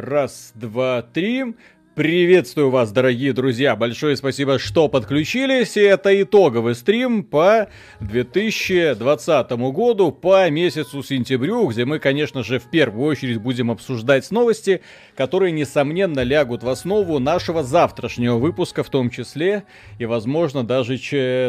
Раз, два, три. Приветствую вас, дорогие друзья. Большое спасибо, что подключились. И это итоговый стрим по 2020 году, по месяцу сентябрю, где мы, конечно же, в первую очередь будем обсуждать новости, которые, несомненно, лягут в основу нашего завтрашнего выпуска, в том числе, и, возможно, даже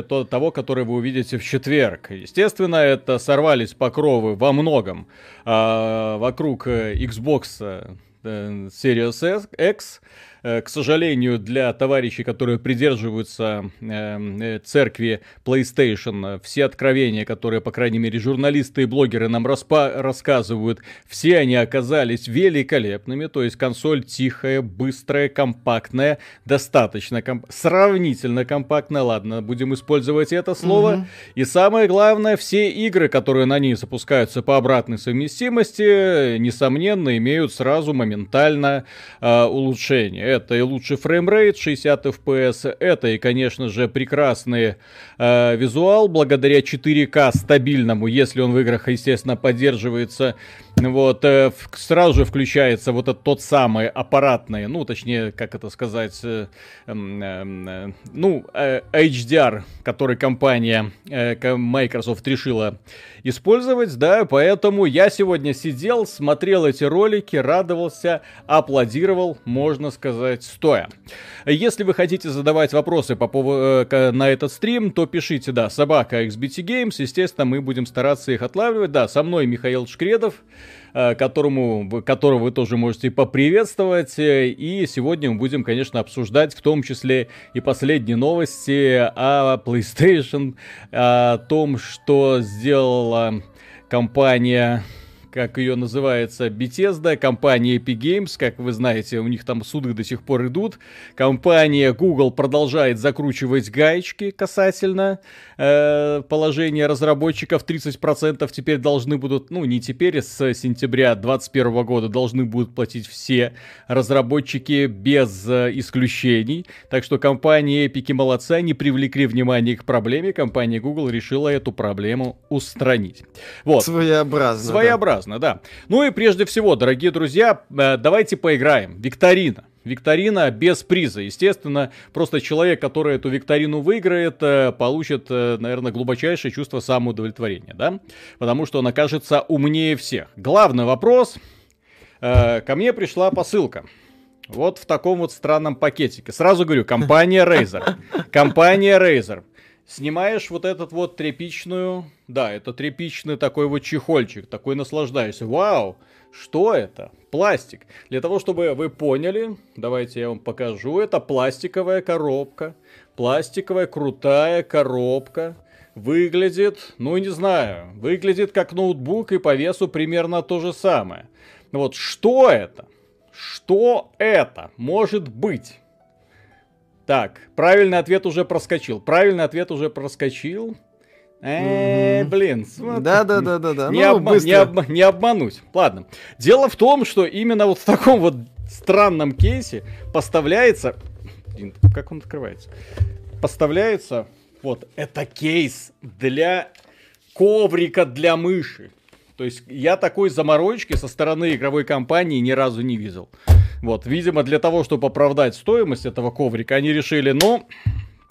того, который вы увидите в четверг. Естественно, это сорвались покровы во многом а, вокруг э, Xbox э, Series X, Э, к сожалению, для товарищей, которые придерживаются эм, э, церкви PlayStation, все откровения, которые, по крайней мере, журналисты и блогеры нам распа- рассказывают, все они оказались великолепными. То есть консоль тихая, быстрая, компактная, достаточно комп- сравнительно компактная. Ладно, будем использовать это слово. Угу. И самое главное, все игры, которые на ней запускаются по обратной совместимости, несомненно, имеют сразу моментально э, улучшение это и лучший фреймрейт 60 FPS, это и, конечно же, прекрасный э, визуал благодаря 4К стабильному, если он в играх, естественно, поддерживается вот, э, сразу же включается вот этот тот самый аппаратный, ну, точнее, как это сказать, э, э, э, ну, э, HDR, который компания э, Microsoft решила использовать, да, поэтому я сегодня сидел, смотрел эти ролики, радовался, аплодировал, можно сказать, стоя. Если вы хотите задавать вопросы по поводу, э, на этот стрим, то пишите, да, собака XBT Games, естественно, мы будем стараться их отлавливать, да, со мной Михаил Шкредов, которому, которого вы тоже можете поприветствовать. И сегодня мы будем, конечно, обсуждать в том числе и последние новости о PlayStation, о том, что сделала компания как ее называется, Bethesda, компания Epic Games, как вы знаете, у них там суды до сих пор идут. Компания Google продолжает закручивать гаечки касательно э, положения разработчиков. 30% теперь должны будут, ну не теперь, с сентября 2021 года должны будут платить все разработчики без э, исключений. Так что компания Epic молодцы, они привлекли внимание к проблеме. Компания Google решила эту проблему устранить. Вот. Своеобразно. Своеобразно прекрасно, да. Ну и прежде всего, дорогие друзья, э, давайте поиграем. Викторина. Викторина без приза. Естественно, просто человек, который эту викторину выиграет, э, получит, э, наверное, глубочайшее чувство самоудовлетворения, да? Потому что он окажется умнее всех. Главный вопрос. Ко мне пришла посылка. Вот в таком вот странном пакетике. Сразу говорю, компания Razer. Компания Razer снимаешь вот этот вот тряпичную, да, это тряпичный такой вот чехольчик, такой наслаждаешься. Вау, что это? Пластик. Для того, чтобы вы поняли, давайте я вам покажу, это пластиковая коробка. Пластиковая крутая коробка. Выглядит, ну не знаю, выглядит как ноутбук и по весу примерно то же самое. Вот что это? Что это может быть? Так, правильный ответ уже проскочил. Правильный ответ уже проскочил. Э, блин, Да, да, да, да, да. Не, ну, обма- не, обма- не обмануть. Ладно. Дело в том, что именно вот в таком вот странном кейсе поставляется. Блин, как он открывается? Поставляется. Вот, это кейс для коврика для мыши. То есть я такой заморочки со стороны игровой компании ни разу не видел. Вот, видимо, для того, чтобы оправдать стоимость этого коврика, они решили, ну,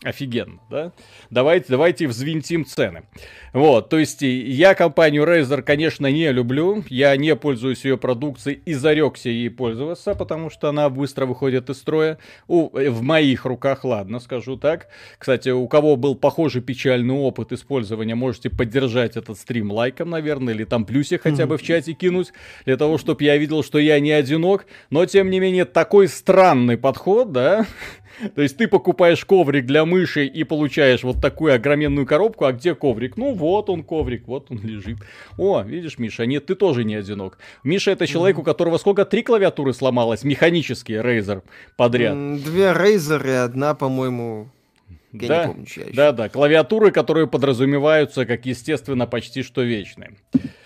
офигенно, да? Давайте, давайте взвинтим цены. Вот, то есть я компанию Razer, конечно, не люблю, я не пользуюсь ее продукцией и зарекся ей пользоваться, потому что она быстро выходит из строя. У, в моих руках, ладно, скажу так. Кстати, у кого был похожий печальный опыт использования, можете поддержать этот стрим лайком, наверное, или там плюсик хотя бы в чате кинуть, для того, чтобы я видел, что я не одинок. Но, тем не менее, такой странный подход, да, то есть ты покупаешь коврик для мыши и получаешь вот такую огроменную коробку, а где коврик? Ну вот он коврик, вот он лежит. О, видишь, Миша, нет, ты тоже не одинок. Миша это человек, у которого сколько? Три клавиатуры сломалось, механические, Razer подряд. Две Razer и одна, по-моему, я да, не помню, чья еще. Да, да, клавиатуры, которые подразумеваются, как естественно, почти что вечные.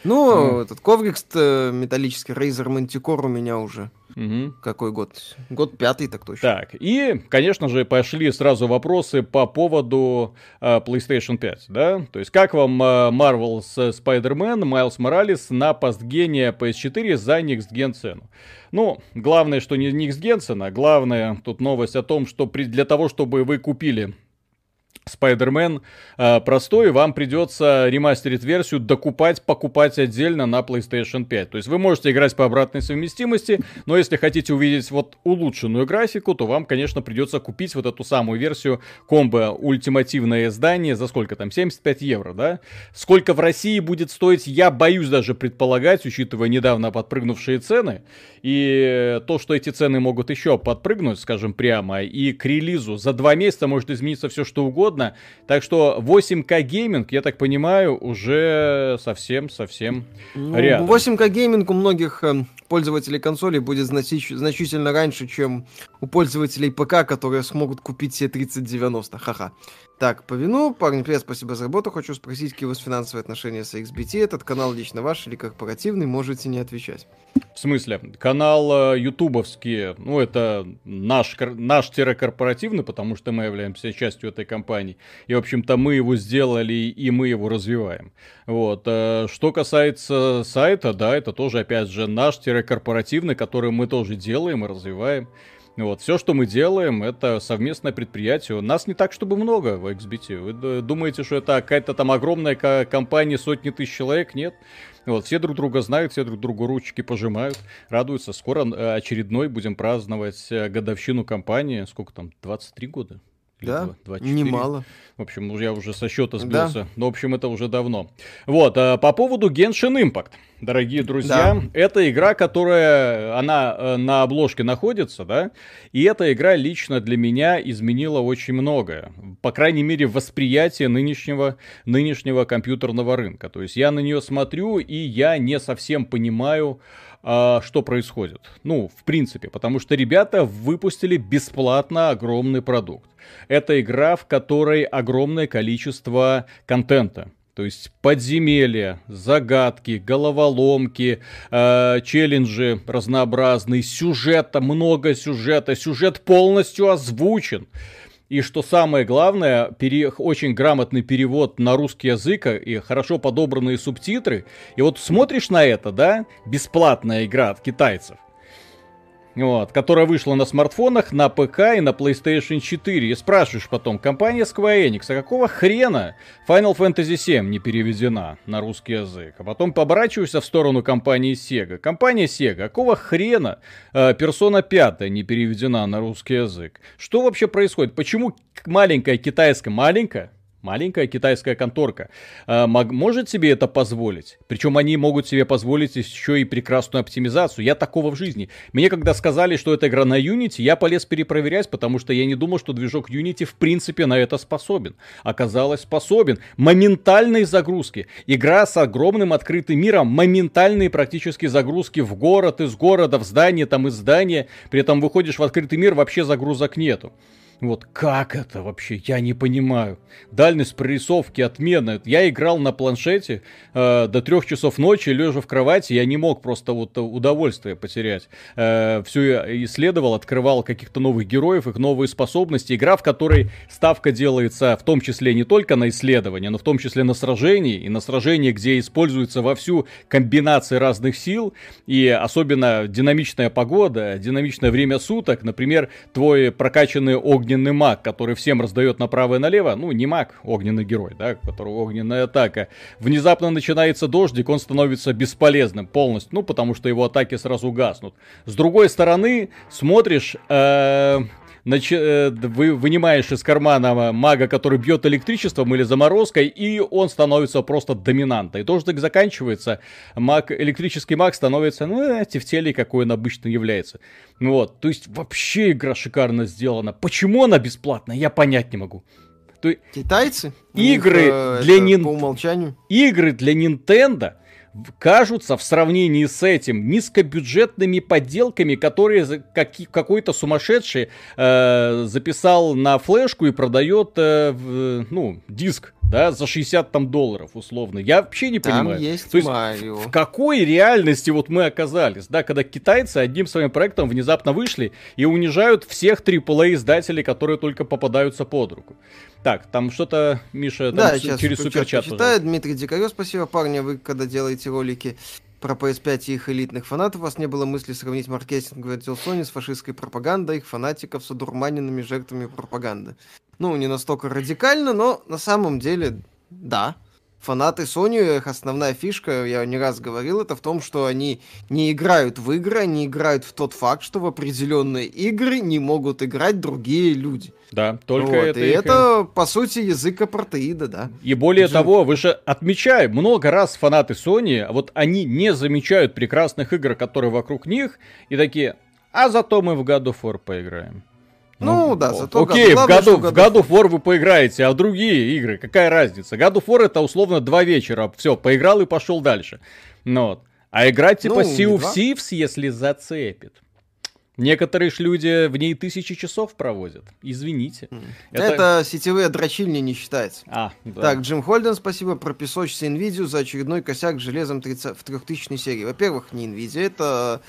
Ну, mm. этот коврик металлический Razer Manticore у меня уже Угу. Какой год? Год пятый, так точно. Так, и, конечно же, пошли сразу вопросы по поводу э, PlayStation 5, да? То есть, как вам э, Marvel с Spider-Man, Miles Morales на постгене PS4 за Next Gen цену? Ну, главное, что не Next Gen цена, главное тут новость о том, что при, для того, чтобы вы купили Spider-Man э, простой, вам придется ремастерить версию, докупать, покупать отдельно на PlayStation 5. То есть вы можете играть по обратной совместимости, но если хотите увидеть вот улучшенную графику, то вам, конечно, придется купить вот эту самую версию комбо ультимативное издание за сколько там, 75 евро, да? Сколько в России будет стоить, я боюсь даже предполагать, учитывая недавно подпрыгнувшие цены. И то, что эти цены могут еще подпрыгнуть, скажем прямо, и к релизу за два месяца может измениться все что угодно. Так что 8К gaming, я так понимаю, уже совсем-совсем ну, рядом. 8К gaming у многих э, пользователей консолей будет значи- значительно раньше, чем у пользователей ПК, которые смогут купить себе 3090. Ха-ха. Так, по вину, парни, привет, спасибо за работу. Хочу спросить, какие у вас финансовые отношения с XBT. Этот канал лично ваш или корпоративный, можете не отвечать. В смысле? Канал э, ютубовский, ну, это наш, наш-корпоративный, потому что мы являемся частью этой компании. И, в общем-то, мы его сделали, и мы его развиваем. Вот. Э, что касается сайта, да, это тоже, опять же, наш-корпоративный, который мы тоже делаем и развиваем. Вот, все, что мы делаем, это совместное предприятие. Нас не так, чтобы много в XBT. Вы думаете, что это какая-то там огромная компания, сотни тысяч человек? Нет. Вот, все друг друга знают, все друг другу ручки пожимают, радуются. Скоро э, очередной будем праздновать э, годовщину компании. Сколько там, 23 года? Да, 24. немало. В общем, я уже со счета сбился. Да. Но, в общем, это уже давно. Вот, а по поводу Genshin Impact, дорогие друзья. Да. Это игра, которая, она э, на обложке находится, да? И эта игра лично для меня изменила очень многое. По крайней мере, восприятие нынешнего, нынешнего компьютерного рынка. То есть я на нее смотрю, и я не совсем понимаю, а, что происходит. Ну, в принципе, потому что ребята выпустили бесплатно огромный продукт. Это игра, в которой огромное количество контента. То есть подземелья, загадки, головоломки, э, челленджи разнообразные, сюжета, много сюжета, сюжет полностью озвучен. И что самое главное, пере... очень грамотный перевод на русский язык и хорошо подобранные субтитры. И вот смотришь на это, да, бесплатная игра от китайцев вот, которая вышла на смартфонах, на ПК и на PlayStation 4. И спрашиваешь потом, компания Square Enix, а какого хрена Final Fantasy VII не переведена на русский язык? А потом поворачиваешься в сторону компании Sega. Компания Sega, какого хрена э, Persona 5 не переведена на русский язык? Что вообще происходит? Почему маленькая китайская, маленькая, Маленькая китайская конторка э, может себе это позволить. Причем они могут себе позволить еще и прекрасную оптимизацию. Я такого в жизни. Мне когда сказали, что это игра на Unity, я полез перепроверять, потому что я не думал, что движок Unity в принципе на это способен. Оказалось способен. Моментальные загрузки. Игра с огромным открытым миром. Моментальные практически загрузки в город, из города, в здание, там из здания. При этом выходишь в открытый мир, вообще загрузок нету. Вот как это вообще? Я не понимаю. Дальность прорисовки отмена. Я играл на планшете э, до трех часов ночи, лежа в кровати, я не мог просто вот удовольствие потерять. Э, все исследовал, открывал каких-то новых героев, их новые способности. Игра, в которой ставка делается в том числе не только на исследование, но в том числе на сражении. И на сражении, где используется вовсю комбинации разных сил. И особенно динамичная погода, динамичное время суток. Например, твой прокачанный огненный огненный маг, который всем раздает направо и налево, ну, не маг, огненный герой, да, у которого огненная атака. Внезапно начинается дождик, он становится бесполезным полностью, ну, потому что его атаки сразу гаснут. С другой стороны, смотришь, э, нач... Э, вы вынимаешь из кармана мага, который бьет электричеством или заморозкой, и он становится просто доминантом. И дождик заканчивается, маг, электрический маг становится, ну, в теле, какой он обычно является. Ну вот, то есть вообще игра шикарно сделана. Почему она бесплатная, я понять не могу. То... Китайцы? Игры них, э, для нин... по умолчанию. Игры для Nintendo кажутся в сравнении с этим низкобюджетными подделками, которые как, какой-то сумасшедший э, записал на флешку и продает, э, в, ну, диск да, за 60 там долларов условно. Я вообще не Там понимаю. есть То есть Марио. в какой реальности вот мы оказались, да, когда китайцы одним своим проектом внезапно вышли и унижают всех AAA издателей, которые только попадаются под руку. Так, там что-то, Миша, там Да, с- сейчас через суперчат пожалуйста. Дмитрий Дикарев, спасибо, парни, вы когда делаете ролики про PS5 и их элитных фанатов, у вас не было мысли сравнить маркетинговый отдел Sony с фашистской пропагандой, их фанатиков с одурманенными жертвами пропаганды. Ну, не настолько радикально, но на самом деле, да. Фанаты Sony, их основная фишка, я не раз говорил, это в том, что они не играют в игры, они играют в тот факт, что в определенные игры не могут играть другие люди. Да, только Вот, это и их- это, по сути, язык апартеида, да. И более Джим- того, вы же отмечаем много раз фанаты Sony, а вот они не замечают прекрасных игр, которые вокруг них, и такие, а зато мы в God of War поиграем. Ну, да, о- зато Окей, в году, в of War вы поиграете, а в другие игры, какая разница? Of War это условно два вечера, все, поиграл и пошел дальше. Ну, вот. А играть типа Ну, Sea of. Thieves, если зацепит. Некоторые ж люди в ней тысячи часов проводят. Извините. Это... сетевые дрочильни не считается. А, да. Так, Джим Холден, спасибо про песочься Nvidia за очередной косяк железом 30 в 3000 серии. Во-первых, не Nvidia, это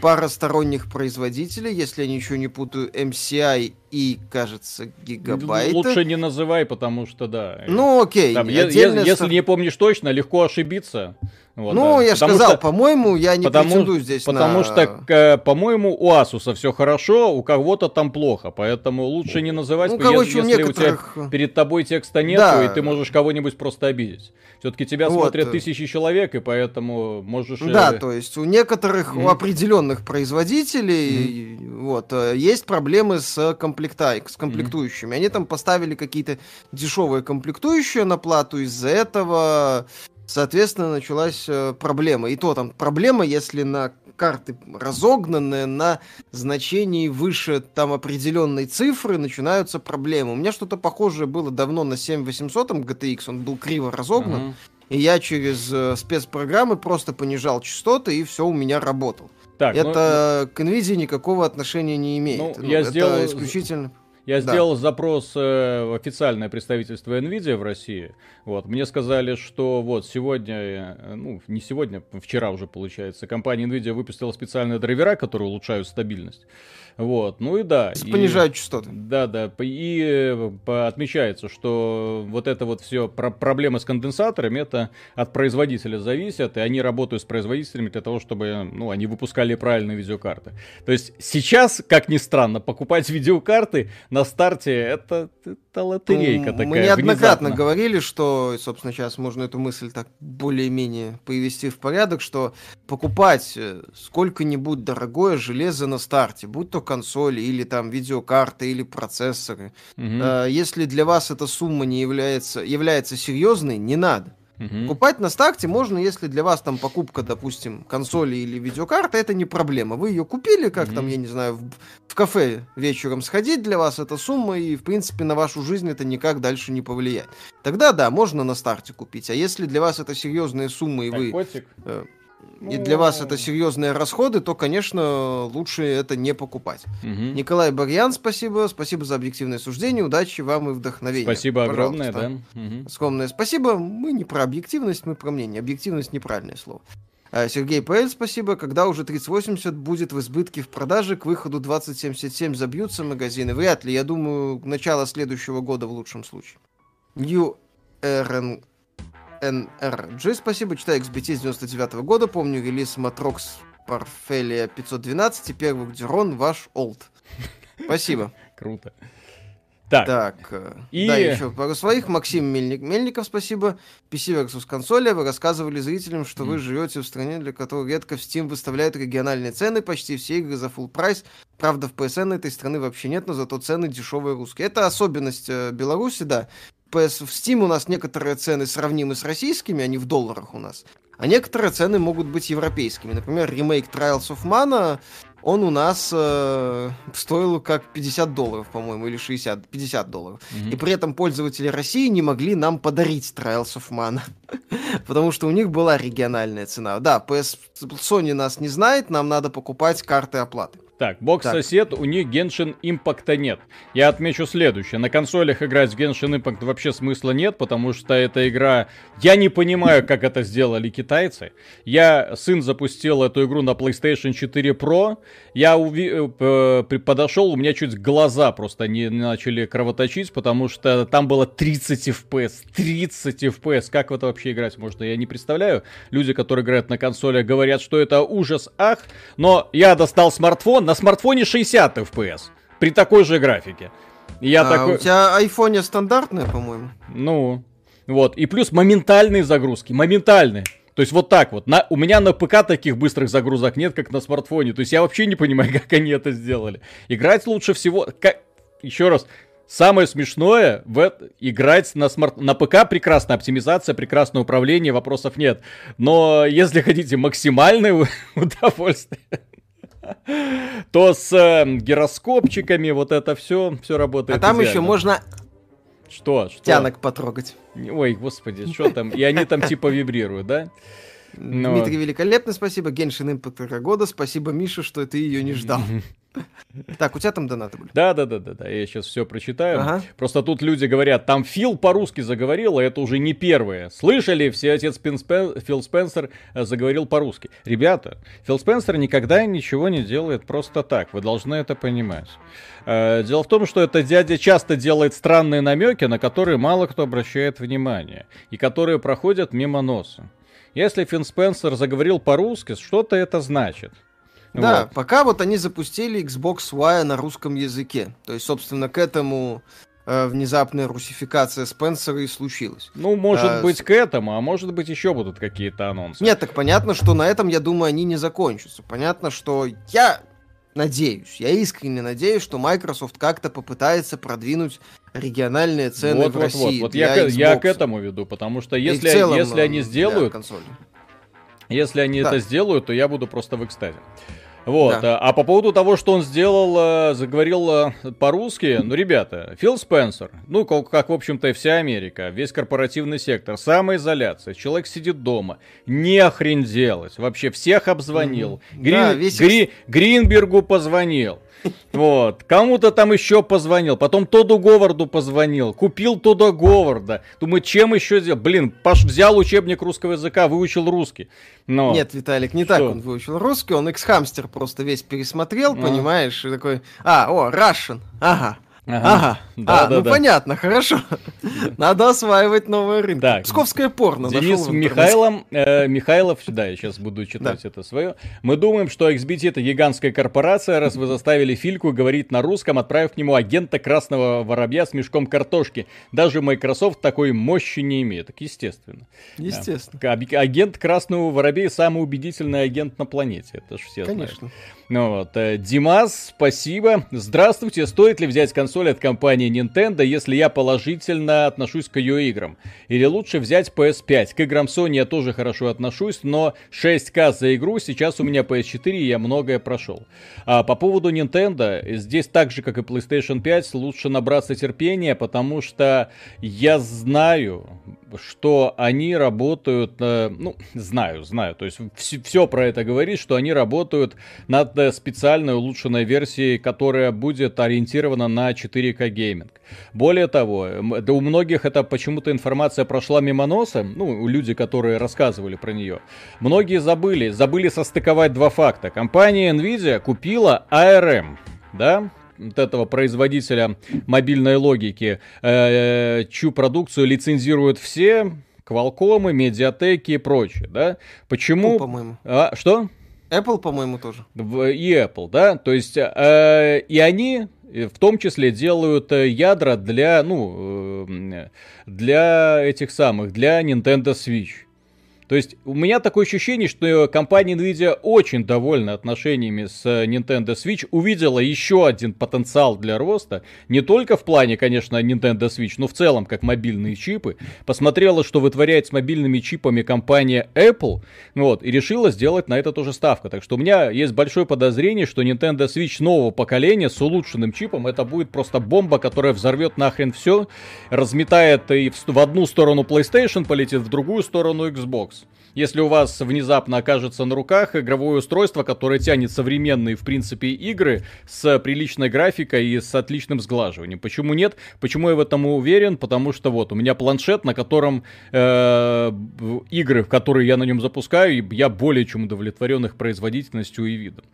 пара сторонних производителей, если я ничего не путаю, MCI и, кажется, Gigabyte. Лучше не называй, потому что да. Ну, окей. Там, е- если не помнишь точно, легко ошибиться. Вот, Ну, да. я же сказал, что- по-моему, я не потому, претендую здесь потому на... что, э, по-моему, у Асуса все хорошо, у кого-то там плохо, поэтому лучше не называть, Ну, короче, если, у если некоторых- у тебя перед тобой текста нету, Да. и ты можешь кого-нибудь просто обидеть. Все-таки тебя Вот, смотрят э. тысячи человек, и поэтому можешь... э, Да, то есть у некоторых, у Мгм. определенных производителей вот, э, есть проблемы с, комплектай, с комплектующими. Они там поставили какие-то дешевые комплектующие на плату, из-за этого, соответственно, началась э, проблема. И то там проблема, если на карты разогнанные на значении выше там определенной цифры начинаются проблемы. У меня что-то похожее было давно на 7800 GTX, он был криво разогнан. Мгм. И я через э, спецпрограммы просто понижал частоты, и все у меня работало. Так, ну, это к NVIDIA никакого отношения не имеет. Ну, Ну, я это сделал- исключительно... Я Да. сделал запрос э, в официальное представительство Nvidia в России. Вот, мне сказали, что вот сегодня, э, ну, не сегодня, вчера уже получается, компания Nvidia выпустила специальные драйвера, которые улучшают стабильность. Вот, ну и да. и- Понижают частоты. Да, да, и э, отмечается, что вот это вот все проблемы с конденсаторами, это от производителя зависит, и они работают с производителями для того, чтобы, ну, они выпускали правильные видеокарты. То есть сейчас, как ни странно, покупать видеокарты на старте, это, это лотерейка Ну, такая. Мы неоднократно внезапно. говорили, что, собственно, сейчас можно эту мысль так более-менее привести в порядок, что покупать э, сколько-нибудь дорогое железо на старте, будь то консоли или там видеокарты или процессоры, э, если для вас эта сумма не является, является серьезной, не надо. мгм. Покупать на старте можно, если для вас там покупка, допустим, консоли или видеокарты, это не проблема. Вы ее купили, как там, Мгм. я не знаю, в, в кафе вечером сходить, для вас эта сумма, и, в принципе, на вашу жизнь это никак дальше не повлияет. Тогда, да, можно на старте купить. А если для вас это серьезные суммы, и Так, вы котик. э, и для вас это серьезные расходы, то, конечно, лучше это не покупать. Мгм. Николай Барьян, спасибо. Спасибо за объективное суждение. Удачи вам и вдохновения. Спасибо огромное, Пожалуйста. да. Мгм. Скромное спасибо. Мы не про объективность, мы про мнение. Объективность неправильное слово. А, Сергей П.Л. спасибо. Когда уже 3080 будет в избытке в продаже, к выходу 2077 забьются магазины? Вряд ли. Я думаю, начало следующего года в лучшем случае. New RN... NRG, спасибо. Читаю XBT с 99 года. Помню релиз Matrox Parhelia 512 и первый Duron ваш old. Спасибо. Круто. Так, Так, э, И- да, еще пару своих. Максим Мельник, Мельников, спасибо. PC versus консоли. Вы рассказывали зрителям, что вы Мгм. живете в стране, для которой редко в Steam выставляют региональные цены, почти все игры за full прайс. Правда, в PSN этой страны вообще нет, но зато цены дешевые русские. Это особенность э, Беларуси, да. PS в Steam у нас некоторые цены сравнимы с российскими, они в долларах у нас. А некоторые цены могут быть европейскими. Например, ремейк Trials of Mana, он у нас э, стоил как 50 долларов, по-моему, или 60, 50 долларов. мгм. И при этом пользователи России не могли нам подарить Trials of Mana. Потому что у них была региональная цена. Да, PS Sony нас не знает, нам надо покупать карты оплаты. Так, бокс-сосед, у них Genshin Impact нет. Я отмечу следующее. На консолях играть в Genshin Impact вообще смысла нет, потому что эта игра... Я не понимаю, как это сделали китайцы. Я, сын запустил эту игру на PlayStation 4 Pro. Я уви... э, подошел, у меня чуть глаза просто не начали кровоточить, потому что там было 30 FPS. 30 FPS. Как в это вообще играть можно? Я не представляю. Люди, которые играют на консолях, говорят, что это ужас, ах. Но я достал смартфон, на смартфоне 60 FPS при такой же графике. Я а такой... у тебя айфоне стандартная, по-моему? Ну, вот. И плюс моментальные загрузки, моментальные. То есть вот так вот. На, у меня на ПК таких быстрых загрузок нет, как на смартфоне. То есть я вообще не понимаю, как они это сделали. Играть лучше всего... Как... Еще раз, Самое смешное в играть на смарт на ПК прекрасная оптимизация, прекрасное управление, вопросов нет. Но если хотите максимальное удовольствие, то с э, гироскопчиками вот это все, все работает. А там идеально. еще можно что, что? Тянок потрогать. Ой, господи, что там? И они там типа вибрируют, да? Но... Дмитрий великолепно, спасибо. Геншин Импакт года, спасибо, Миша, что ты ее не ждал. Так, у тебя там донаты были? Да, да, да, да, да. Я сейчас все прочитаю. Ага. Просто тут люди говорят, там Фил по-русски заговорил, а это уже не первое. Слышали, все отец Спен... Фил Спенсер э, заговорил по-русски. Ребята, Фил Спенсер никогда ничего не делает просто так. Вы должны это понимать. Э, дело в том, что этот дядя часто делает странные намеки, на которые мало кто обращает внимание, и которые проходят мимо носа. Если Финн Спенсер заговорил по-русски, что-то это значит. Да, вот. пока вот они запустили Xbox Y на русском языке. То есть, собственно, к этому э, внезапная русификация Спенсера и случилась. Ну, может а, быть, к этому, а может быть, еще будут какие-то анонсы. Нет, так понятно, что на этом, я думаю, они не закончатся. Понятно, что я надеюсь, я искренне надеюсь, что Microsoft как-то попытается продвинуть региональные цены вот, в вот, России. Вот, вот. Я, я к этому веду, потому что если, целом, если они сделают, если они да. это сделают, то я буду просто в экстазе. Вот. Да. А по поводу того, что он сделал, э, заговорил э, по-русски, ну, ребята, Фил Спенсер, ну, как, как, в общем-то, и вся Америка, весь корпоративный сектор, самоизоляция, человек сидит дома, не хрен делать, вообще всех обзвонил, mm-hmm. Грин, да, весь... Гри, Гринбергу позвонил, вот. Кому-то там еще позвонил. Потом Тоду Говарду позвонил. Купил Тода Говарда. Думаю, чем еще сделать? Блин, Паш взял учебник русского языка, выучил русский. Но... Нет, Виталик, не так он выучил русский. Он X-Hamster просто весь пересмотрел, а. понимаешь? И такой, а, о, Russian. Ага. Ага. ага. Да, а, да, ну да. понятно, хорошо. Надо осваивать новые рынки. Так. Псковское порно. Денис Михайлом, э, Михайлов, да, я сейчас буду читать да. это свое. Мы думаем, что XBT это гигантская корпорация, раз вы заставили Фильку говорить на русском, отправив к нему агента красного воробья с мешком картошки. Даже Microsoft такой мощи не имеет. Так естественно. Естественно. Да. Агент красного воробья самый убедительный агент на планете. Это же все Конечно. знают. Ну вот, э, Димас, спасибо. Здравствуйте, стоит ли взять консоль от компании Nintendo, если я положительно отношусь к ее играм? Или лучше взять PS5? К играм Sony я тоже хорошо отношусь, но 6К за игру, сейчас у меня PS4, и я многое прошел. А по поводу Nintendo, здесь так же, как и PlayStation 5, лучше набраться терпения, потому что я знаю, что они работают, э, ну, знаю, знаю, то есть все, про это говорит, что они работают над э, специальной улучшенной версией, которая будет ориентирована на 4К гейминг. Более того, да у многих это почему-то информация прошла мимо носа, ну, люди, которые рассказывали про нее. Многие забыли, забыли состыковать два факта. Компания Nvidia купила ARM, да, вот этого производителя мобильной логики, э, чью продукцию лицензируют все, Квалкомы, медиатеки и прочее, да? Почему? Apple, по-моему. А, что? Apple, по-моему, тоже. И Apple, да? То есть, э, и они в том числе делают э, ядра для, ну, э, для этих самых, для Nintendo Switch. То есть у меня такое ощущение, что компания Nvidia очень довольна отношениями с Nintendo Switch, увидела еще один потенциал для роста, не только в плане, конечно, Nintendo Switch, но в целом как мобильные чипы, посмотрела, что вытворяет с мобильными чипами компания Apple, вот, и решила сделать на это тоже ставку. Так что у меня есть большое подозрение, что Nintendo Switch нового поколения с улучшенным чипом, это будет просто бомба, которая взорвет нахрен все, разметает и в одну сторону PlayStation полетит, в другую сторону Xbox. Если у вас внезапно окажется на руках игровое устройство, которое тянет современные, в принципе, игры с приличной графикой и с отличным сглаживанием. Почему нет? Почему я в этом уверен? Потому что вот у меня планшет, на котором э, игры, которые я на нем запускаю, я более чем удовлетворен их производительностью и видом.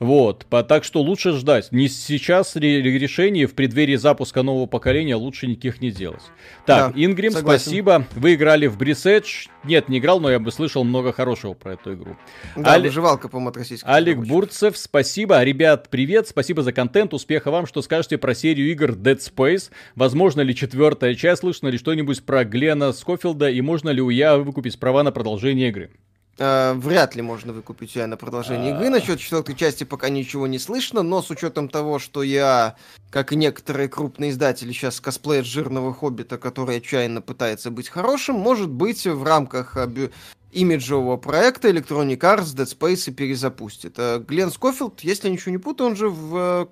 Вот, так что лучше ждать. Не сейчас решение в преддверии запуска нового поколения лучше никаких не делать. Так, да, Ингрим, согласен. спасибо. Вы играли в Брисэдж. Нет, не играл, но я бы слышал много хорошего про эту игру. Да, Али... выживалка, по-моему, Алик Бурцев, спасибо. Ребят, привет, спасибо за контент. Успеха вам. Что скажете про серию игр Dead Space? Возможно ли четвертая часть? Слышно ли что-нибудь про Глена Скофилда? И можно ли у я выкупить права на продолжение игры? Э, вряд ли можно выкупить я на продолжение игры. Насчет четвертой части пока ничего не слышно, но с учетом того, что я, как и некоторые крупные издатели, сейчас косплеят жирного хоббита, который отчаянно пытается быть хорошим, может быть, в рамках э, имиджевого проекта Electronic Arts Dead Space и перезапустит. Э, Глен Скофилд, если я ничего не путаю, он же в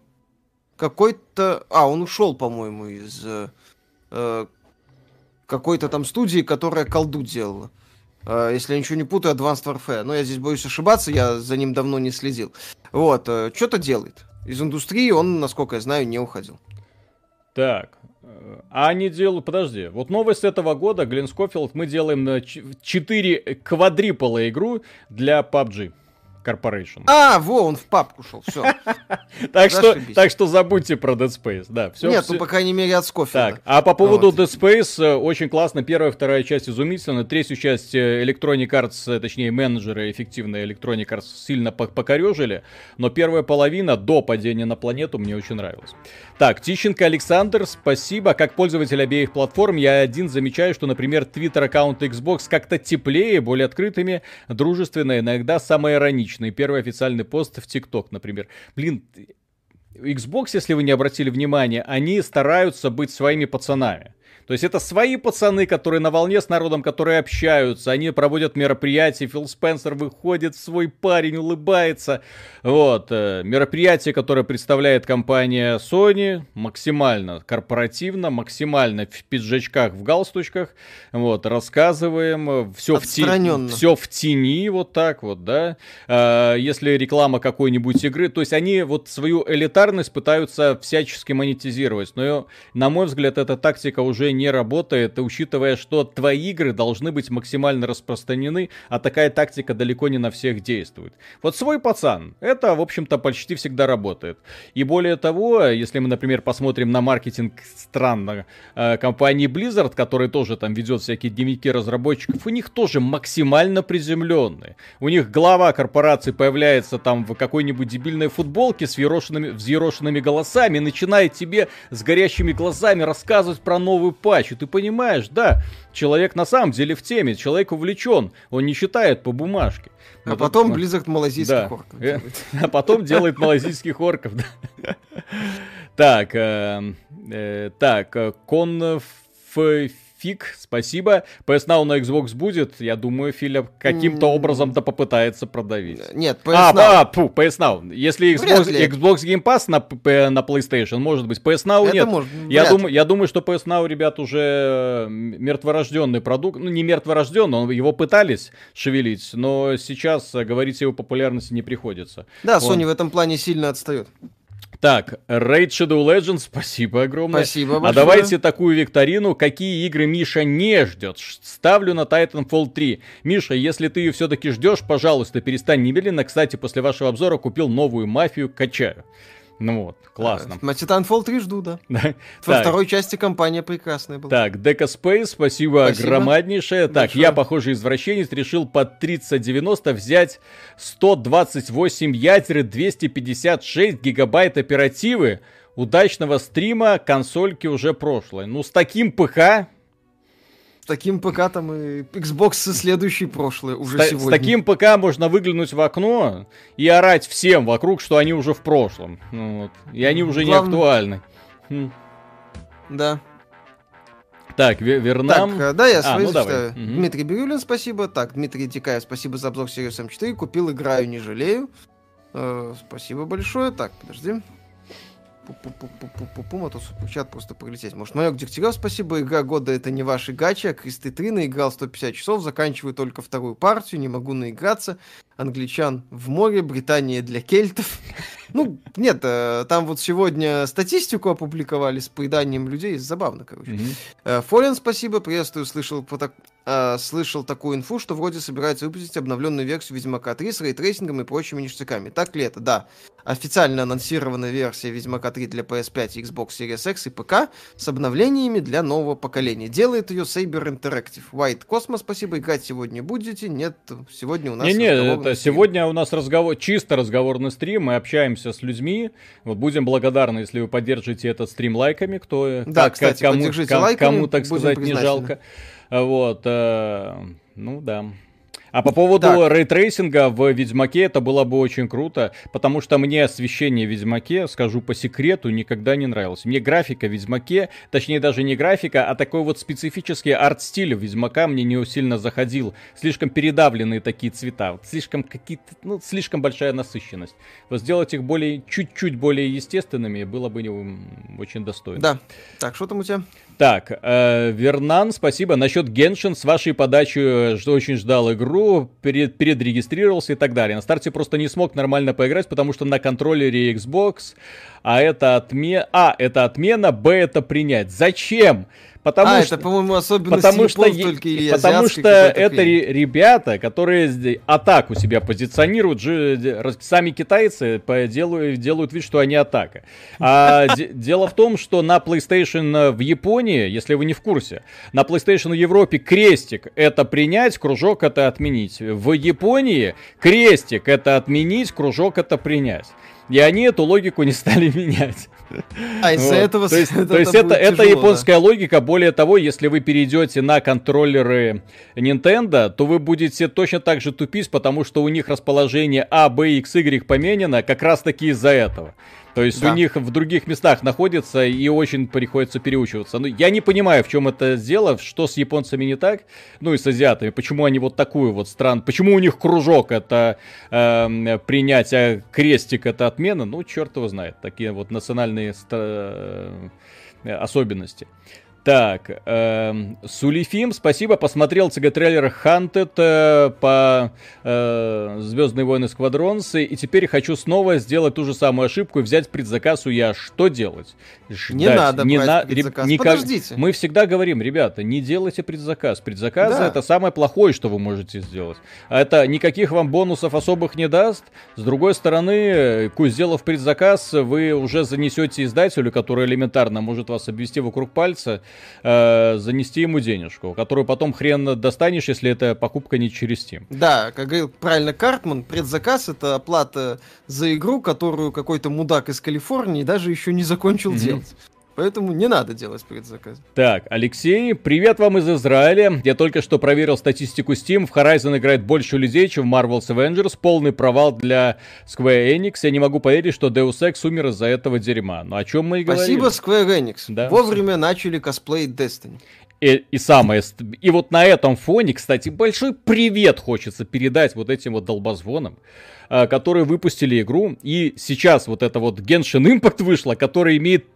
какой-то... А, он ушел, по-моему, из какой-то там студии, которая колду делала. Э, если я ничего не путаю, Advanced Warfare. Но я здесь боюсь ошибаться, я за ним давно не следил. Вот, э, что-то делает. Из индустрии он, насколько я знаю, не уходил. Так, э, а они делают, подожди, вот новость этого года, Глен Скофилд, мы делаем на 4 квадрипола игру для PUBG. Corporation. А, во, он в папку шел, все. так, что, так что забудьте про Dead Space, да. Все, Нет, ну, по крайней мере, от Скофилда. Так, а по поводу. Dead Space, э, очень классно, первая, вторая часть изумительно, третью часть э, Electronic Arts, э, точнее, менеджеры эффективные Electronic Arts сильно покорежили, но первая половина до падения на планету мне очень нравилась. Так, Тищенко Александр, спасибо. Как пользователь обеих платформ, я один замечаю, что, например, твиттер-аккаунты Xbox как-то теплее, более открытыми, дружественные, иногда самые ироничные личный. Первый официальный пост в ТикТок, например. Блин, Xbox, если вы не обратили внимания, они стараются быть своими пацанами. То есть это свои пацаны, которые на волне с народом, которые общаются, они проводят мероприятия, Фил Спенсер выходит, свой парень улыбается. Вот, э, мероприятие, которое представляет компания Sony, максимально корпоративно, максимально в пиджачках, в галстучках, вот, рассказываем, все в, тени, все в тени, вот так вот, да. Э, если реклама какой-нибудь игры, то есть они вот свою элитарность пытаются всячески монетизировать, но, на мой взгляд, эта тактика уже не работает, учитывая, что твои игры должны быть максимально распространены, а такая тактика далеко не на всех действует. Вот свой пацан, это, в общем-то, почти всегда работает. И более того, если мы, например, посмотрим на маркетинг странно э, компании Blizzard, которая тоже там ведет всякие дневники разработчиков, у них тоже максимально приземленные. У них глава корпорации появляется там в какой-нибудь дебильной футболке с взъерошенными, взъерошенными голосами, начинает тебе с горящими глазами рассказывать про новую патчу. Ты понимаешь, да, человек на самом деле в теме, человек увлечен, он не считает по бумажке. А потом Blizzard малазийских да. орков э, А потом делает малазийских орков. Так, э, э, так, Конф фиг, спасибо. PS Now на Xbox будет, я думаю, Филя каким-то образом-то попытается продавить. Нет, PS а, Now. А, фу, PS Now. Если Xbox, Xbox Game Pass на, на PlayStation, может быть, PS Now Это нет. Может, я, думаю, я думаю, что PS Now, ребят, уже мертворожденный продукт. Ну, не мертворожденный, его пытались шевелить, но сейчас говорить о его популярности не приходится. Да, Он... Sony в этом плане сильно отстает. Так, Raid Shadow Legends, спасибо огромное. Спасибо большое. А давайте такую викторину. Какие игры Миша не ждет? Ставлю на Titanfall 3. Миша, если ты ее все-таки ждешь, пожалуйста, перестань немедленно. Кстати, после вашего обзора купил новую мафию, качаю. Ну вот, классно. На Titanfall 3 жду, да. Во второй части компания прекрасная была. Так, Дека Space, спасибо, спасибо. громаднейшее. Так, Большое. я, похоже, извращенец, решил под 3090 взять 128 ядер и 256 гигабайт оперативы. Удачного стрима, консольки уже прошлой. Ну, с таким ПХ с таким ПК там и Xbox следующий прошлый уже с, сегодня. С таким ПК можно выглянуть в окно и орать всем вокруг, что они уже в прошлом. Ну, вот. И они уже Главное... не актуальны. Хм. Да. Так, Вернам. Так, э, да, я свои а, ну давай. Угу. Дмитрий Бирюлин, спасибо. Так, Дмитрий Дикаев, спасибо за обзор Series M4. Купил, играю, не жалею. Э, спасибо большое. Так, подожди. Пу-пу-пу-пу-пу-пу, а то чат просто пролететь может. Майор Дегтярев, спасибо. Игра года это не ваши гачи, а Кристы 3 наиграл 150 часов, заканчиваю только вторую партию, не могу наиграться. Англичан в море, Британия для кельтов. Ну, нет, э, там вот сегодня статистику опубликовали с поеданием людей, забавно, короче. Mm-hmm. Фолен, спасибо, приветствую, слышал, так, э, слышал такую инфу, что вроде собирается выпустить обновленную версию Ведьмака 3 с ray tracing ом и прочими ништяками. Так ли это? Да. Официально анонсирована версия Ведьмака 3 для PS5, Xbox Series X и ПК с обновлениями для нового поколения. Делает ее Saber Interactive. White Cosmos, спасибо, играть сегодня будете? Нет, сегодня у нас... Не-не, это стрим. сегодня у нас разговор, чисто разговорный стрим, мы общаемся с людьми. Вот будем благодарны, если вы поддержите этот стрим лайками, кто... Да, как, кстати, кому, кому, лайками, кому, так сказать, не жалко. Вот, э, ну да. А по поводу так. ray tracing а в Ведьмаке это было бы очень круто, потому что мне освещение в Ведьмаке, скажу по секрету, никогда не нравилось. Мне графика в Ведьмаке, точнее даже не графика, а такой вот специфический арт-стиль Ведьмака мне не сильно заходил. Слишком передавленные такие цвета, слишком какие-то, ну, слишком большая насыщенность. Вот сделать их более, чуть-чуть более естественными было бы очень достойно. Да. Так, что там у тебя? Так, э, Вернан, спасибо. Насчет Геншин с вашей подачи э, что очень ждал игру, перед, передрегистрировался и так далее. На старте просто не смог нормально поиграть, потому что на контроллере Xbox, а это отмена, а, это отмена, б, это принять. Зачем? Потому а, что, это, по-моему, особенность потому что, только или Потому что это ребята, которые атаку себя позиционируют, же, сами китайцы делают, делают вид, что они атака. А дело в том, что на PlayStation в Японии, если вы не в курсе, на PlayStation в Европе крестик это принять, кружок это отменить. В Японии крестик это отменить, кружок это принять. И они эту логику не стали менять. А из-за вот. этого... То есть, это, то есть это, это японская да? логика. Более того, если вы перейдете на контроллеры Nintendo, то вы будете точно так же тупить, потому что у них расположение А, Б, X, Y поменено как раз таки из-за этого. То есть да. у них в других местах находится и очень приходится переучиваться. Ну, я не понимаю, в чем это дело, что с японцами не так, ну и с азиатами, почему они вот такую вот стран, почему у них кружок это э, принятие, крестик это отмена, ну черт его знает, такие вот национальные э, особенности. Так, э, Сулифим, спасибо, посмотрел ЦГ-трейлер Hunted э, по э, Звездные войны Сквадронсы, и теперь хочу снова сделать ту же самую ошибку и взять предзаказ у я. Что делать? Ждать. Не надо не брать на... предзаказ, никак... подождите. Мы всегда говорим, ребята, не делайте предзаказ. Предзаказ да. это самое плохое, что вы можете сделать. А это никаких вам бонусов особых не даст. С другой стороны, сделав предзаказ, вы уже занесете издателю, который элементарно может вас обвести вокруг пальца, э, занести ему денежку, которую потом хрен достанешь, если это покупка не через Steam. Да, как говорил правильно Картман, предзаказ это оплата за игру, которую какой-то мудак из Калифорнии даже еще не закончил mm-hmm. делать. Поэтому не надо делать предзаказ. Так, Алексей, привет вам из Израиля. Я только что проверил статистику Steam. В Horizon играет больше людей, чем в Marvel's Avengers. Полный провал для Square Enix. Я не могу поверить, что Deus Ex умер из-за этого дерьма. Ну о чем мы и говорим? Спасибо, Square Enix. Да. Вовремя начали косплеить Destiny. И, и самое... И вот на этом фоне, кстати, большой привет хочется передать вот этим вот долбозвонам, а, которые выпустили игру. И сейчас вот это вот Genshin Impact вышло, который имеет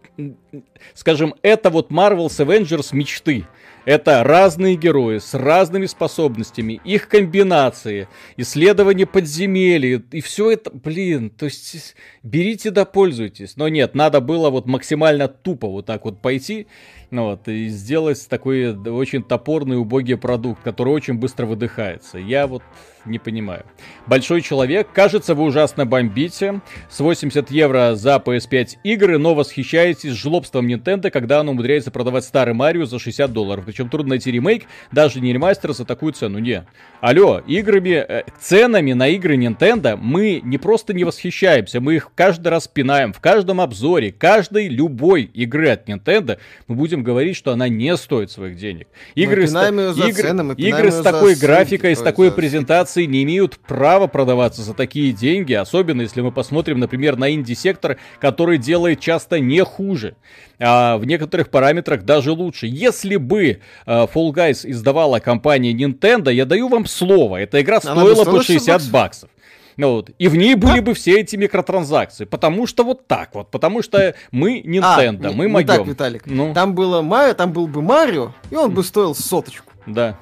скажем, это вот Marvel's Avengers мечты. Это разные герои с разными способностями, их комбинации, исследование подземелий, и все это, блин, то есть берите да пользуйтесь. Но нет, надо было вот максимально тупо вот так вот пойти ну, вот, и сделать такой очень топорный, убогий продукт, который очень быстро выдыхается. Я вот не понимаю. Большой человек, кажется, вы ужасно бомбите. С 80 евро за PS5 игры, но восхищаетесь жлобством Nintendo, когда оно умудряется продавать старый Марио за 60 долларов. Причем трудно найти ремейк, даже не ремастер за такую цену. Не. Алло, играми, э, ценами на игры Nintendo мы не просто не восхищаемся, мы их каждый раз пинаем. В каждом обзоре, каждой любой игры от Nintendo мы будем говорить, что она не стоит своих денег. Игры, с, игры, цены, игры с такой графикой, с такой презентацией не имеют права продаваться за такие деньги, особенно если мы посмотрим, например, на инди-сектор, который делает часто не хуже а в некоторых параметрах даже лучше. Если бы а, Fall Guys издавала компания Nintendo, я даю вам слово, эта игра стоила бы 60 баксов. Ну, вот. И в ней были бы все эти микротранзакции. Потому что вот так вот. Потому что мы Nintendo, А, мы не- не могем. так, Виталик. Ну, Там было Марио, там был бы Марио, и он бы стоил соточку. да.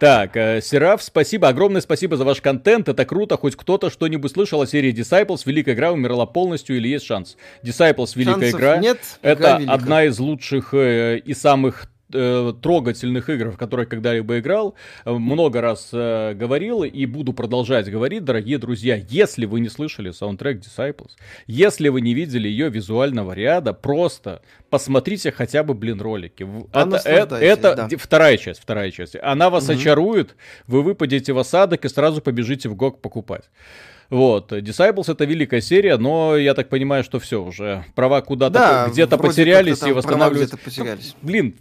Так, э, Сераф, спасибо, огромное спасибо за ваш контент, это круто, хоть кто-то что-нибудь слышал о серии Disciples, великая игра умерла полностью или есть шанс? Disciples, великая Шансов игра, нет, это игра велика. одна из лучших э, и самых э, трогательных игр, в которые когда-либо играл. Э, Много раз э, говорил и буду продолжать говорить, дорогие друзья. Если вы не слышали саундтрек Disciples, если вы не видели ее визуального ряда, просто посмотрите хотя бы, блин, ролики. А Это, это, это да. вторая часть, вторая часть. Она вас Мгм. очарует, вы выпадете в осадок и сразу побежите в ГОК покупать. Вот, Disciples это великая серия, но я так понимаю, что все уже права куда-то Да, где-то потерялись и права восстанавливаются. где-то потерялись. Блин,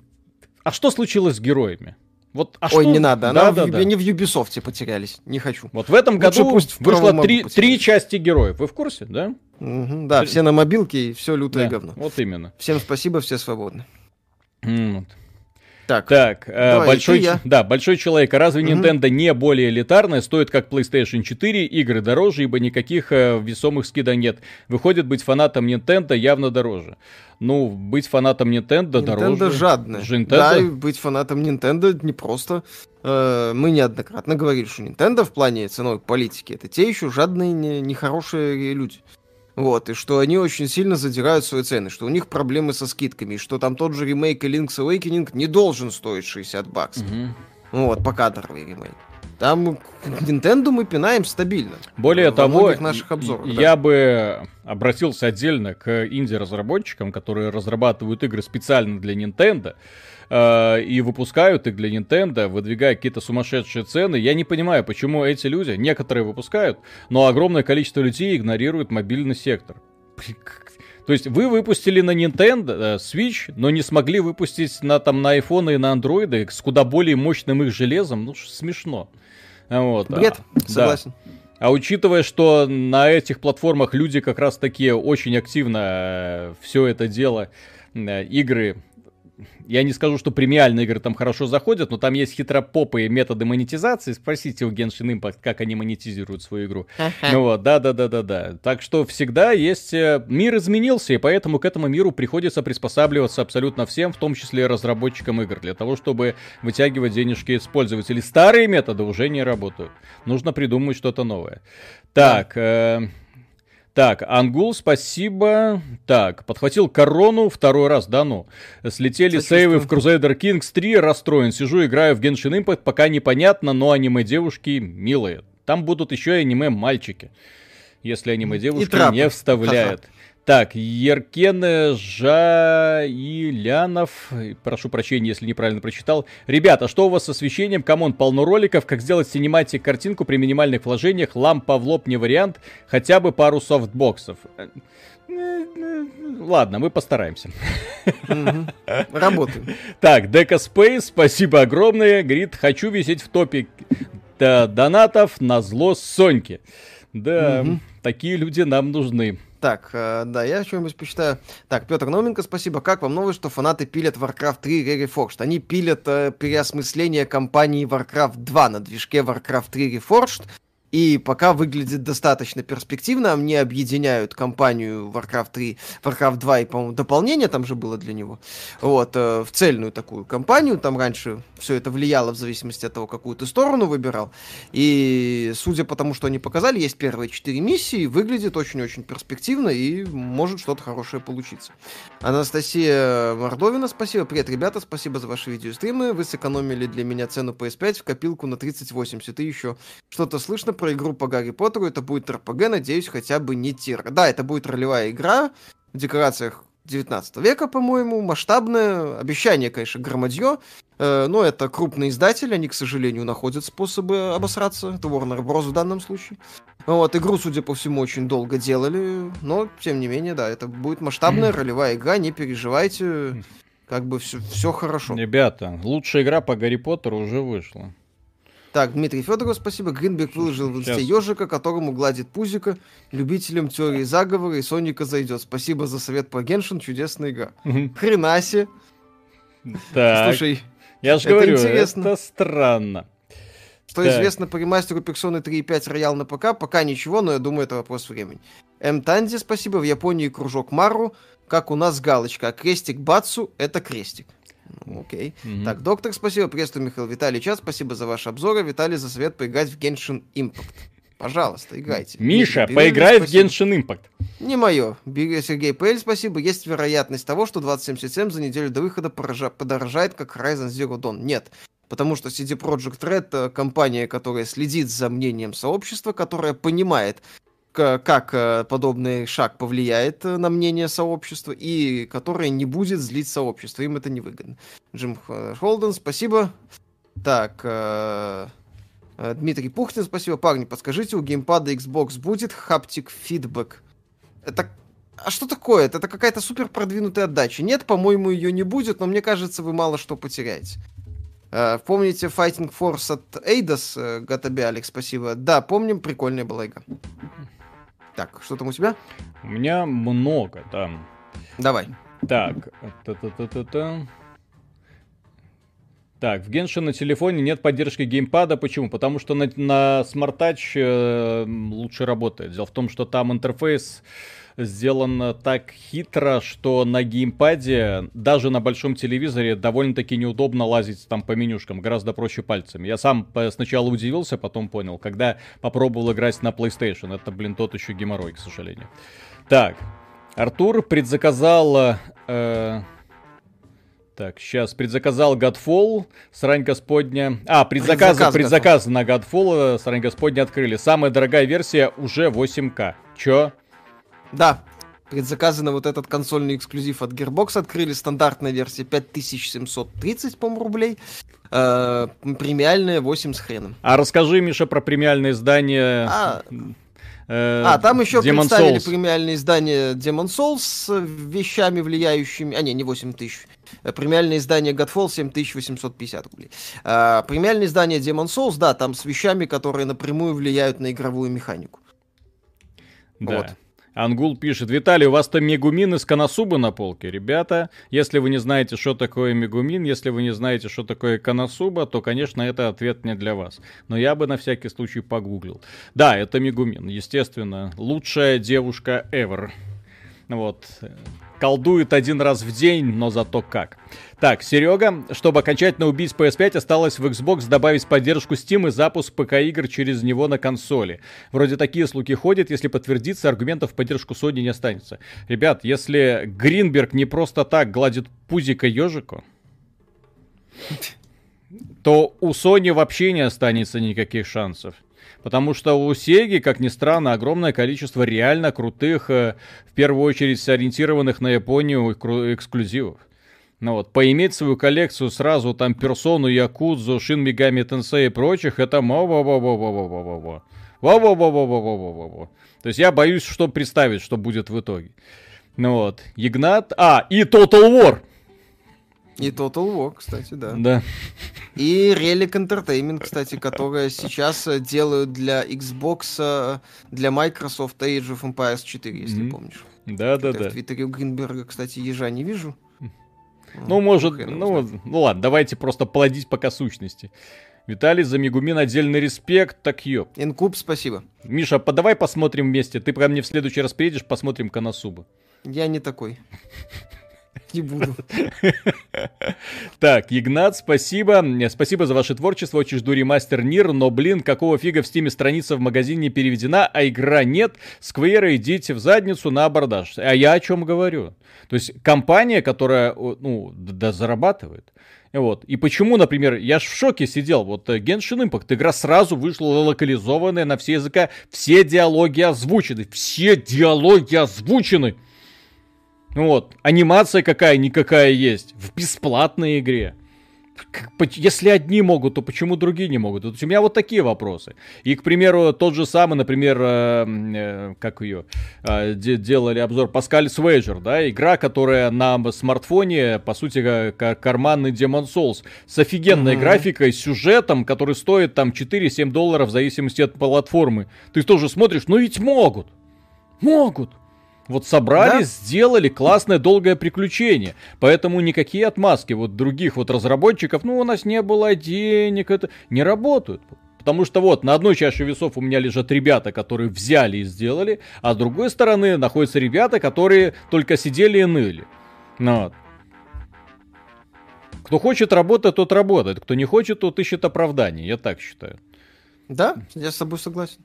а что случилось с героями? Вот, а Ой, что- не надо, Да, она да, в, да. Они в Юбисофте потерялись, не хочу. Вот в этом Лучше году пусть вышло три, три части героев. Вы в курсе, да? Мгм, да, все на мобилке и все лютое Да, говно. Вот именно. Всем спасибо, все свободны. М, вот. Так, Так, э, Давай, большой, я. да, большой человек. А разве. Nintendo не более элитарная? Стоит как PlayStation 4, игры дороже, ибо никаких э, весомых скидок нет. Выходит, быть фанатом Nintendo явно дороже. Ну, быть фанатом Nintendo, Nintendo дороже. жадная. Nintendo. Да, и быть фанатом Nintendo непросто. Э, Мы неоднократно говорили, что Nintendo в плане ценовой политики это те еще жадные, не- нехорошие люди. Вот, и что они очень сильно задирают свои цены, что у них проблемы со скидками, и что там тот же ремейк Link's Awakening не должен стоить 60 баксов. Мгм. Вот, покадровый ремейк. Там Nintendo мы пинаем стабильно. Более Во того, наших и- обзорах, и- да. я бы обратился отдельно к инди-разработчикам, которые разрабатывают игры специально для Nintendo э, и выпускают их для Nintendo, выдвигая какие-то сумасшедшие цены. Я не понимаю, почему эти люди, некоторые выпускают, но огромное количество людей игнорирует мобильный сектор. То есть вы выпустили на Nintendo э, Switch, но не смогли выпустить на, там, на iPhone и на Android с куда более мощным их железом. Ну, смешно. Вот. Бред, А, да. согласен. А учитывая, что на этих платформах люди как раз таки очень активно все это дело, э, игры, я не скажу, что премиальные игры там хорошо заходят, но там есть хитропопые методы монетизации. Спросите у Genshin Impact, как они монетизируют свою игру. Ну вот, да-да-да-да-да. Так что всегда есть... э, Мир изменился, и поэтому к этому миру приходится приспосабливаться абсолютно всем, в том числе разработчикам игр, для того, чтобы вытягивать денежки из пользователей. Старые методы уже не работают. Нужно придумать что-то новое. Так, э, так, Ангул, спасибо. Так, подхватил корону второй раз, да ну. Слетели Сочувствую. сейвы в Crusader Kings 3, расстроен. Сижу, играю в Genshin Impact, пока непонятно, но аниме-девушки милые. Там будут еще и аниме-мальчики, если аниме-девушки не вставляют. Так, Еркен Жаилянов, прошу прощения, если неправильно прочитал. Ребята, что у вас с освещением? Come on, полно роликов, как сделать cinematic картинку при минимальных вложениях, лампа в лоб не вариант, хотя бы пару софтбоксов. Ладно, мы постараемся. Мгм. Работаем. Так, Дека Спейс, спасибо огромное. Говорит, хочу висеть в топе донатов на зло Соньки. Да, Мгм. такие люди нам нужны. Так, э, да, я что-нибудь почитаю. Так, Петр Науменко, спасибо. Как вам новость, что фанаты пилят Warcraft 3 Reforged? Они пилят э, переосмысление кампании Warcraft 2 на движке Warcraft 3 Reforged. И пока выглядит достаточно перспективно, они объединяют кампанию Warcraft 3, Warcraft 2 и, по-моему, дополнение там же было для него, вот, э, в цельную такую кампанию. Там раньше все это влияло в зависимости от того, какую ты сторону выбирал. И судя по тому, что они показали, есть первые четыре миссии, выглядит очень-очень перспективно и может что-то хорошее получиться. Анастасия Мордовина, спасибо. Привет, ребята, спасибо за ваши видеостримы. Вы сэкономили для меня цену PS5 в копилку на 3080. И еще что-то слышно про игру по Гарри Поттеру. Это будет РПГ, надеюсь, хотя бы не тир. Да, это будет ролевая игра в декорациях 19 века, по-моему, масштабное. Обещание, конечно, громадье. Э, но это крупный издатель, они, к сожалению, находят способы обосраться. Это Warner Bros. в данном случае. Вот, игру, судя по всему, очень долго делали, но, тем не менее, да, это будет масштабная ролевая игра, не переживайте, как бы все, все хорошо. Ребята, лучшая игра по Гарри Поттеру уже вышла. Так, Дмитрий Федоров, спасибо. Гринберг выложил в инсте ежика, которому гладит пузика. Любителям теории заговора и Соника зайдет. Спасибо за совет по Геншин, чудесная игра. Хренаси. Так, Слушай, я же говорю, интересно. это странно. Что Так. известно по ремастеру Persona 3 и 5 Роял на ПК? Пока ничего, но я думаю, это вопрос времени. М. Танди, спасибо. В Японии кружок Мару. Как у нас галочка. А крестик Бацу — это крестик. Ну, окей. Мгм. Так, доктор, спасибо. Приветствую, Михаил Виталий Час. Спасибо за ваши обзоры. Виталий, за совет поиграть в Genshin Impact. Пожалуйста, играйте. Миша, Дмитрий поиграй в спасибо. Genshin Impact. Не мое. Сергей Пэль, спасибо. Есть вероятность того, что 2077 за неделю до выхода подорожает, как Horizon Zero Dawn. Нет. Потому что CD Projekt Red э, компания, которая следит за мнением сообщества, которая понимает, как э, подобный шаг повлияет э, на мнение сообщества, и которая не будет злить сообщество. Им это невыгодно. Джим Х- Холден, спасибо. Так, э, э, Дмитрий Пухтин, спасибо. Парни, подскажите, у геймпада Xbox будет хаптик фидбэк? Это... А что такое? Это какая-то супер продвинутая отдача. Нет, по-моему, ее не будет, но мне кажется, вы мало что потеряете. Э, помните Fighting Force от Eidos, э, Гатаби Алекс, спасибо. Да, помним, прикольная была игра. Так, что там у тебя? У меня много там. Давай. Так, та-та-та-та-та. Так, в Genshin на телефоне нет поддержки геймпада. Почему? Потому что на, на Smart Touch э, лучше работает. Дело в том, что там интерфейс сделан так хитро, что на геймпаде, даже на большом телевизоре, довольно-таки неудобно лазить там по менюшкам. Гораздо проще пальцами. Я сам э, сначала удивился, потом понял. Когда попробовал играть на PlayStation. Это, блин, тот еще геморрой, к сожалению. Так, Артур предзаказал... э, так, сейчас предзаказал Godfall, срань господня. А, предзаказ, Предзаказ предзаказ на Godfall, э, срань господня открыли. Самая дорогая версия уже 8К. Чё? Да, предзаказы на вот этот консольный эксклюзив от Gearbox открыли. Стандартная версия 5730, по-моему, рублей. Э, премиальная 8 с хреном. А расскажи, Миша, про премиальное издание. А, э, А, там еще Demon's представили Souls. премиальное издание Demon Souls с э, вещами, влияющими... А, не, не 8 тысяч. Э, Премиальное издание Godfall 7850 рублей. А, премиальное издание Demon Souls, да, там с вещами, которые напрямую влияют на игровую механику. Да. Вот. Ангул пишет, Виталий, у вас там Мегумин из Коносубы на полке. Ребята, если вы не знаете, что такое Мегумин, если вы не знаете, что такое Коносуба, то, конечно, это ответ не для вас. Но я бы на всякий случай погуглил. Да, это Мегумин, естественно. Лучшая девушка ever. Вот. Колдует один раз в день, но зато как. Так, Серега, чтобы окончательно убить PS5, осталось в Xbox добавить поддержку Steam и запуск ПК-игр через него на консоли. Вроде такие слухи ходят, если подтвердится, аргументов в поддержку Sony не останется. Ребят, если Гринберг не просто так гладит пузико ежику, то у Sony вообще не останется никаких шансов. Потому что у Сеги, как ни странно, огромное количество реально крутых, э, в первую очередь сориентированных на Японию эксклюзивов. Ну вот, поиметь свою коллекцию сразу там Персону, Якудзу, Шин Мегами Тенсей и прочих, это во-во-во-во-во-во-во-во. Во-во-во-во-во-во-во-во. То есть я боюсь, что представить, что будет в итоге. Ну вот, Игнат... А, и Total War! И Total War, кстати, да. Да. И Relic Entertainment, кстати, которая сейчас э, делают для Xbox, э, для Microsoft Age of Empires 4, если Мгм. помнишь. Да, да, да. В Твиттере у Гринберга, кстати, ежа не вижу. Ну, может, ну, ну ладно, давайте просто плодить пока сущности. Виталий, за Мегумин отдельный респект, так ёп. Инкуб, спасибо. Миша, подавай посмотрим вместе. Ты ко мне в следующий раз приедешь, посмотрим Коносубу. Я не такой. Не буду. Так, Игнат, спасибо. Спасибо за ваше творчество. Очень жду ремастер Nier, но, блин, какого фига в Steam е страница в магазине не переведена, а игра нет. Square, идите в задницу на абордаж. А я о чем говорю? То есть компания, которая, ну, да, зарабатывает. Вот. И почему, например, я ж в шоке сидел, вот э, Genshin Impact, игра сразу вышла локализованная на все языка, все диалоги озвучены, все диалоги озвучены. Ну Вот, анимация какая-никакая есть в бесплатной игре. Как- Если одни могут, то почему другие не могут? Вот у меня вот такие вопросы. И, к примеру, тот же самый, например, э, э, как ее, э, де- делали обзор Паскаль Свейджер, да, игра, которая на смартфоне, по сути, ка- ка- карманный Demon Souls, с офигенной Мгм. графикой, сюжетом, который стоит там 4-7 долларов в зависимости от платформы. Ты тоже смотришь, ну ведь могут, могут. Вот собрали, Да. сделали классное долгое приключение. Поэтому никакие отмазки вот других вот разработчиков, ну у нас не было денег, это не работают. Потому что вот на одной чаше весов у меня лежат ребята, которые взяли и сделали, а с другой стороны находятся ребята, которые только сидели и ныли. Ну, вот. Кто хочет работать, тот работает. Кто не хочет, тот ищет оправдание. Я так считаю. Да, я с тобой согласен.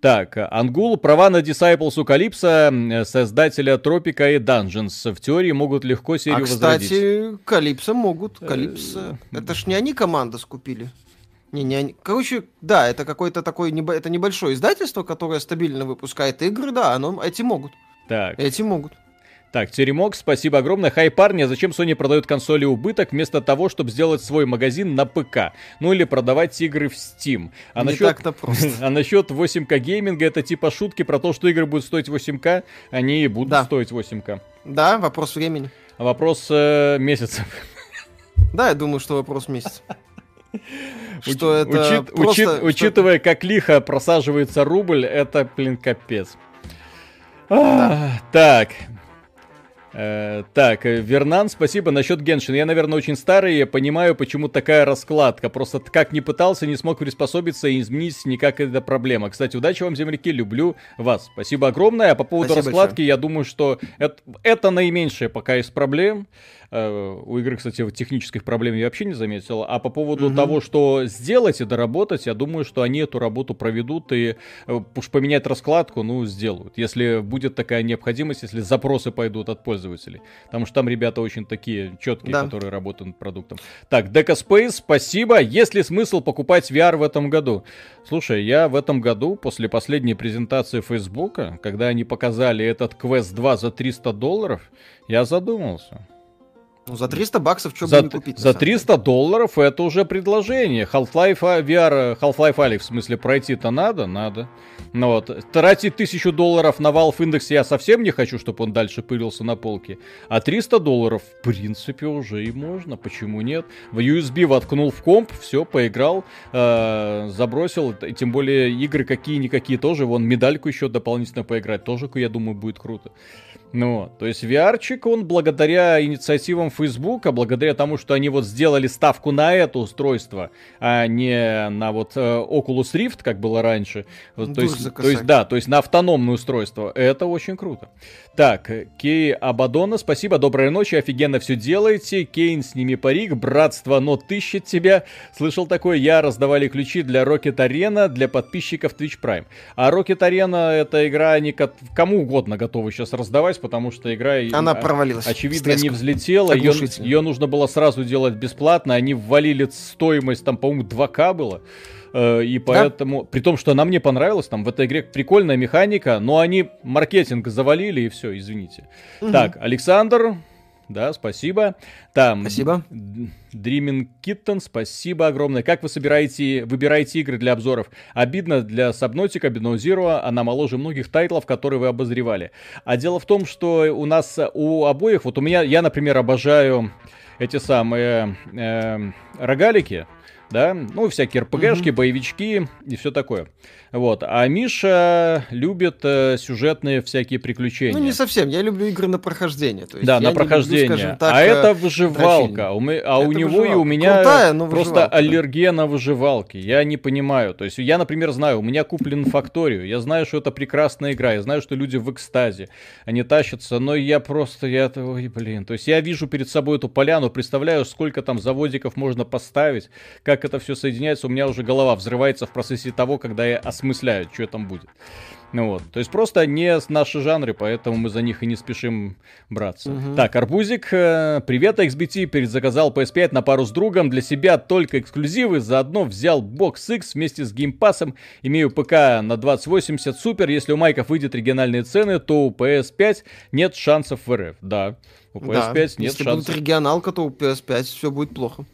Так, Ангул, права на Disciples у Калипса, создателя Тропика и Dungeons, в теории могут легко серию а, кстати, возродить. Калипсо могут. Калипсо. Это ж не они команда скупили. Не, не они. Короче, да, это какое-то такое небо... это небольшое издательство, которое стабильно выпускает игры, да, оно эти могут. Так. Эти могут. Так, Теремок, спасибо огромное. Хай, парни, а зачем Sony продает консоли убыток вместо того, чтобы сделать свой магазин на ПК? Ну или продавать игры в Steam. А Не насчет, так-то просто. а насчет 8К гейминга, это типа шутки про то, что игры будут стоить 8К, они и будут Да. стоить 8К. Да, вопрос времени. Вопрос э, месяцев. Да, я думаю, что вопрос месяца. Что это Учитывая, как лихо просаживается рубль, это, блин, капец. Так. Э, так, э, Вернан, спасибо. Насчет Геншин. Я, наверное, очень старый, я понимаю, почему такая раскладка. Просто как не пытался, не смог приспособиться и изменить никак эта проблема. Кстати, удачи вам, земляки, люблю вас. Спасибо огромное. А по поводу Спасибо раскладки, я думаю, что это, это наименьшая пока из проблем. Э, У игры, кстати, вот технических проблем я вообще не заметил. А по поводу Мгм. того, что сделать и доработать, я думаю, что они эту работу проведут и э, уж поменять раскладку, ну, сделают. Если будет такая необходимость, если запросы пойдут от пользователей. Потому что там ребята очень такие четкие, Да. которые работают над продуктом. Так, Deca Space, спасибо. Есть ли смысл покупать VR в этом году? Слушай, я в этом году, после последней презентации Фейсбука, когда они показали этот Quest 2 за 300 долларов, я задумался. Ну, за 300 баксов что За, бы не купить? за самом 300 долларов это уже предложение. Half-Life а, VR, Half-Life Alyx, в смысле, пройти-то надо? Надо. Ну вот, тратить тысячу долларов на Valve Index я совсем не хочу, чтобы он дальше пылился на полке. А 300 долларов, в принципе, уже и можно. Почему нет? В USB воткнул в комп, все, поиграл, э, забросил. И Тем более игры какие-никакие тоже. Вон медальку еще дополнительно поиграть. Тоже, я думаю, будет круто. Ну, то есть VR-чик, он благодаря инициативам Фейсбука, благодаря тому, что они вот сделали ставку на это устройство, а не на вот э, Oculus Rift, как было раньше. Вот, то, есть, то есть, да, то есть на автономное устройство. Это очень круто. Так, Кей Абадона, спасибо, доброй ночи, офигенно все делаете. Кейн, сними парик, братство, но тыщет тебя. Слышал такое, я раздавали ключи для Rocket Arena для подписчиков Twitch Prime. А Rocket Arena это игра, они ко- кому угодно готовы сейчас раздавать, потому что игра... Она а- провалилась. Очевидно, не взлетела, ее, ее нужно было сразу делать бесплатно, они ввалили стоимость, там, по-моему, 2К было. Э, И поэтому, при том, что она мне понравилась, там в этой игре прикольная механика, но они маркетинг завалили и все, извините. Мгм. Так, Александр, да, спасибо. Там, Спасибо. Dreaming Kitten, спасибо огромное. Как вы собираете, выбираете игры для обзоров? Обидно для Subnautica, Below Zero, она моложе многих тайтлов, которые вы обозревали. А дело в том, что у нас у обоих, вот у меня, я, например, обожаю эти самые э, рогалики, да, ну, всякие РПГшки, боевички и все такое. Вот, а Миша любит э, сюжетные всякие приключения. Ну, не совсем. Я люблю игры на прохождение. То есть Да, на люблю, прохождение. скажем так, а э, это выживалка. У ме- а у Это него и у выживалка. меня Крутая, но просто выживалка. аллергия на выживалки. Я не понимаю. То есть я, например, знаю, у меня куплен Факторию. Я знаю, что это прекрасная игра. Я знаю, что люди в экстазе. Они тащатся, но я просто, я, ой, блин. То есть я вижу перед собой эту поляну, представляю, сколько там заводиков можно поставить, как это все соединяется. У меня уже голова взрывается в процессе того, когда я осмысляю, что там будет. Ну вот, то есть просто не наши жанры, поэтому мы за них и не спешим браться. Мгм. Так, Арбузик, э, привет, XBT, перезаказал PS5 на пару с другом, для себя только эксклюзивы, заодно взял Box X вместе с геймпасом, имею ПК на 2080, супер, если у майков выйдет региональные цены, то у PS5 нет шансов в РФ, да. У PS5 Да, нет Если шансов. будет регионалка, то у PS5 все будет плохо.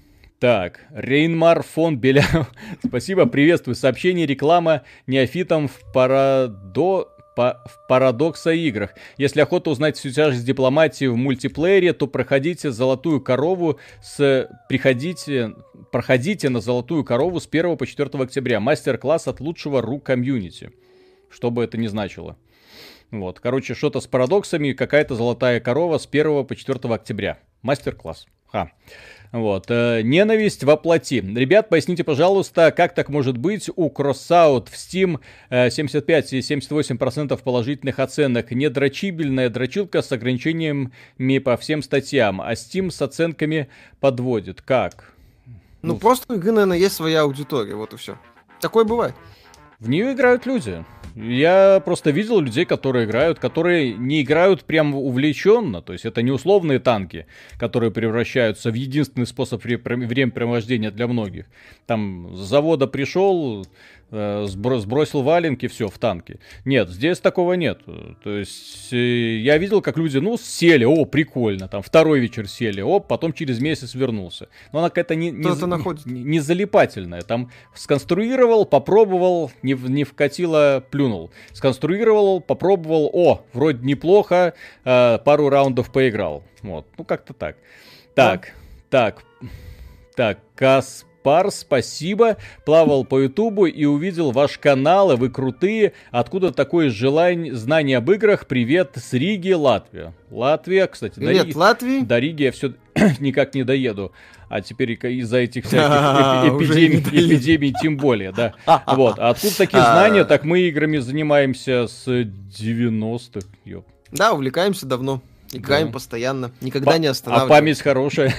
Так, Рейнмар фон Беляев. Спасибо, приветствую. Сообщение, реклама неофитам в парадо... по- в парадокса играх. Если охота узнать всю тяжесть дипломатии в мультиплеере, то проходите золотую корову с... Приходите... Проходите на золотую корову с 1 по 4 октября. Мастер-класс от лучшего ру комьюнити. Что бы это ни значило. Вот, короче, что-то с парадоксами, какая-то золотая корова с 1 по 4 октября. Мастер-класс. Ха. Вот. Э, ненависть во плоти. Ребят, поясните, пожалуйста, как так может быть у Crossout в Steam э, 75 и 78% положительных оценок? Недрочибельная дрочилка с ограничениями по всем статьям, а Steam с оценками подводит. Как? Ну, ну просто у игры, наверное, есть своя аудитория, вот и все. Такое бывает. В нее играют люди. Я просто видел людей, которые играют, которые не играют прям увлеченно. То есть это не условные танки, которые превращаются в единственный способ времяпровождения для многих. Там с завода пришел, сбросил валенки, все, в танке. Нет, здесь такого нет. То есть э, я видел, как люди, ну, сели, о, прикольно, там, второй вечер сели, о, потом через месяц вернулся. Но она какая-то не, не, не, не залипательная. Там сконструировал, попробовал, не, не вкатило, плюнул. Сконструировал, попробовал, о, вроде неплохо, э, пару раундов поиграл. Вот, ну, как-то так. Так, да. так, так, Кас Пар, спасибо. Плавал по Ютубу и увидел ваш канал, и вы крутые. Откуда такое желание, знание об играх? Привет с Риги, Латвия. Латвия, кстати. Привет, до Риги, Латвии. До Риги я все никак не доеду. А теперь из-за этих всяких эпидемий, эпидемий тем более, да. Вот. А откуда такие знания? Так мы играми занимаемся с 90-х. Да, увлекаемся давно. Играем постоянно. Никогда не а останавливаемся. А память хорошая.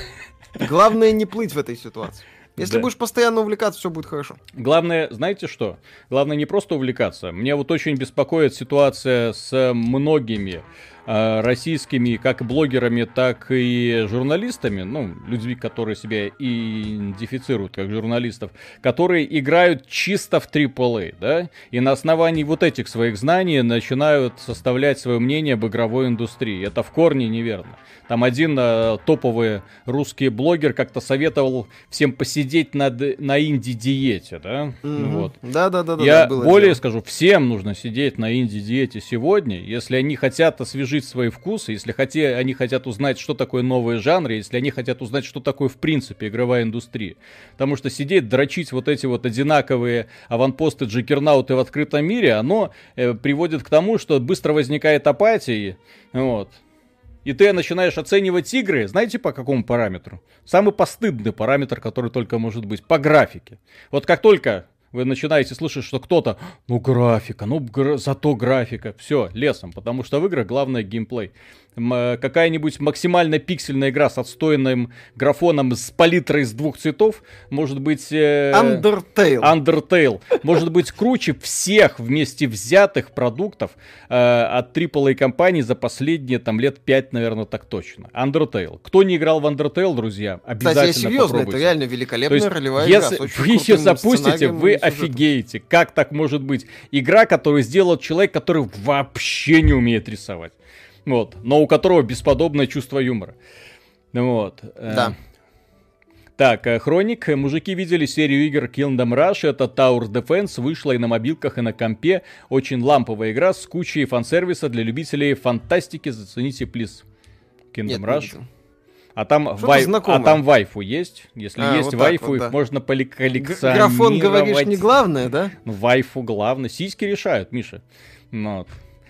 Главное не плыть в этой ситуации. Если да. будешь постоянно увлекаться, все будет хорошо. Главное, знаете что? Главное не просто увлекаться. Мне вот очень беспокоит ситуация с многими российскими как блогерами, так и журналистами, ну, людьми, которые себя идентифицируют как журналистов, которые играют чисто в AAA, да, и на основании вот этих своих знаний начинают составлять свое мнение об игровой индустрии. Это в корне неверно. Там один э, топовый русский блогер как-то советовал всем посидеть над, на инди-диете, да? Mm-hmm. Вот. Да, да, да, Я да, более дело. скажу, всем нужно сидеть на инди-диете сегодня, если они хотят освежить свои вкусы, если хоте, они хотят узнать, что такое новые жанры, если они хотят узнать, что такое в принципе игровая индустрия. Потому что сидеть, дрочить вот эти вот одинаковые аванпосты джекернауты в открытом мире, оно э, приводит к тому, что быстро возникает апатия, вот и ты начинаешь оценивать игры, знаете по какому параметру? Самый постыдный параметр, который только может быть, по графике. Вот как только вы начинаете слышать, что кто-то, ну графика, ну гра... зато графика, все, лесом, потому что в играх главное геймплей. Э, какая-нибудь максимально пиксельная игра с отстойным графоном с палитрой из двух цветов может быть... Э, Undertale. Undertale. Может быть круче всех вместе взятых продуктов э, от AAA компаний за последние там лет 5, наверное, так точно. Undertale. Кто не играл в Undertale, друзья, обязательно Кстати, серьезно, попробуйте. это реально великолепная есть, ролевая если игра. вы ее запустите, вы офигеете. Как так может быть? Игра, которую сделал человек, который вообще не умеет рисовать. Вот. Но у которого бесподобное чувство юмора. Вот. Э, да. Так, э, Хроник. Мужики видели серию игр Kingdom Rush. Это Tower Defense. Вышла и на мобилках, и на компе. Очень ламповая игра с кучей фан-сервиса для любителей фантастики. Зацените, плиз. Kingdom Нет, Rush. А там, вай... а там вайфу есть? Если а, есть вот вайфу, вот, их да. можно коллекционировать. Графон, говоришь, не главное, да? Вайфу главное. Сиськи решают, Миша. Вот.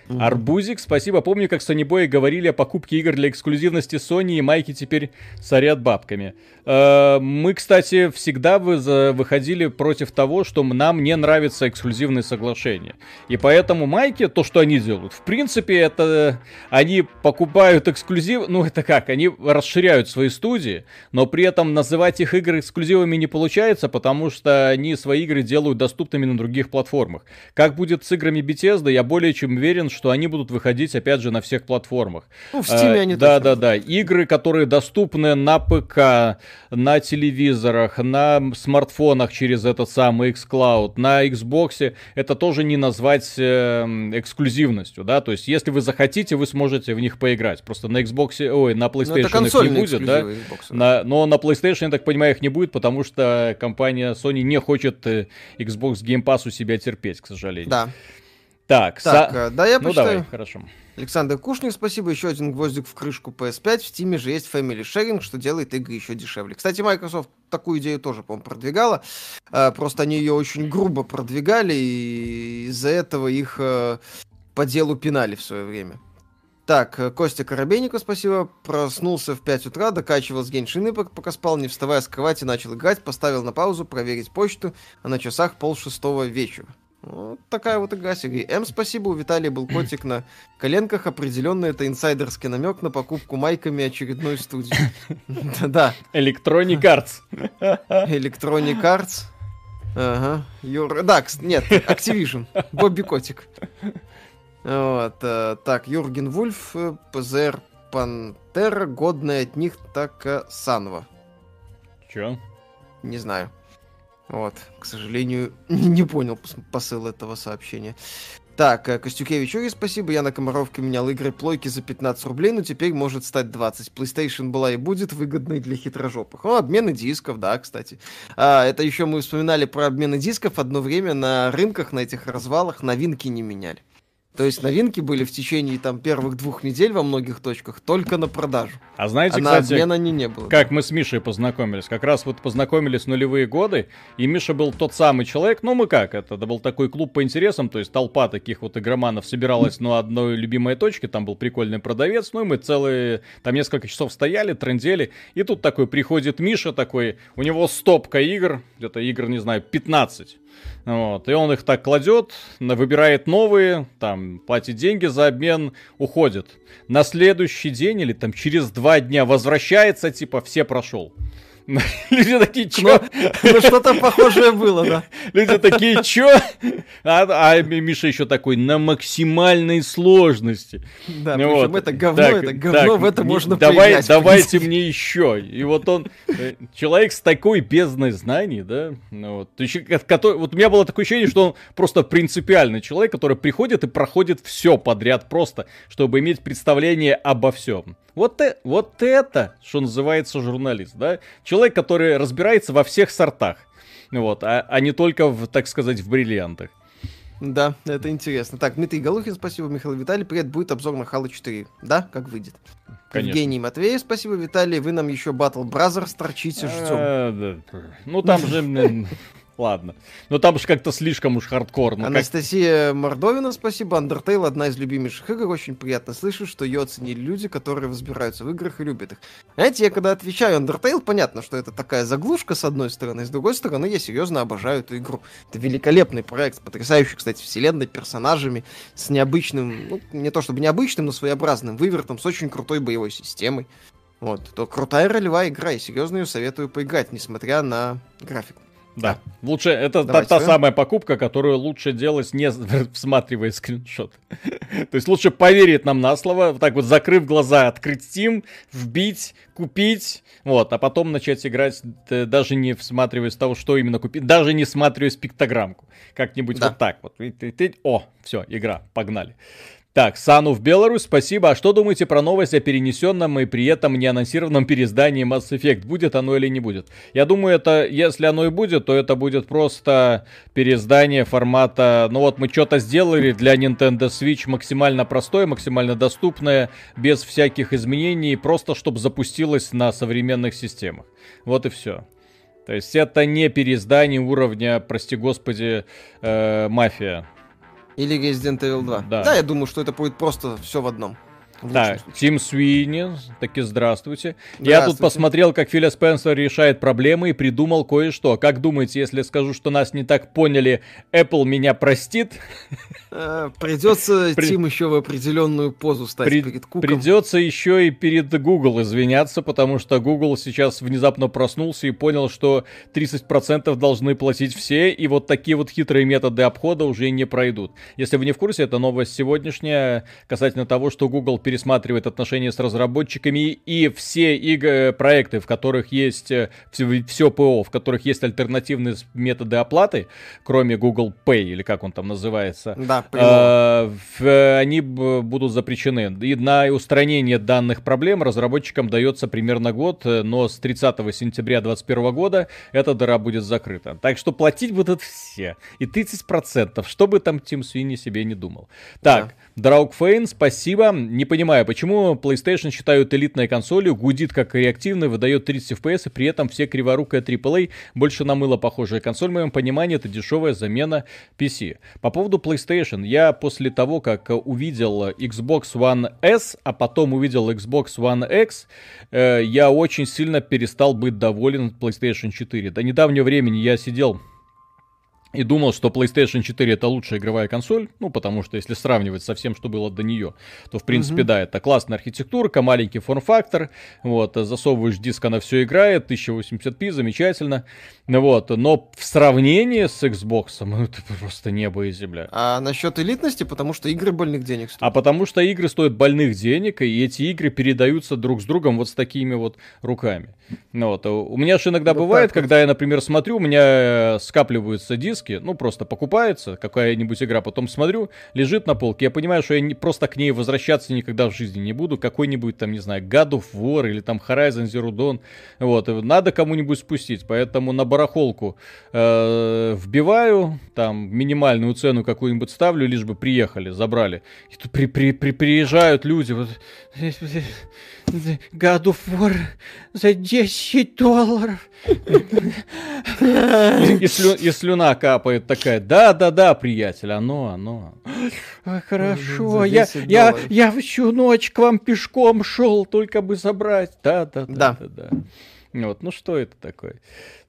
Mm-hmm. Арбузик, спасибо. Помню, как Boy говорили о покупке игр для эксклюзивности Sony, и майки теперь сорят бабками. Э, мы, кстати, всегда выходили против того, что нам не нравятся эксклюзивные соглашения. И поэтому майки, то, что они делают, в принципе, это они покупают эксклюзив, ну это как, они расширяют свои студии, но при этом называть их игры эксклюзивами не получается, потому что они свои игры делают доступными на других платформах. Как будет с играми Bethesda, я более чем уверен, что они будут выходить, опять же, на всех платформах. Ну, в Steam они Да, да, да. Игры, которые доступны на ПК, на телевизорах, на смартфонах через этот самый xCloud, на Xbox, это тоже не назвать э, эксклюзивностью, да, то есть если вы захотите, вы сможете в них поиграть. Просто на Xbox, ой, на PlayStation их не будет, да? Xbox, на, но на PlayStation, я так понимаю, их не будет, потому что компания Sony не хочет э, Xbox Game Pass у себя терпеть, к сожалению. Да. Так, так со... Э, да, я ну, почитаю. давай, хорошо. Александр Кушник, спасибо. Еще один гвоздик в крышку PS5. В Steam же есть Family Sharing, что делает игры еще дешевле. Кстати, Microsoft такую идею тоже, по-моему, продвигала. Э, просто они ее очень грубо продвигали, и из-за этого их э, по делу пинали в свое время. Так, Костя Коробейнику спасибо. Проснулся в 5 утра, докачивал с Геншины, пока спал, не вставая с кровати, начал играть, поставил на паузу, проверить почту, а на часах пол шестого вечера. Вот такая вот игра Сергей. М, спасибо, у Виталия был котик на коленках. Определенно это инсайдерский намек на покупку майками очередной студии. Да. Electronic Arts. Electronic Arts. Ага. Юр... Да, нет, Activision. Бобби Котик. Вот, э, так, Юрген Вульф, э, ПЗР Пантера, годная от них так Санва. Чё? Не знаю. Вот, к сожалению, не понял посыл этого сообщения. Так, э, Костюкевич Юрий, спасибо. Я на Комаровке менял игры плойки за 15 рублей, но теперь может стать 20. PlayStation была и будет выгодной для хитрожопых. О, обмены дисков, да, кстати. А, это еще мы вспоминали про обмены дисков. Одно время на рынках, на этих развалах новинки не меняли. То есть новинки были в течение там первых двух недель во многих точках только на продажу. А знаете, а кстати, на обмен они не было. Как мы с Мишей познакомились? Как раз вот познакомились в нулевые годы, и Миша был тот самый человек, ну мы как, это, это был такой клуб по интересам, то есть толпа таких вот игроманов собиралась на одной любимой точке, там был прикольный продавец, ну и мы целые, там несколько часов стояли, трендели, и тут такой приходит Миша такой, у него стопка игр, где-то игр, не знаю, 15. Вот. И он их так кладет, выбирает новые, там, платит деньги за обмен, уходит. На следующий день или там через два дня возвращается, типа, все прошел. Люди такие, чё? Ну, что-то похожее было, да. Люди такие, чё? А, а Миша еще такой, на максимальной сложности. Да, ну, вот. это говно, так, это говно, так, в это можно давай, принять, Давайте мне еще. И вот он, э, человек с такой бездной знаний, да, ну вот, который, вот у меня было такое ощущение, что он просто принципиальный человек, который приходит и проходит все подряд просто, чтобы иметь представление обо всем. Вот, э, вот это, что называется журналист, да? Человек, который разбирается во всех сортах, вот, а, а не только, в, так сказать, в бриллиантах. Да, это интересно. Так, Дмитрий Галухин, спасибо, Михаил Виталий. Привет, будет обзор на Хало 4. Да, как выйдет. Конечно. Евгений Матвеев, спасибо, Виталий. Вы нам еще Battle Brothers торчите, ждем. Ну, там же Ладно. Но там же как-то слишком уж хардкорно. Анастасия как... Мордовина, спасибо. Undertale одна из любимейших игр. Очень приятно слышать, что ее оценили люди, которые разбираются в играх и любят их. Знаете, я когда отвечаю Undertale, понятно, что это такая заглушка с одной стороны. С другой стороны, я серьезно обожаю эту игру. Это великолепный проект, потрясающий, кстати, вселенной, персонажами, с необычным, ну, не то чтобы необычным, но своеобразным вывертом, с очень крутой боевой системой. Вот, то крутая ролевая игра, и серьезно ее советую поиграть, несмотря на графику. Да. Лучше, это та, та самая покупка, которую лучше делать, не всматривая скриншот. То есть лучше поверить нам на слово, так вот закрыв глаза, открыть Steam, вбить, купить, вот, а потом начать играть, даже не всматриваясь того, что именно купить, даже не всматриваясь пиктограммку. Как-нибудь да. вот так вот. О, все, игра, погнали. Так, Сану в Беларусь, спасибо. А что думаете про новость о перенесенном и при этом не анонсированном переиздании Mass Effect? Будет оно или не будет? Я думаю, это, если оно и будет, то это будет просто переиздание формата, ну вот мы что-то сделали для Nintendo Switch максимально простое, максимально доступное, без всяких изменений, просто чтобы запустилось на современных системах. Вот и все. То есть это не переиздание уровня, прости господи, э, мафия. Или Resident Evil 2. Да. да, я думаю, что это будет просто все в одном. Да, Тим Суини, таки здравствуйте. здравствуйте. Я тут посмотрел, как Филя Спенсер решает проблемы и придумал кое-что. Как думаете, если скажу, что нас не так поняли, Apple меня простит? Э, придется При... Тим еще в определенную позу стать При... перед Куком. Придется еще и перед Google извиняться, потому что Google сейчас внезапно проснулся и понял, что 30% должны платить все, и вот такие вот хитрые методы обхода уже не пройдут. Если вы не в курсе, это новость сегодняшняя касательно того, что Google пересматривает отношения с разработчиками и все игры, проекты, в которых есть э, все, все ПО, в которых есть альтернативные методы оплаты, кроме Google Pay или как он там называется. Да, э, они будут запрещены. И на устранение данных проблем разработчикам дается примерно год, э, но с 30 сентября 2021 года эта дыра будет закрыта. Так что платить будут все. И 30%, что бы там Тим Свини себе не думал. Так, да. Драукфейн, спасибо. Не понимаю, почему PlayStation считают элитной консолью, гудит как реактивно, выдает 30 FPS, и при этом все криворукая AAA, больше на мыло похожая консоль, в моем понимании, это дешевая замена PC. По поводу PlayStation, я после того, как увидел Xbox One S, а потом увидел Xbox One X, э, я очень сильно перестал быть доволен PlayStation 4. До недавнего времени я сидел и думал, что PlayStation 4 это лучшая игровая консоль, ну, потому что если сравнивать со всем, что было до нее, то, в принципе, mm-hmm. да, это классная архитектурка, маленький форм-фактор, вот, засовываешь диск, она все играет, 1080p, замечательно, вот, но в сравнении с Xbox, ну, это просто небо и земля. А насчет элитности, потому что игры больных денег стоят. А потому что игры стоят больных денег, и эти игры передаются друг с другом вот с такими вот руками. Ну, вот, у меня же иногда вот бывает, когда я, например, смотрю, у меня скапливаются диски, диски, ну, просто покупается какая-нибудь игра, потом смотрю, лежит на полке, я понимаю, что я не, просто к ней возвращаться никогда в жизни не буду, какой-нибудь там, не знаю, God of War или там Horizon Zero Dawn, вот, надо кому-нибудь спустить, поэтому на барахолку э, вбиваю, там, минимальную цену какую-нибудь ставлю, лишь бы приехали, забрали, и тут при, при, при, приезжают люди, вот, God of War за 10 долларов. И, слю, и слюна капает такая, да-да-да, приятель, оно, оно. Хорошо, я, я, я всю ночь к вам пешком шел, только бы забрать. Да-да-да. Да. Вот, ну что это такое?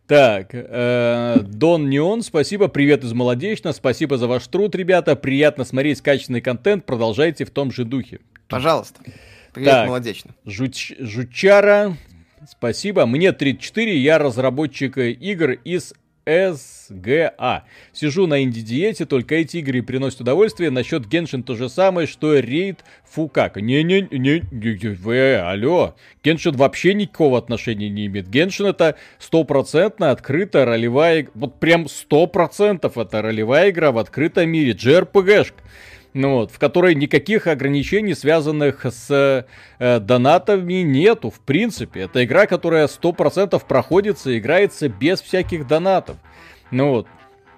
Так, э, Дон Неон, спасибо, привет из Молодечно, спасибо за ваш труд, ребята, приятно смотреть качественный контент, продолжайте в том же духе. Пожалуйста. Привет, так, молодечно. Жуч, Жучара, спасибо. Мне 34, я разработчик игр из СГА. Сижу на инди-диете, только эти игры приносят удовольствие. Насчет Геншин то же самое, что Рейд Фукак. Не-не-не, вы, алло. Геншин вообще никакого отношения не имеет. Геншин это стопроцентно открытая ролевая... Вот прям сто процентов это ролевая игра в открытом мире. JRPG-шка ну вот, в которой никаких ограничений, связанных с э, донатами, нету, в принципе. Это игра, которая 100% проходится, играется без всяких донатов. Ну вот,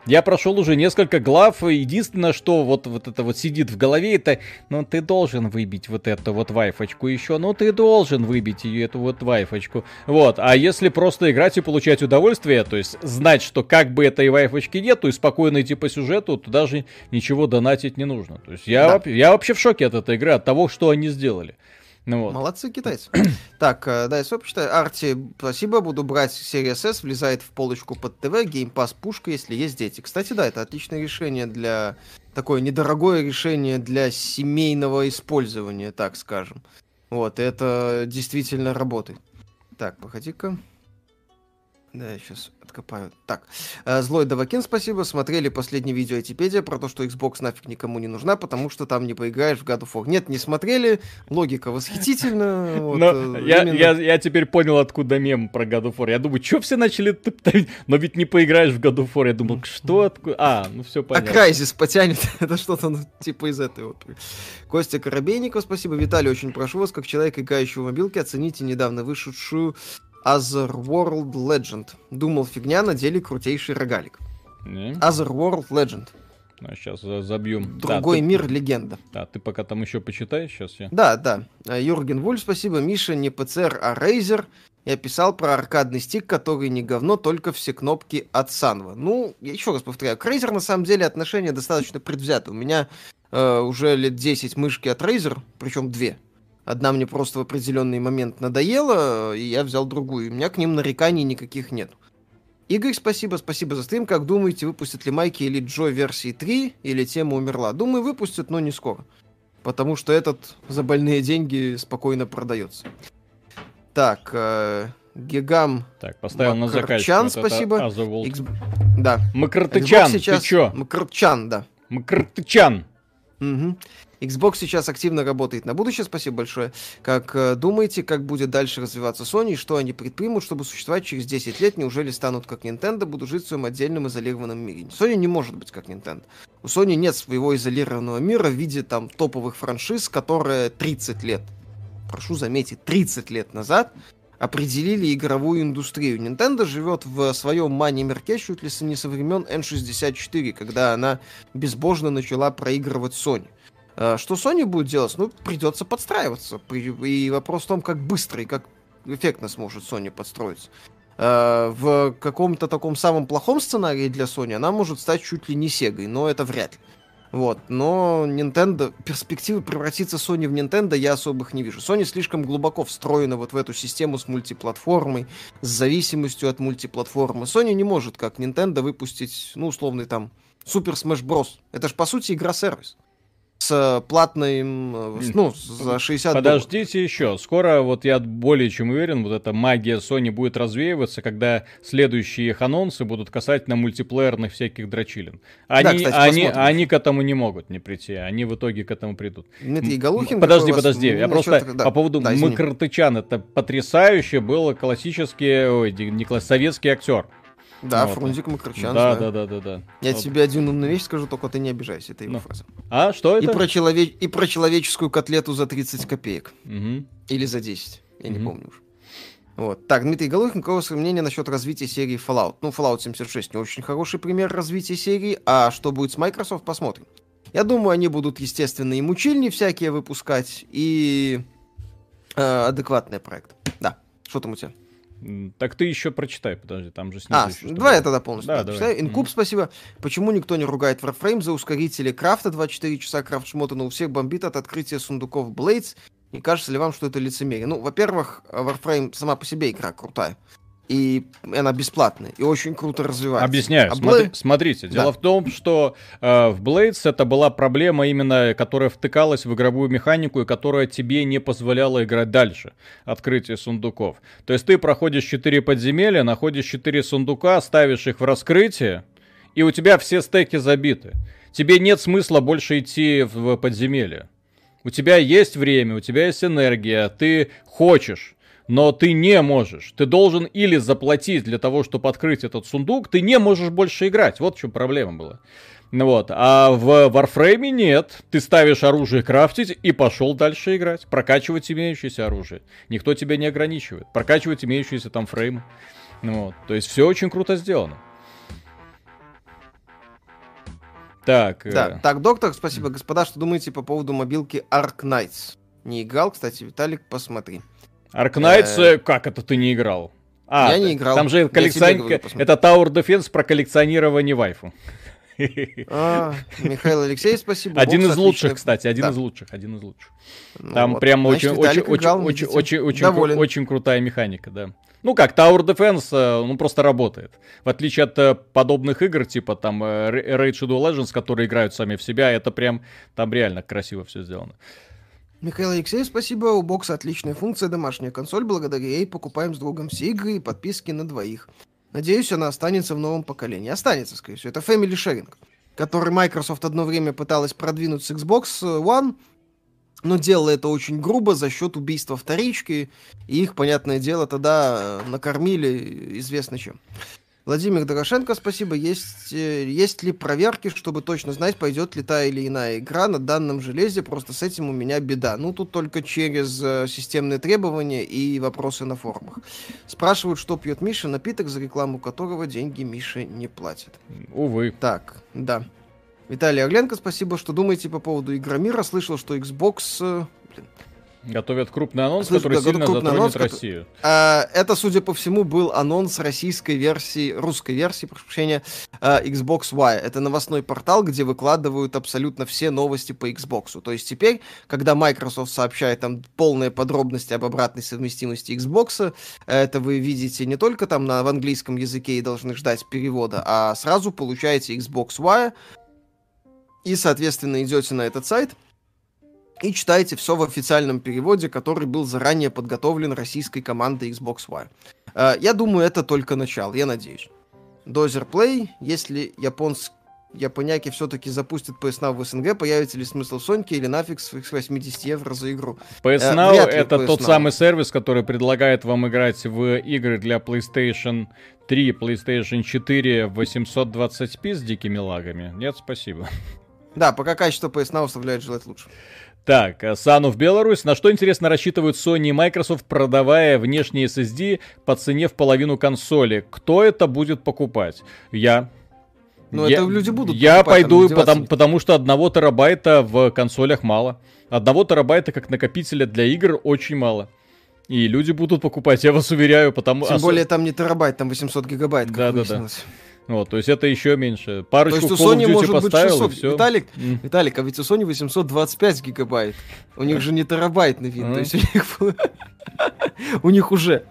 я прошел уже несколько глав, и единственное, что вот, вот это вот сидит в голове, это, ну, ты должен выбить вот эту вот вайфочку еще, ну, ты должен выбить ее, эту вот вайфочку. Вот, а если просто играть и получать удовольствие, то есть знать, что как бы этой вайфочки нету, и спокойно идти по сюжету, то даже ничего донатить не нужно. То есть я, да. я вообще в шоке от этой игры, от того, что они сделали. Ну, вот. Молодцы китайцы. так, э, да, я почитаю. Арти, спасибо, буду брать Series S, влезает в полочку под ТВ, Pass пушка, если есть дети. Кстати, да, это отличное решение для... Такое недорогое решение для семейного использования, так скажем. Вот, это действительно работает. Так, погоди-ка. Да, я сейчас откопаю. Так, э, Злой Давакин, спасибо. Смотрели последнее видео Этипедия про то, что Xbox нафиг никому не нужна, потому что там не поиграешь в God of War. Нет, не смотрели. Логика восхитительна. Вот, Но э, я, я, я теперь понял, откуда мем про God of War. Я думаю, что все начали топтать? Но ведь не поиграешь в God of War. Я думал, что? Откуда? А, ну все понятно. А Крайзис потянет. Это что-то ну, типа из этой вот. Костя Коробейников, спасибо. Виталий, очень прошу вас, как человек, играющий в мобилке, оцените недавно вышедшую Otherworld Legend. Думал, фигня, на деле крутейший рогалик. Не? Otherworld Legend. А, сейчас забьем. Другой да, мир, ты... легенда. Да, ты пока там еще почитаешь, сейчас я. Да, да. А, Юрген Вуль, спасибо. Миша, не ПЦР, а Razer. Я писал про аркадный стик, который не говно, только все кнопки от Санва. Ну, я еще раз повторяю, к Razer на самом деле отношение достаточно предвзято. У меня э, уже лет 10 мышки от Razer, причем две. Одна мне просто в определенный момент надоела, и я взял другую. У меня к ним нареканий никаких нет. Игорь, спасибо, спасибо за стрим. Как думаете, выпустят ли Майки или Джо версии 3, или тема умерла? Думаю, выпустят, но не скоро. Потому что этот за больные деньги спокойно продается. Так, э, Гигам Так, поставил на заказ. Вот спасибо. X... Да. Макартычан, сейчас... ты чё? Макартычан, да. Макартычан. Угу. Xbox сейчас активно работает на будущее, спасибо большое. Как э, думаете, как будет дальше развиваться Sony что они предпримут, чтобы существовать через 10 лет? Неужели станут как Nintendo, будут жить в своем отдельном изолированном мире? Sony не может быть как Nintendo. У Sony нет своего изолированного мира в виде там топовых франшиз, которые 30 лет, прошу заметить, 30 лет назад определили игровую индустрию. Nintendo живет в своем мане-мерке чуть ли не со времен N64, когда она безбожно начала проигрывать Sony. Э, что Sony будет делать? Ну, придется подстраиваться. И вопрос в том, как быстро и как эффектно сможет Sony подстроиться. Э, в каком-то таком самом плохом сценарии для Sony она может стать чуть ли не Сегой, но это вряд ли. Вот, но Nintendo, перспективы превратиться Sony в Nintendo я особых не вижу. Sony слишком глубоко встроена вот в эту систему с мультиплатформой, с зависимостью от мультиплатформы. Sony не может, как Nintendo, выпустить, ну, условный там, Super Smash Bros. Это же, по сути, игра-сервис с платным, э, ну, за 60 Подождите долларов. еще. Скоро, вот я более чем уверен, вот эта магия Sony будет развеиваться, когда следующие их анонсы будут касательно мультиплеерных всяких дрочилин. Они, да, кстати, они, они к этому не могут не прийти, они в итоге к этому придут. Дмитрий Голухин, подожди, подожди, я просто да. по поводу да, Макротычан, это потрясающе было классический, ой, не класс, советский актер. Да, вот. Фрунзик Макарчан. Да, да, да, да, да. Я вот. тебе один умную вещь скажу, только ты не обижайся, это его ну. фраза. А, что это? И про, челове... и про человеческую котлету за 30 копеек. Угу. Или за 10, я угу. не помню уже. Вот. Так, Дмитрий Головкин, какое ваше мнение насчет развития серии Fallout? Ну, Fallout 76 не очень хороший пример развития серии, а что будет с Microsoft, посмотрим. Я думаю, они будут, естественно, и мучильни всякие выпускать, и э, адекватный проект. Да, что там у тебя? Так ты еще прочитай, подожди, там же снизу. А, еще давай я тогда полностью да, прочитаю. Инкуб, mm-hmm. спасибо. Почему никто не ругает Warframe за ускорители крафта 24 часа крафт шмота, но у всех бомбит от открытия сундуков Blades? Не кажется ли вам, что это лицемерие? Ну, во-первых, Warframe сама по себе игра крутая и она бесплатная, и очень круто развивается. Объясняю. А Смотри, Blade... Смотрите, дело да. в том, что э, в Blades это была проблема именно, которая втыкалась в игровую механику и которая тебе не позволяла играть дальше. Открытие сундуков. То есть ты проходишь 4 подземелья, находишь 4 сундука, ставишь их в раскрытие, и у тебя все стеки забиты. Тебе нет смысла больше идти в подземелье. У тебя есть время, у тебя есть энергия, ты хочешь но ты не можешь. Ты должен или заплатить для того, чтобы открыть этот сундук, ты не можешь больше играть. Вот в чем проблема была. Вот. А в Warframe нет. Ты ставишь оружие крафтить и пошел дальше играть. Прокачивать имеющееся оружие. Никто тебя не ограничивает. Прокачивать имеющиеся там фреймы. Вот. То есть все очень круто сделано. Так. Да, э... так, доктор, спасибо, господа, что думаете по поводу мобилки Ark Knights? Не играл, кстати, Виталик, посмотри. Аркнайтс, э, как это ты не играл? А, я не играл. Там же коллекцион... это Tower Defense про коллекционирование вайфу. А, Михаил Алексей, спасибо. Один из лучших, кстати, один из лучших, один из лучших. Ну Там прям очень, очень, очень, очень, очень, очень, очень крутая механика, да. Ну как, Tower Defense, э, ну просто работает. В отличие от э, подобных игр, типа там Raid Shadow Legends, которые играют сами в себя, это прям, там реально красиво все сделано. Михаил Алексеев, спасибо. У бокса отличная функция, домашняя консоль. Благодаря ей покупаем с другом все игры и подписки на двоих. Надеюсь, она останется в новом поколении. Останется, скорее всего. Это Family Sharing, который Microsoft одно время пыталась продвинуть с Xbox One, но делала это очень грубо за счет убийства вторички, и их, понятное дело, тогда накормили известно чем. Владимир Дорошенко, спасибо. Есть, э, есть ли проверки, чтобы точно знать, пойдет ли та или иная игра на данном железе? Просто с этим у меня беда. Ну, тут только через э, системные требования и вопросы на форумах. Спрашивают, что пьет Миша, напиток, за рекламу которого деньги Миша не платит. Увы. Так, да. Виталий Орленко, спасибо, что думаете по поводу Игромира. Слышал, что Xbox... Э, блин, Готовят крупный анонс, Слушай, который сильно затронет анонс, Россию. А, это, судя по всему, был анонс российской версии, русской версии, прошу прощения, а, Xbox Y. Это новостной портал, где выкладывают абсолютно все новости по Xbox. То есть теперь, когда Microsoft сообщает там полные подробности об обратной совместимости Xbox, это вы видите не только там на, в английском языке и должны ждать перевода, а сразу получаете Xbox Y и, соответственно, идете на этот сайт — и читаете все в официальном переводе, который был заранее подготовлен российской командой Xbox One. Э, я думаю, это только начало, я надеюсь. Dozer Play, если японс... японяки все-таки запустят PS Now в СНГ, появится ли смысл Соньки или нафиг с 80 евро за игру? PS Now э, это PS тот Now. самый сервис, который предлагает вам играть в игры для PlayStation 3, PlayStation 4 в 820p с дикими лагами. Нет, спасибо. Да, пока качество PS Now оставляет желать лучше. Так, Сану в Беларусь. На что, интересно, рассчитывают Sony и Microsoft, продавая внешние SSD по цене в половину консоли? Кто это будет покупать? Я. Но я, это люди будут Я покупать, пойду, потому, потому что одного терабайта в консолях мало. Одного терабайта как накопителя для игр очень мало. И люди будут покупать, я вас уверяю, потому Тем более там не терабайт, там 800 гигабайт, как Да-да-да. выяснилось. Вот, то есть это еще меньше. То Парочку есть у Sony Duty может быть поставил, 600. и все. Виталик, Виталик, а ведь у Sony 825 гигабайт. У них же не терабайтный вид. Ага. То есть у них... У них уже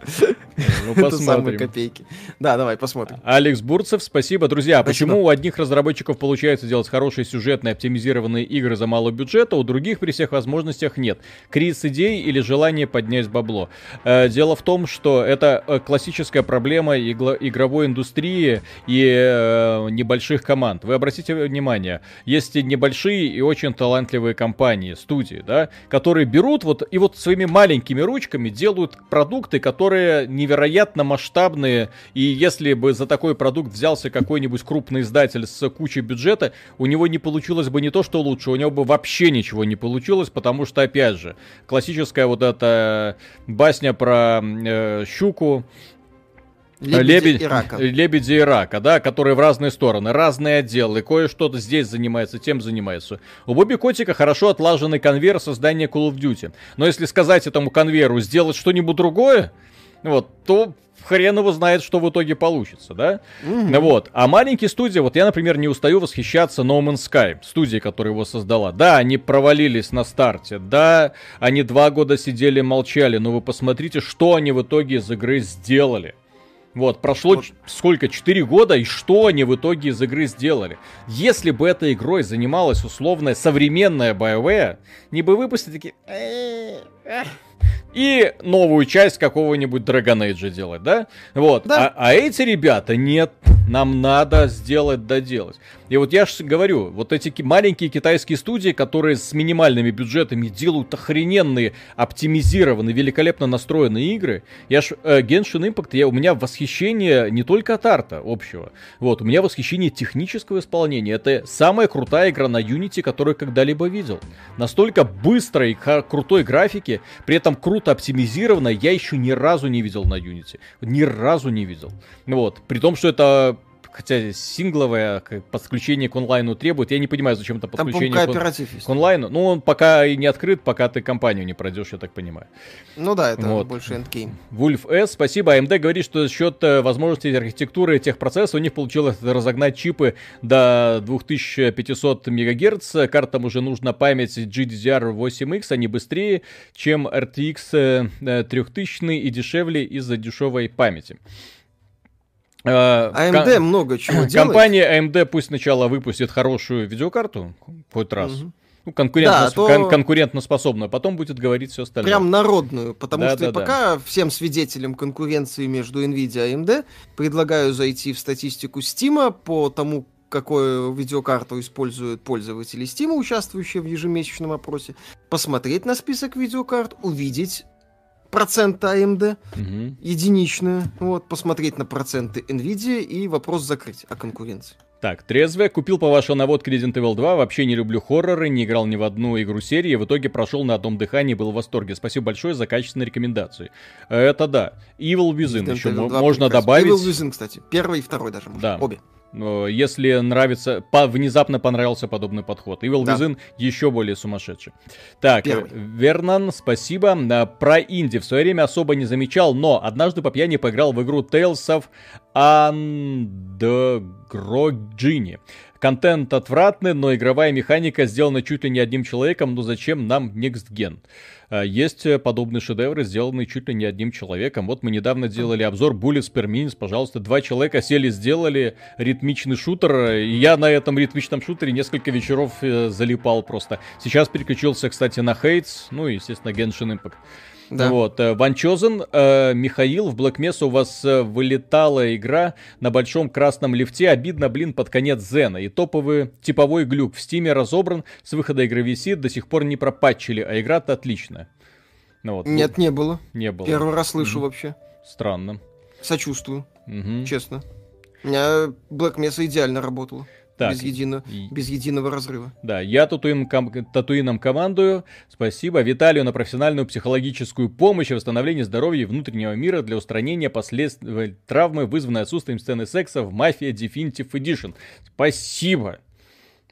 Ну, это самые копейки. Да, давай, посмотрим. Алекс Бурцев, спасибо. Друзья, Спасибо. почему у одних разработчиков получается делать хорошие сюжетные оптимизированные игры за мало бюджета, у других при всех возможностях нет? Кризис идей или желание поднять бабло? Э, дело в том, что это э, классическая проблема игровой индустрии и э, небольших команд. Вы обратите внимание, есть небольшие и очень талантливые компании, студии, да, которые берут вот и вот своими маленькими ручками делают продукты, которые невероятно масштабные, и если бы за такой продукт взялся какой-нибудь крупный издатель с кучей бюджета, у него не получилось бы не то, что лучше, у него бы вообще ничего не получилось, потому что, опять же, классическая вот эта басня про э, щуку, Лебедь- и рака. Лебеди и рака, да, которые в разные стороны, разные отделы. Кое-что здесь занимается, тем занимается. У Бобби Котика хорошо отлаженный конвейер создания Call of Duty. Но если сказать этому конвейеру сделать что-нибудь другое, вот, то хрен его знает, что в итоге получится, да? Мгм. Вот. А маленькие студии, вот я, например, не устаю восхищаться No Man's Sky, студией, которая его создала. Да, они провалились на старте, да, они два года сидели молчали, но вы посмотрите, что они в итоге из игры сделали. Вот, прошло Вот. сколько, 4 года, и что они в итоге из игры сделали? Если бы этой игрой занималась условная современная BioWare, не бы выпустили такие... И новую часть какого-нибудь Dragon Age делать, да? Вот. Да. А, а эти ребята, нет, нам надо сделать, доделать. И вот я же говорю, вот эти ки- маленькие китайские студии, которые с минимальными бюджетами делают охрененные, оптимизированные, великолепно настроенные игры. Я ж э, Genshin Impact, я, у меня восхищение не только от арта общего, вот, у меня восхищение технического исполнения. Это самая крутая игра на Unity, которую когда-либо видел. Настолько быстрой, крутой графики, при этом круто оптимизированной, я еще ни разу не видел на Unity. Ни разу не видел. Вот, при том, что это Хотя сингловое как, подключение к онлайну требует. Я не понимаю, зачем это Там, подключение к, он- есть. к онлайну. Ну, он пока и не открыт, пока ты компанию не пройдешь, я так понимаю. Ну да, это Вот. больше эндгейм. Вульф С, спасибо. AMD говорит, что за счет э, возможностей архитектуры техпроцесса у них получилось разогнать чипы до 2500 МГц. Картам уже нужна память GDDR8X, они быстрее, чем RTX э, э, 3000 и дешевле из-за дешевой памяти. AMD ка- много чего делает. Компания AMD пусть сначала выпустит хорошую видеокарту, хоть раз. Ну, конкурентно, Да, то- кон- конкурентоспособную, а потом будет говорить все остальное. Прям народную, потому Да, что да, пока всем свидетелям конкуренции между Nvidia и AMD предлагаю зайти в статистику Steam по тому, какую видеокарту используют пользователи Steam, участвующие в ежемесячном опросе, посмотреть на список видеокарт, увидеть проценты AMD Мгм. единичную, вот, посмотреть на проценты Nvidia и вопрос закрыть о конкуренции. Так, трезвая, купил по вашей наводке Resident Evil 2, вообще не люблю хорроры, не играл ни в одну игру серии, в итоге прошел на одном дыхании, был в восторге. Спасибо большое за качественные рекомендации. Это да. Evil Within Resident еще Evil мо- 2 можно прекрасно. добавить. Evil Within, кстати, первый и второй даже. можно. Да. Обе. Э, Если нравится, по- внезапно понравился подобный подход. Evil Да. Within еще более сумасшедший. Так, э, Первый. Вернан, спасибо. А, Про инди в свое время особо не замечал, но однажды по пьяни поиграл в игру Tales of Androgyny. Контент отвратный, но игровая механика сделана чуть ли не одним человеком, ну зачем нам Next Gen? А, Есть э, подобные шедевры, сделанные чуть ли не одним человеком. Вот мы недавно делали обзор Bullets per Minutes, пожалуйста, два человека сели, сделали ритмичный шутер, и я на этом ритмичном шутере несколько вечеров э, залипал просто. Сейчас переключился, кстати, на Хейтс, ну и, естественно, Genshin Impact. Да. Вот, э, Ван Чозен, э, Михаил, в Black Mesa у вас э, вылетала игра на большом красном лифте, обидно, блин, под конец Зена. И топовый типовой глюк в Стиме разобран, с выхода игры висит, до сих пор не пропатчили, а игра-то отличная. Ну вот, Нет, не было. ну, не было. Первый раз слышу Мгм. вообще. Странно. Сочувствую, Мгм. честно. У меня Black Mesa идеально работала. Так. Без, едино... без единого разрыва. Да, я татуин ком... татуином командую. Спасибо Виталию на профессиональную психологическую помощь и восстановление здоровья и внутреннего мира для устранения последствий травмы, вызванной отсутствием сцены секса в Mafia Definitive Edition. Спасибо.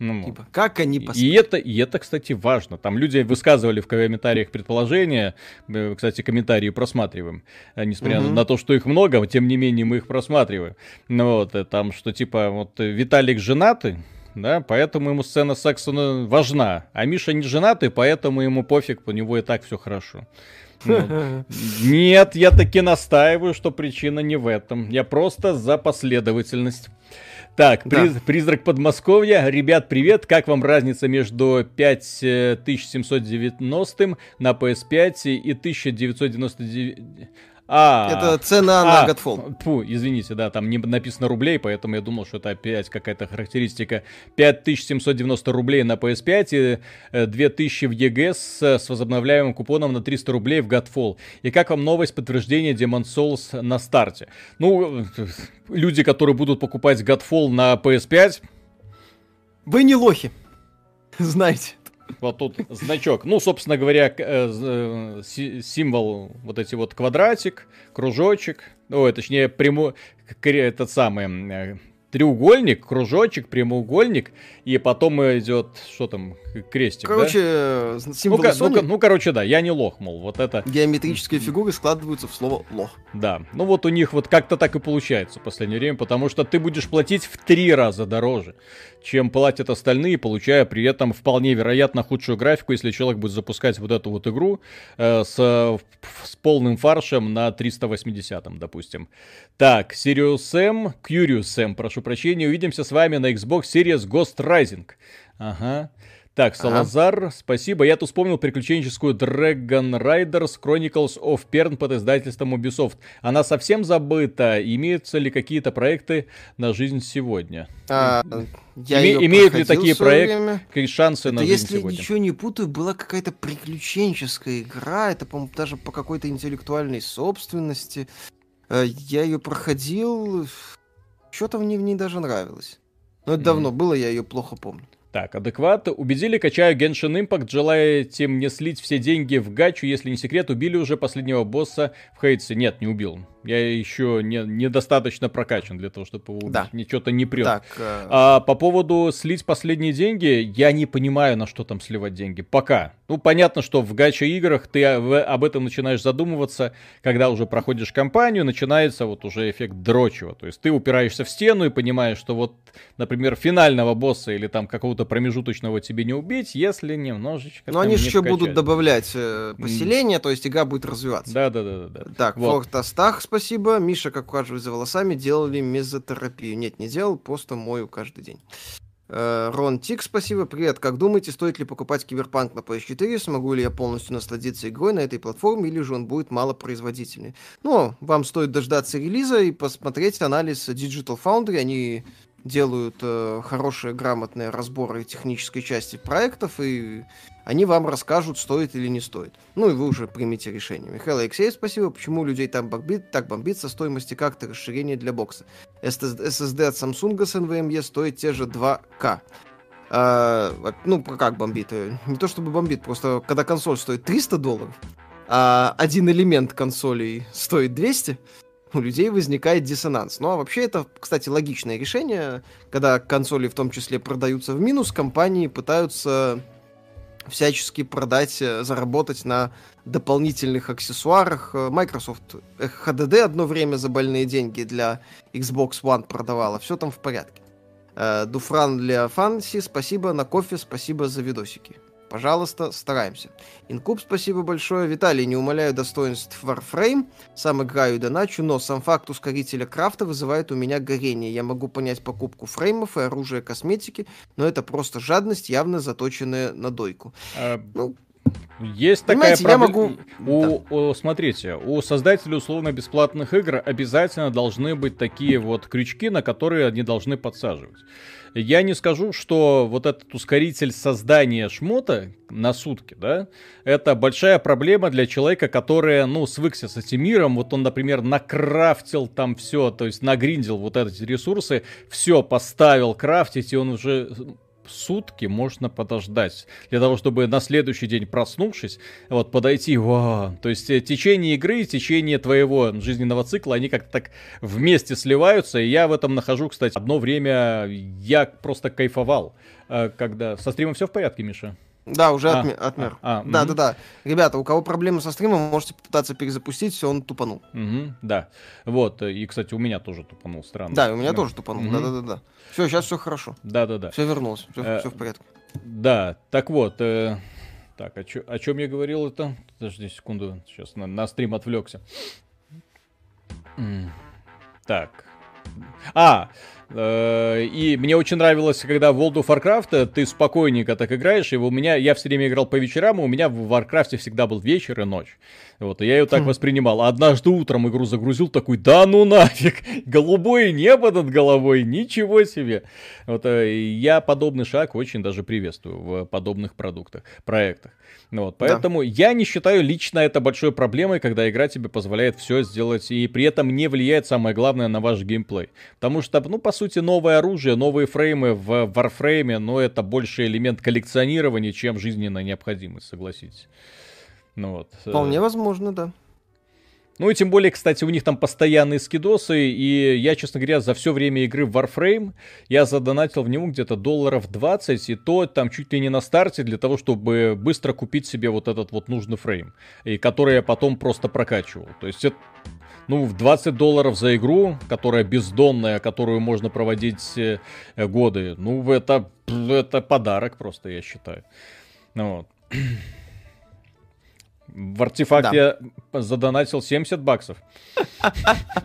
Ну, типа, как они посмотрят? И это, и это, кстати, важно. Там люди высказывали в комментариях предположения. Э, кстати, комментарии просматриваем. Э, несмотря угу. на то, что их много, тем не менее мы их просматриваем. Ну вот, э, там, что типа, вот Виталик женатый, да, поэтому ему сцена секса ну, важна. А Миша не женатый, поэтому ему пофиг, у него и так все хорошо. Нет, я таки настаиваю, что причина не в этом. Я просто за последовательность. Так, да. приз, призрак Подмосковья. Ребят, привет. Как вам разница между 5790 на PS5 и 1999? А, это цена а, на Godfall. Фу, извините, да, там не написано рублей, поэтому я думал, что это опять какая-то характеристика. 5790 рублей на PS5 и 2000 э, в EGS с возобновляемым купоном на 300 рублей в Godfall. И как вам новость подтверждения Demon Souls на старте? Ну, люди, которые будут покупать Godfall на PS5... Вы не лохи, знаете. Вот тут значок. Ну, собственно говоря, э, символ вот эти вот квадратик, кружочек. Ой, точнее, прямо этот самый э, треугольник, кружочек, прямоугольник, и потом идет, что там, крестик, Короче, да? Э, символы ну, ну, ну, короче, да, я не лох, мол, вот это... Геометрические фигуры складываются в слово лох. Да, ну вот у них вот как-то так и получается в последнее время, потому что ты будешь платить в три раза дороже, чем платят остальные, получая при этом вполне вероятно худшую графику, если человек будет запускать вот эту вот игру э, с, с полным фаршем на 380, допустим. Так, Sirius Sam, Curious Sam, прошу прощения, увидимся с вами на Xbox Series Ghost Rising. Ага. Так, Салазар, ага. спасибо. Я тут вспомнил приключенческую Dragon Riders Chronicles of Pern под издательством Ubisoft. Она совсем забыта. Имеются ли какие-то проекты на жизнь сегодня? А, я Име, имеют ли такие проекты шансы Это, на жизнь если сегодня? Если ничего не путаю, была какая-то приключенческая игра. Это, по-моему, даже по какой-то интеллектуальной собственности. Э, я ее проходил. Что-то мне в ней даже нравилось. Но это mm. давно было, я ее плохо помню. Так, адекват. Убедили, качаю Genshin Impact. Желаете мне слить все деньги в гачу? Если не секрет, убили уже последнего босса в Хейтсе. Нет, не убил. Я еще не, недостаточно прокачан для того, чтобы его да. убить. Что-то не прет. Так, э... а, по поводу слить последние деньги, я не понимаю, на что там сливать деньги. Пока. Ну, понятно, что в гача играх ты об этом начинаешь задумываться, когда уже проходишь кампанию, начинается вот уже эффект дрочева. То есть ты упираешься в стену и понимаешь, что вот, например, финального босса или там какого-то промежуточного тебе не убить, если немножечко... Но они же еще будут добавлять э, поселение, mm. то есть игра будет развиваться. Да-да-да. Так, вот. Форт Астах, спасибо. Миша, как ухаживает за волосами, делали мезотерапию. Нет, не делал, просто мою каждый день. Э, Рон Тик, спасибо. Привет. Как думаете, стоит ли покупать Киберпанк на PS4? Смогу ли я полностью насладиться игрой на этой платформе, или же он будет малопроизводительный? Ну, вам стоит дождаться релиза и посмотреть анализ Digital Foundry. Они делают э, хорошие, грамотные разборы технической части проектов, и они вам расскажут, стоит или не стоит. Ну и вы уже примите решение. Михаил Алексеев, спасибо. Почему людей там бомбит, так бомбит со стоимости как-то расширения для бокса? SSD от Samsung с NVMe стоит те же 2К. А, ну, как бомбит? Не то чтобы бомбит, просто когда консоль стоит 300 долларов, а один элемент консолей стоит 200, у людей возникает диссонанс. Ну а вообще это, кстати, логичное решение. Когда консоли в том числе продаются в минус, компании пытаются всячески продать, э, заработать на дополнительных аксессуарах. Э, Microsoft HDD одно время за больные деньги для Xbox One продавала. Все там в порядке. Э, Дуфран для Фанси, спасибо. На кофе, спасибо за видосики. Пожалуйста, стараемся. Инкуб, спасибо большое. Виталий, не умоляю достоинств Warframe. Сам играю и доначу, но сам факт ускорителя крафта вызывает у меня горение. Я могу понять покупку фреймов и оружия косметики, но это просто жадность, явно заточенная на дойку. А... Ну, Есть такая проблема. У, да. у, смотрите, у создателей условно-бесплатных игр обязательно должны быть такие вот крючки, на которые они должны подсаживать. Я не скажу, что вот этот ускоритель создания шмота на сутки, да, это большая проблема для человека, который, ну, свыкся с этим миром. Вот он, например, накрафтил там все, то есть нагриндил вот эти ресурсы, все поставил крафтить, и он уже сутки можно подождать для того, чтобы на следующий день проснувшись, вот подойти, вау, то есть э, течение игры, течение твоего жизненного цикла, они как-то так вместе сливаются, и я в этом нахожу, кстати, одно время я просто кайфовал, э, когда со стримом все в порядке, Миша? Да, уже а, отмер. отмер. А, а, да, угу. да, да. Ребята, у кого проблемы со стримом, можете попытаться перезапустить, все, он тупанул. Угу, да. Вот, и, кстати, у меня тоже тупанул, странно. Да, у меня да. тоже тупанул, угу. да, да, да, да. Все, сейчас все хорошо. Да, да, да. Все вернулось, все, э, все в порядке. Да, так вот, э, так, о, чё, о чем я говорил это? Подожди секунду, сейчас на, на стрим отвлекся. Так. А, Э, и мне очень нравилось, когда в World of Warcraft э, ты спокойненько так играешь, и у меня, я все время играл по вечерам, и у меня в Warcraft всегда был вечер и ночь. Вот, и я ее так хм. воспринимал. А однажды утром игру загрузил, такой, да ну нафиг, голубое небо над головой, ничего себе. Вот, э, я подобный шаг очень даже приветствую в подобных продуктах, проектах. Вот, поэтому да. я не считаю лично это большой проблемой, когда игра тебе позволяет все сделать, и при этом не влияет, самое главное, на ваш геймплей. Потому что, ну, по сути, новое оружие, новые фреймы в Warframe, но это больше элемент коллекционирования, чем жизненная необходимость, согласитесь. Ну вот. Э, Вполне возможно, да. Ну и тем более, кстати, у них там постоянные скидосы, и я, честно говоря, за все время игры в Warframe я задонатил в него где-то долларов 20, и то там чуть ли не на старте для того, чтобы быстро купить себе вот этот вот нужный фрейм, и который я потом просто прокачивал. То есть это ну, в 20 долларов за игру, которая бездонная, которую можно проводить э, годы, ну, это, это подарок просто, я считаю. Ну, вот. В артефакт да. я задонатил 70 баксов.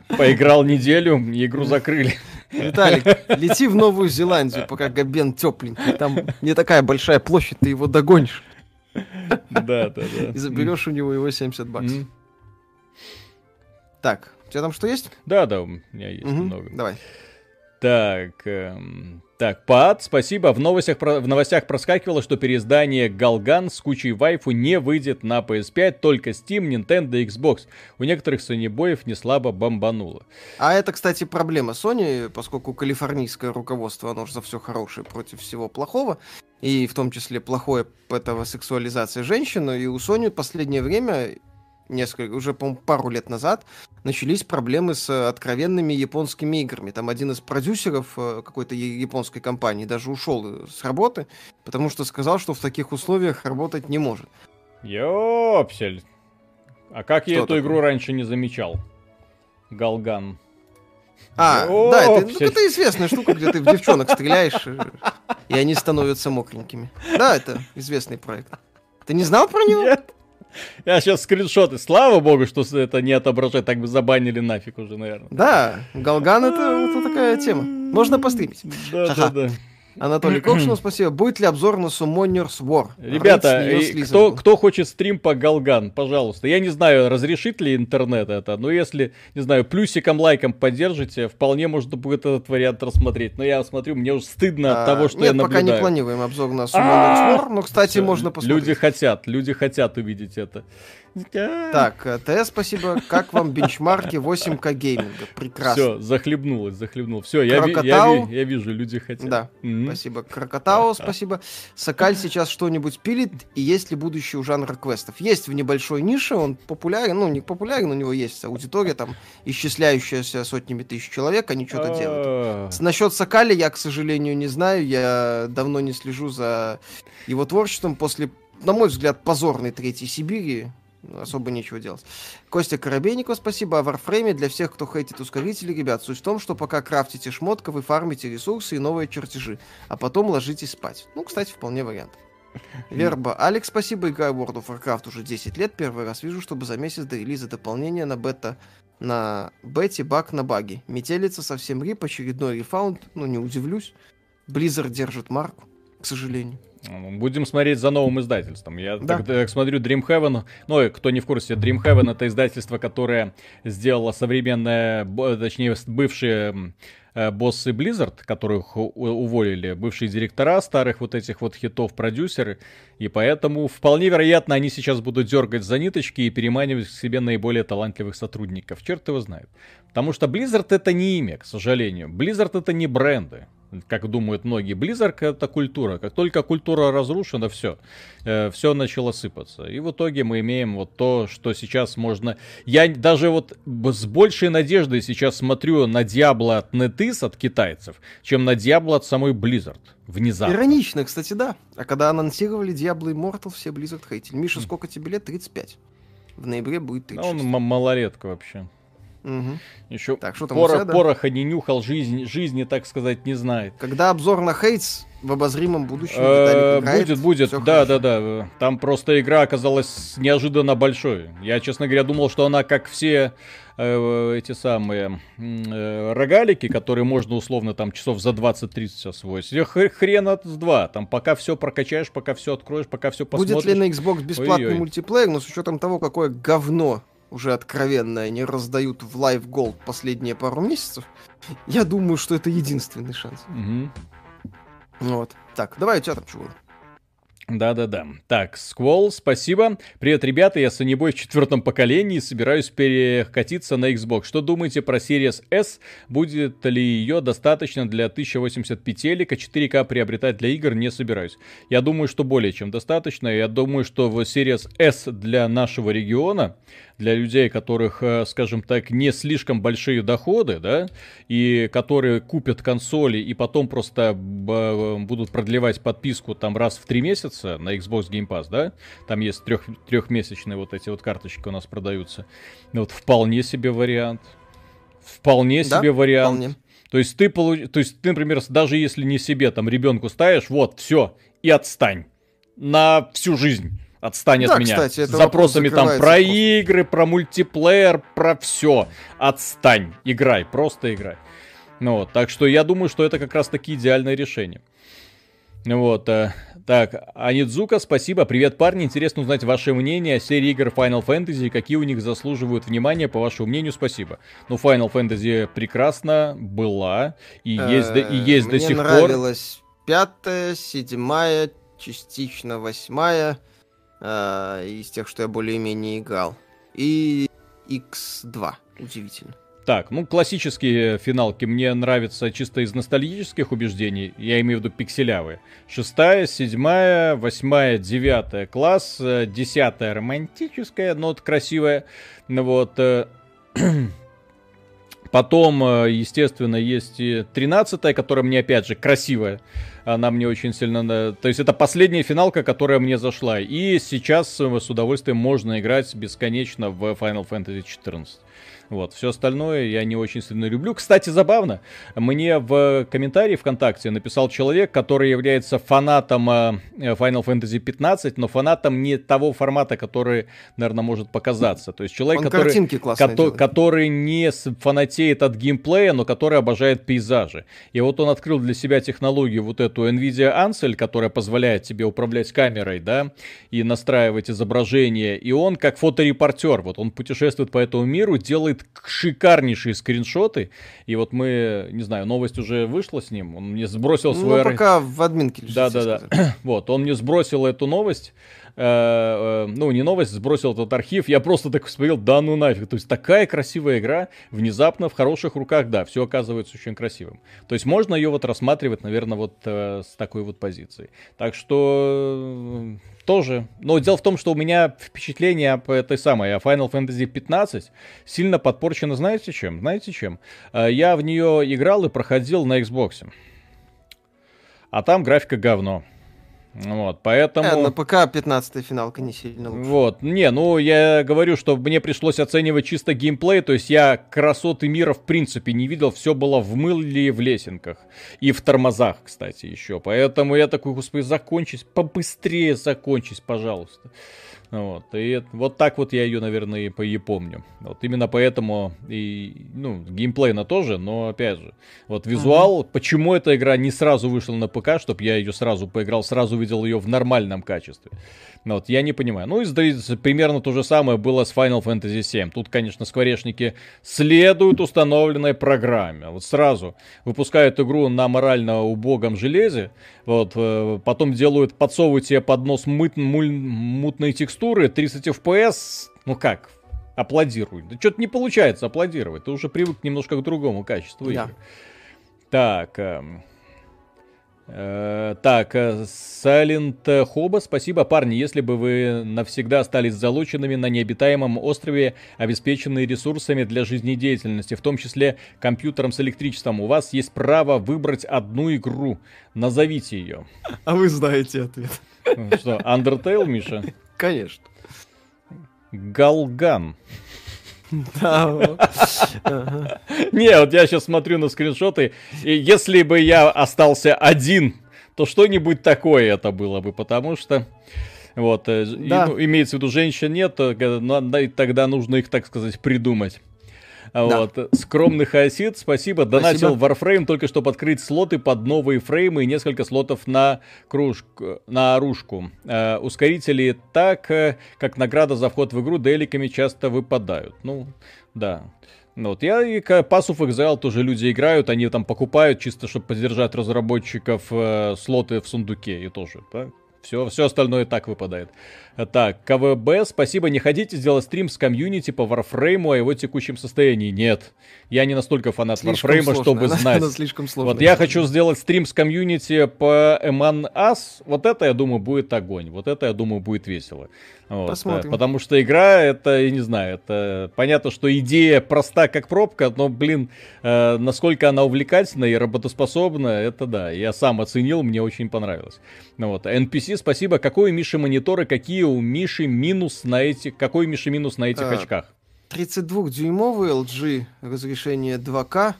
Поиграл неделю, игру закрыли. Виталик, лети в Новую Зеландию, пока Габен тепленький. Там не такая большая площадь, ты его догонишь. Да, да, да. И заберешь у него его 70 баксов. Так, у тебя там что есть? Да, да, у меня есть много. Давай. Так, эм, так, Пат, спасибо. В новостях, в новостях проскакивало, что переиздание Галган с кучей вайфу не выйдет на PS5, только Steam, Nintendo и Xbox. У некоторых Sony боев не слабо бомбануло. А это, кстати, проблема Sony, поскольку калифорнийское руководство, оно же за все хорошее против всего плохого, и в том числе плохое этого сексуализация женщин, и у Sony последнее время несколько, уже, по пару лет назад начались проблемы с э, откровенными японскими играми. Там один из продюсеров э, какой-то японской компании даже ушел э, с работы, потому что сказал, что в таких условиях работать не может. Ёпсель. А как я эту такой? игру раньше не замечал? Галган. А, Ёпсель. да, это, ну, это известная штука, где ты в девчонок стреляешь, и они становятся мокренькими. Да, это известный проект. Ты не знал про него? Нет. Я сейчас скриншоты. Слава богу, что это не отображает. Так бы забанили нафиг уже, наверное. Да, Галган это, это такая тема. Можно постримить. Да, да, да. Анатолий Кокшин, спасибо. Будет ли обзор на Summoners War? Ребята, кто, кто хочет стрим по Галган, пожалуйста. Я не знаю, разрешит ли интернет это, но если, не знаю, плюсиком, лайком поддержите, вполне можно будет этот вариант рассмотреть. Но я смотрю, мне уже стыдно а, от того, что я наблюдаю. пока не планируем обзор на Summoners War, но, кстати, можно посмотреть. Люди хотят, люди хотят увидеть это. Так, э, ТС, спасибо. Как вам бенчмарки 8К гейминга? Прекрасно. Все, захлебнулось, захлебнул. Все, я, ви, я, ви, я вижу, люди хотят. Да, mm-hmm. спасибо. Крокотау, спасибо. Сокаль сейчас что-нибудь пилит, и есть ли будущее у жанра квестов? Есть в небольшой нише, он популярен, ну, не популярен, у него есть аудитория, там, исчисляющаяся сотнями тысяч человек, они что-то делают. А. Насчет Сокали я, к сожалению, не знаю, я давно не слежу за его творчеством. После, на мой взгляд, позорной Третьей Сибири, особо нечего делать. Костя Коробейников, спасибо. О Warframe для всех, кто хейтит ускорители, ребят, суть в том, что пока крафтите шмотка, вы фармите ресурсы и новые чертежи, а потом ложитесь спать. Ну, кстати, вполне вариант. Верба. Алекс, спасибо. Играю в World of Warcraft уже 10 лет. Первый раз вижу, чтобы за месяц до релиза дополнения на бета на бете баг на баги. Метелица совсем рип, очередной рефаунд, ну не удивлюсь. Blizzard держит марку. к сожалению. Будем смотреть за новым издательством. Я да. так, так смотрю Dreamhaven. Ну, кто не в курсе, Dreamhaven это издательство, которое сделало современное, точнее, бывшие э, боссы Blizzard, которых уволили, бывшие директора старых вот этих вот хитов, продюсеры, и поэтому вполне вероятно они сейчас будут дергать за ниточки и переманивать к себе наиболее талантливых сотрудников. Черт его знает. Потому что Blizzard это не имя, к сожалению. Blizzard это не бренды как думают многие. Blizzard это культура. Как только культура разрушена, все. Э, все начало сыпаться. И в итоге мы имеем вот то, что сейчас можно... Я даже вот с большей надеждой сейчас смотрю на Diablo от NetEase, от китайцев, чем на Diablo от самой Blizzard. Внезапно. Иронично, кстати, да. А когда анонсировали Diablo Immortal, все Blizzard хейтили. Миша, сколько тебе лет? 35. В ноябре будет 36. Да он малолетка вообще. Угу. Еще так, что там порох, да? пороха не нюхал, жизнь, жизни, так сказать, не знает. Когда обзор на Хейтс в обозримом будущем э, Будет, будет, да, да, да. Там просто игра оказалась неожиданно большой. Я, честно говоря, думал, что она, как все э, эти самые э, рогалики, которые можно условно там часов за 20-30 освоить. Хрен от два. Там пока все прокачаешь, пока все откроешь, пока все посмотришь. Будет ли на Xbox бесплатный Ой-ой. мультиплеер, но с учетом того, какое говно уже откровенно они раздают в Live Gold последние пару месяцев, я думаю, что это единственный шанс. Угу. Вот. Так, давай у тебя там чего? Да-да-да. Так, Сквол, спасибо. Привет, ребята, я Санебой в четвертом поколении и собираюсь перекатиться на Xbox. Что думаете про Series S? Будет ли ее достаточно для 1080p телека? 4К приобретать для игр не собираюсь. Я думаю, что более чем достаточно. Я думаю, что в Series S для нашего региона для людей, которых, э, скажем так, не слишком большие доходы, да, и которые купят консоли и потом просто будут продлевать подписку там раз в три месяца на Xbox Game Pass, да, там есть трех, трехмесячные вот эти вот карточки у нас продаются. Вот вполне себе вариант. Вполне да, себе вариант. Вполне. То есть ты, получ... то есть ты, например, даже если не себе, там, ребенку ставишь, вот, все, и отстань на всю жизнь. Отстань да, от меня. Кстати, С запросами там про просто. игры, про мультиплеер, про все. Отстань. Играй, просто играй. Ну вот, так что я думаю, что это как раз таки идеальное решение. Вот, э, так, Анидзука, спасибо. Привет, парни. Интересно узнать ваше мнение о серии игр Final Fantasy, какие у них заслуживают внимания, по вашему мнению, спасибо. Ну, Final Fantasy прекрасно была и есть, и есть до сих пор. Мне нравилась пятая, седьмая, частично восьмая э, из тех, что я более-менее играл. И X2, удивительно. Так, ну классические финалки мне нравятся чисто из ностальгических убеждений, я имею в виду пикселявые. Шестая, седьмая, восьмая, девятая класс, э, десятая романтическая, но вот красивая. Ну вот. Э, потом, э, естественно, есть и тринадцатая, которая мне опять же красивая. Она мне очень сильно... То есть это последняя финалка, которая мне зашла. И сейчас с удовольствием можно играть бесконечно в Final Fantasy XIV. Вот, все остальное я не очень сильно люблю. Кстати, забавно, мне в комментарии ВКонтакте написал человек, который является фанатом э, Final Fantasy 15, но фанатом не того формата, который, наверное, может показаться. То есть человек, Он который, ко- который не фанатеет от геймплея, но который обожает пейзажи. И вот он открыл для себя технологию вот эту NVIDIA Ansel, которая позволяет тебе управлять камерой, да, и настраивать изображение. И он как фоторепортер, вот он путешествует по этому миру, делает делает шикарнейшие скриншоты. И вот мы, не знаю, новость уже вышла с ним. Он мне сбросил ну, свой... Ну, пока в админке лежит. Да, да, да. Вот, он мне сбросил эту новость. Э, э, ну, не новость, сбросил этот архив. Я просто так посмотрел, да ну нафиг. То есть такая красивая игра, внезапно в хороших руках, да, все оказывается очень красивым. То есть можно ее вот рассматривать, наверное, вот э, с такой вот позиции. Так что тоже. Но дело в том, что у меня впечатление об этой самой, о Final Fantasy 15 сильно подпорчено, знаете чем? Знаете чем? Э, я в нее играл и проходил на Xbox. А там графика говно. Вот, поэтому... Э, на ПК 15 финалка не сильно лучше. Вот, не, ну я говорю, что мне пришлось оценивать чисто геймплей, то есть я красоты мира в принципе не видел, все было в мыле и в лесенках. И в тормозах, кстати, еще. Поэтому я такой, господи, закончись, побыстрее закончись, пожалуйста. Вот, и вот так вот я ее, наверное, и, помню. Вот именно поэтому и, ну, геймплейно тоже, но опять же, вот визуал, uh-huh. почему эта игра не сразу вышла на ПК, чтобы я ее сразу поиграл, сразу видел ее в нормальном качестве. Ну вот, я не понимаю. Ну, и примерно то же самое было с Final Fantasy VII. Тут, конечно, скворечники следуют установленной программе. Вот сразу выпускают игру на морально убогом железе, вот, э, потом делают, подсовывают тебе под нос мыт, муль, мутные текстуры, 30 FPS, ну как, аплодируй. Да что-то не получается аплодировать, ты уже привык немножко к другому качеству да. игры. Так, Э, так, Silent Хоба, спасибо, парни. Если бы вы навсегда остались залученными на необитаемом острове, обеспеченные ресурсами для жизнедеятельности, в том числе компьютером с электричеством, у вас есть право выбрать одну игру. Назовите ее. А вы знаете ответ. Что, Undertale, Миша? Конечно. Галган. Не, вот я сейчас смотрю на скриншоты, и если бы я остался один, то что-нибудь такое это было бы, потому что... Вот, э, да. и, ну, имеется в виду, женщин нет, тогда нужно их, так сказать, придумать. Да. Вот. Скромный хаосит, спасибо. Донатил Warframe только чтобы открыть слоты под новые фреймы и несколько слотов на кружку, на оружку. Э, ускорители так, э, как награда за вход в игру, деликами часто выпадают. Ну, да. Ну вот я и Pass of Exile тоже люди играют, они там покупают чисто, чтобы поддержать разработчиков э, слоты в сундуке и тоже, да? Все, все остальное так выпадает. Так, КВБ, спасибо. Не хотите сделать стрим с комьюнити по Warframe о его текущем состоянии? Нет. Я не настолько фанат слишком Warframe, сложно. чтобы знать. Она слишком сложно. Вот я хочу сделать стрим с комьюнити по Among Us. Вот это, я думаю, будет огонь. Вот это, я думаю, будет весело. Вот, Посмотрим. Потому что игра, это, я не знаю, это понятно, что идея проста как пробка, но, блин, э, насколько она увлекательна и работоспособна, это да, я сам оценил, мне очень понравилось. Ну вот, NPC, спасибо. Какой у Миши монитор и какие у Миши минус на этих, какой у Миши минус на этих а, очках? 32-дюймовый LG, разрешение 2К,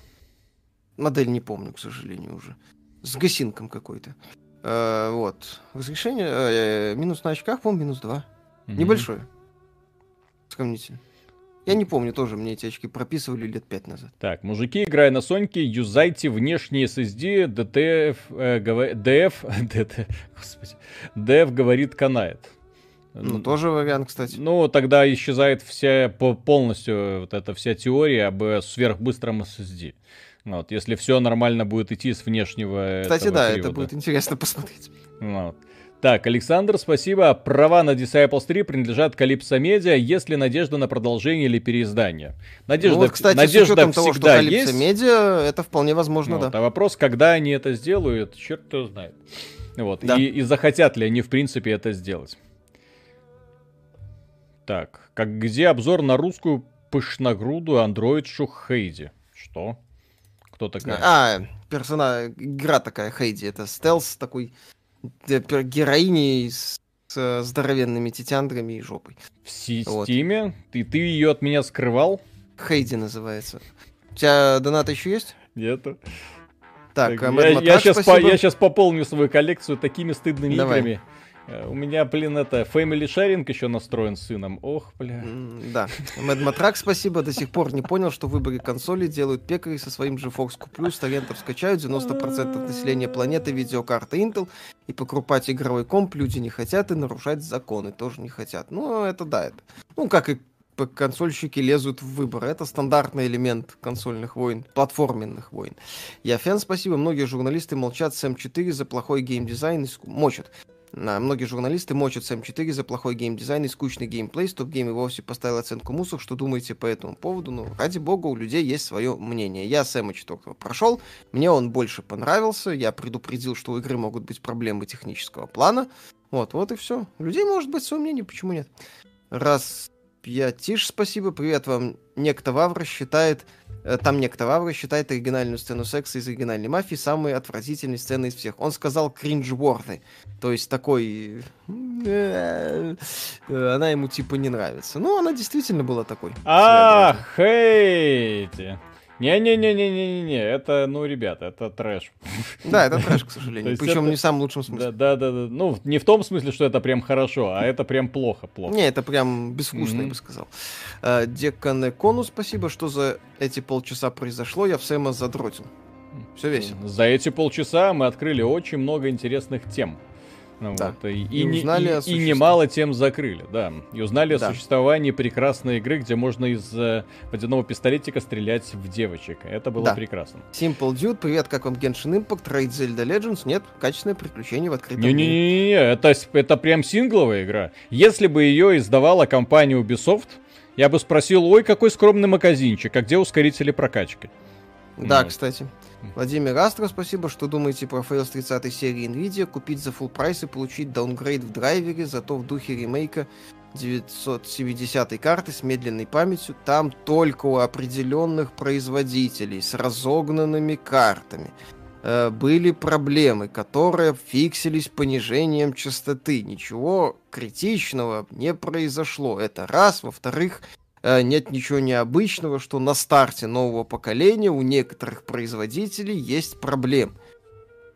модель не помню, к сожалению, уже, с гасинком какой-то. Э, вот, разрешение, э, минус на очках, по-моему, минус 2. Угу. Небольшое. Сравнительно. Я не помню, тоже мне эти очки прописывали лет пять назад. Так, мужики, играя на Соньке, юзайте внешний SSD, DTF, э, гов... DF, DT, господи, DF говорит, канает. Ну, тоже вариант, кстати. Ну, тогда исчезает вся, полностью вот эта вся теория об сверхбыстром SSD. Вот, если все нормально будет идти с внешнего Кстати, да, привода. это будет интересно посмотреть. Вот. Так, Александр, спасибо. Права на Disciples 3 принадлежат Calypso Media, есть ли надежда на продолжение или переиздание? Надежда, ну, вот, кстати, надежда с учетом того, что есть. Media, это вполне возможно, вот, да. А вопрос, когда они это сделают, черт кто знает. Вот. Да. И, и захотят ли они, в принципе, это сделать. Так, как где обзор на русскую пышногрудую андроидшу Хейди? Что? Кто такая? А, персона, игра такая Хейди, это стелс такой героиней с, с здоровенными титяндрами и жопой. В Стиме? Вот. Ты, ты ее от меня скрывал? Хейди называется. У тебя донат еще есть? Нету. Так, так я, я, сейчас по, я сейчас пополню свою коллекцию такими стыдными Давай. играми. Э, у меня, блин, это Family Sharing еще настроен с сыном. Ох, бля. Да. Мэд Матрак, спасибо. До сих пор не понял, что в выборе консоли делают пекари со своим же Fox с торрентов скачают, 90% населения планеты видеокарта Intel, и покупать игровой комп люди не хотят, и нарушать законы тоже не хотят. Ну, это да, это. Ну, как и консольщики лезут в выбор. Это стандартный элемент консольных войн, платформенных войн. Я фен, спасибо. Многие журналисты молчат с М4 за плохой геймдизайн и мочат. На многие журналисты мочат SM4 за плохой геймдизайн и скучный геймплей. StopGame и вовсе поставил оценку мусор. Что думаете по этому поводу? Ну, ради бога, у людей есть свое мнение. Я SM4 прошел, мне он больше понравился. Я предупредил, что у игры могут быть проблемы технического плана. Вот, вот и все. У людей может быть свое мнение, почему нет? Раз я Тиш, спасибо. Привет вам. Некто Вавра считает... Э, там некто Вавра считает оригинальную сцену секса из оригинальной мафии самой отвратительной сценой из всех. Он сказал cringe-worthy. То есть такой... Э, она ему типа не нравится. Ну, она действительно была такой. А, хейти. Не-не-не-не-не-не, это, ну, ребята, это трэш. Да, это трэш, к сожалению. Причем это... не в самом лучшем смысле. Да, да, да, Ну, не в том смысле, что это прям хорошо, а это прям плохо, плохо. Не, это прям безвкусно, mm-hmm. я бы сказал. Uh, Декане Кону спасибо, что за эти полчаса произошло, я в Сэма задротил. Все весело. За эти полчаса мы открыли очень много интересных тем. Ну, да. вот, и, и, и, узнали и, и немало тем закрыли, да. И узнали да. о существовании прекрасной игры, где можно из э, водяного пистолетика стрелять в девочек. Это было да. прекрасно. Simple Dude, привет, как вам Genshin Impact, Raid Zelda Legends? Нет, качественное приключение в открытом Не-не-не, это, это прям сингловая игра. Если бы ее издавала компания Ubisoft, я бы спросил, ой, какой скромный магазинчик, а где ускорители прокачки? Да, ну. кстати. Владимир Астро, спасибо, что думаете про фейл с 30 серии Nvidia, купить за full price и получить даунгрейд в драйвере, зато в духе ремейка 970 карты с медленной памятью, там только у определенных производителей с разогнанными картами э, были проблемы, которые фиксились понижением частоты. Ничего критичного не произошло. Это раз. Во-вторых, нет ничего необычного, что на старте нового поколения у некоторых производителей есть проблемы.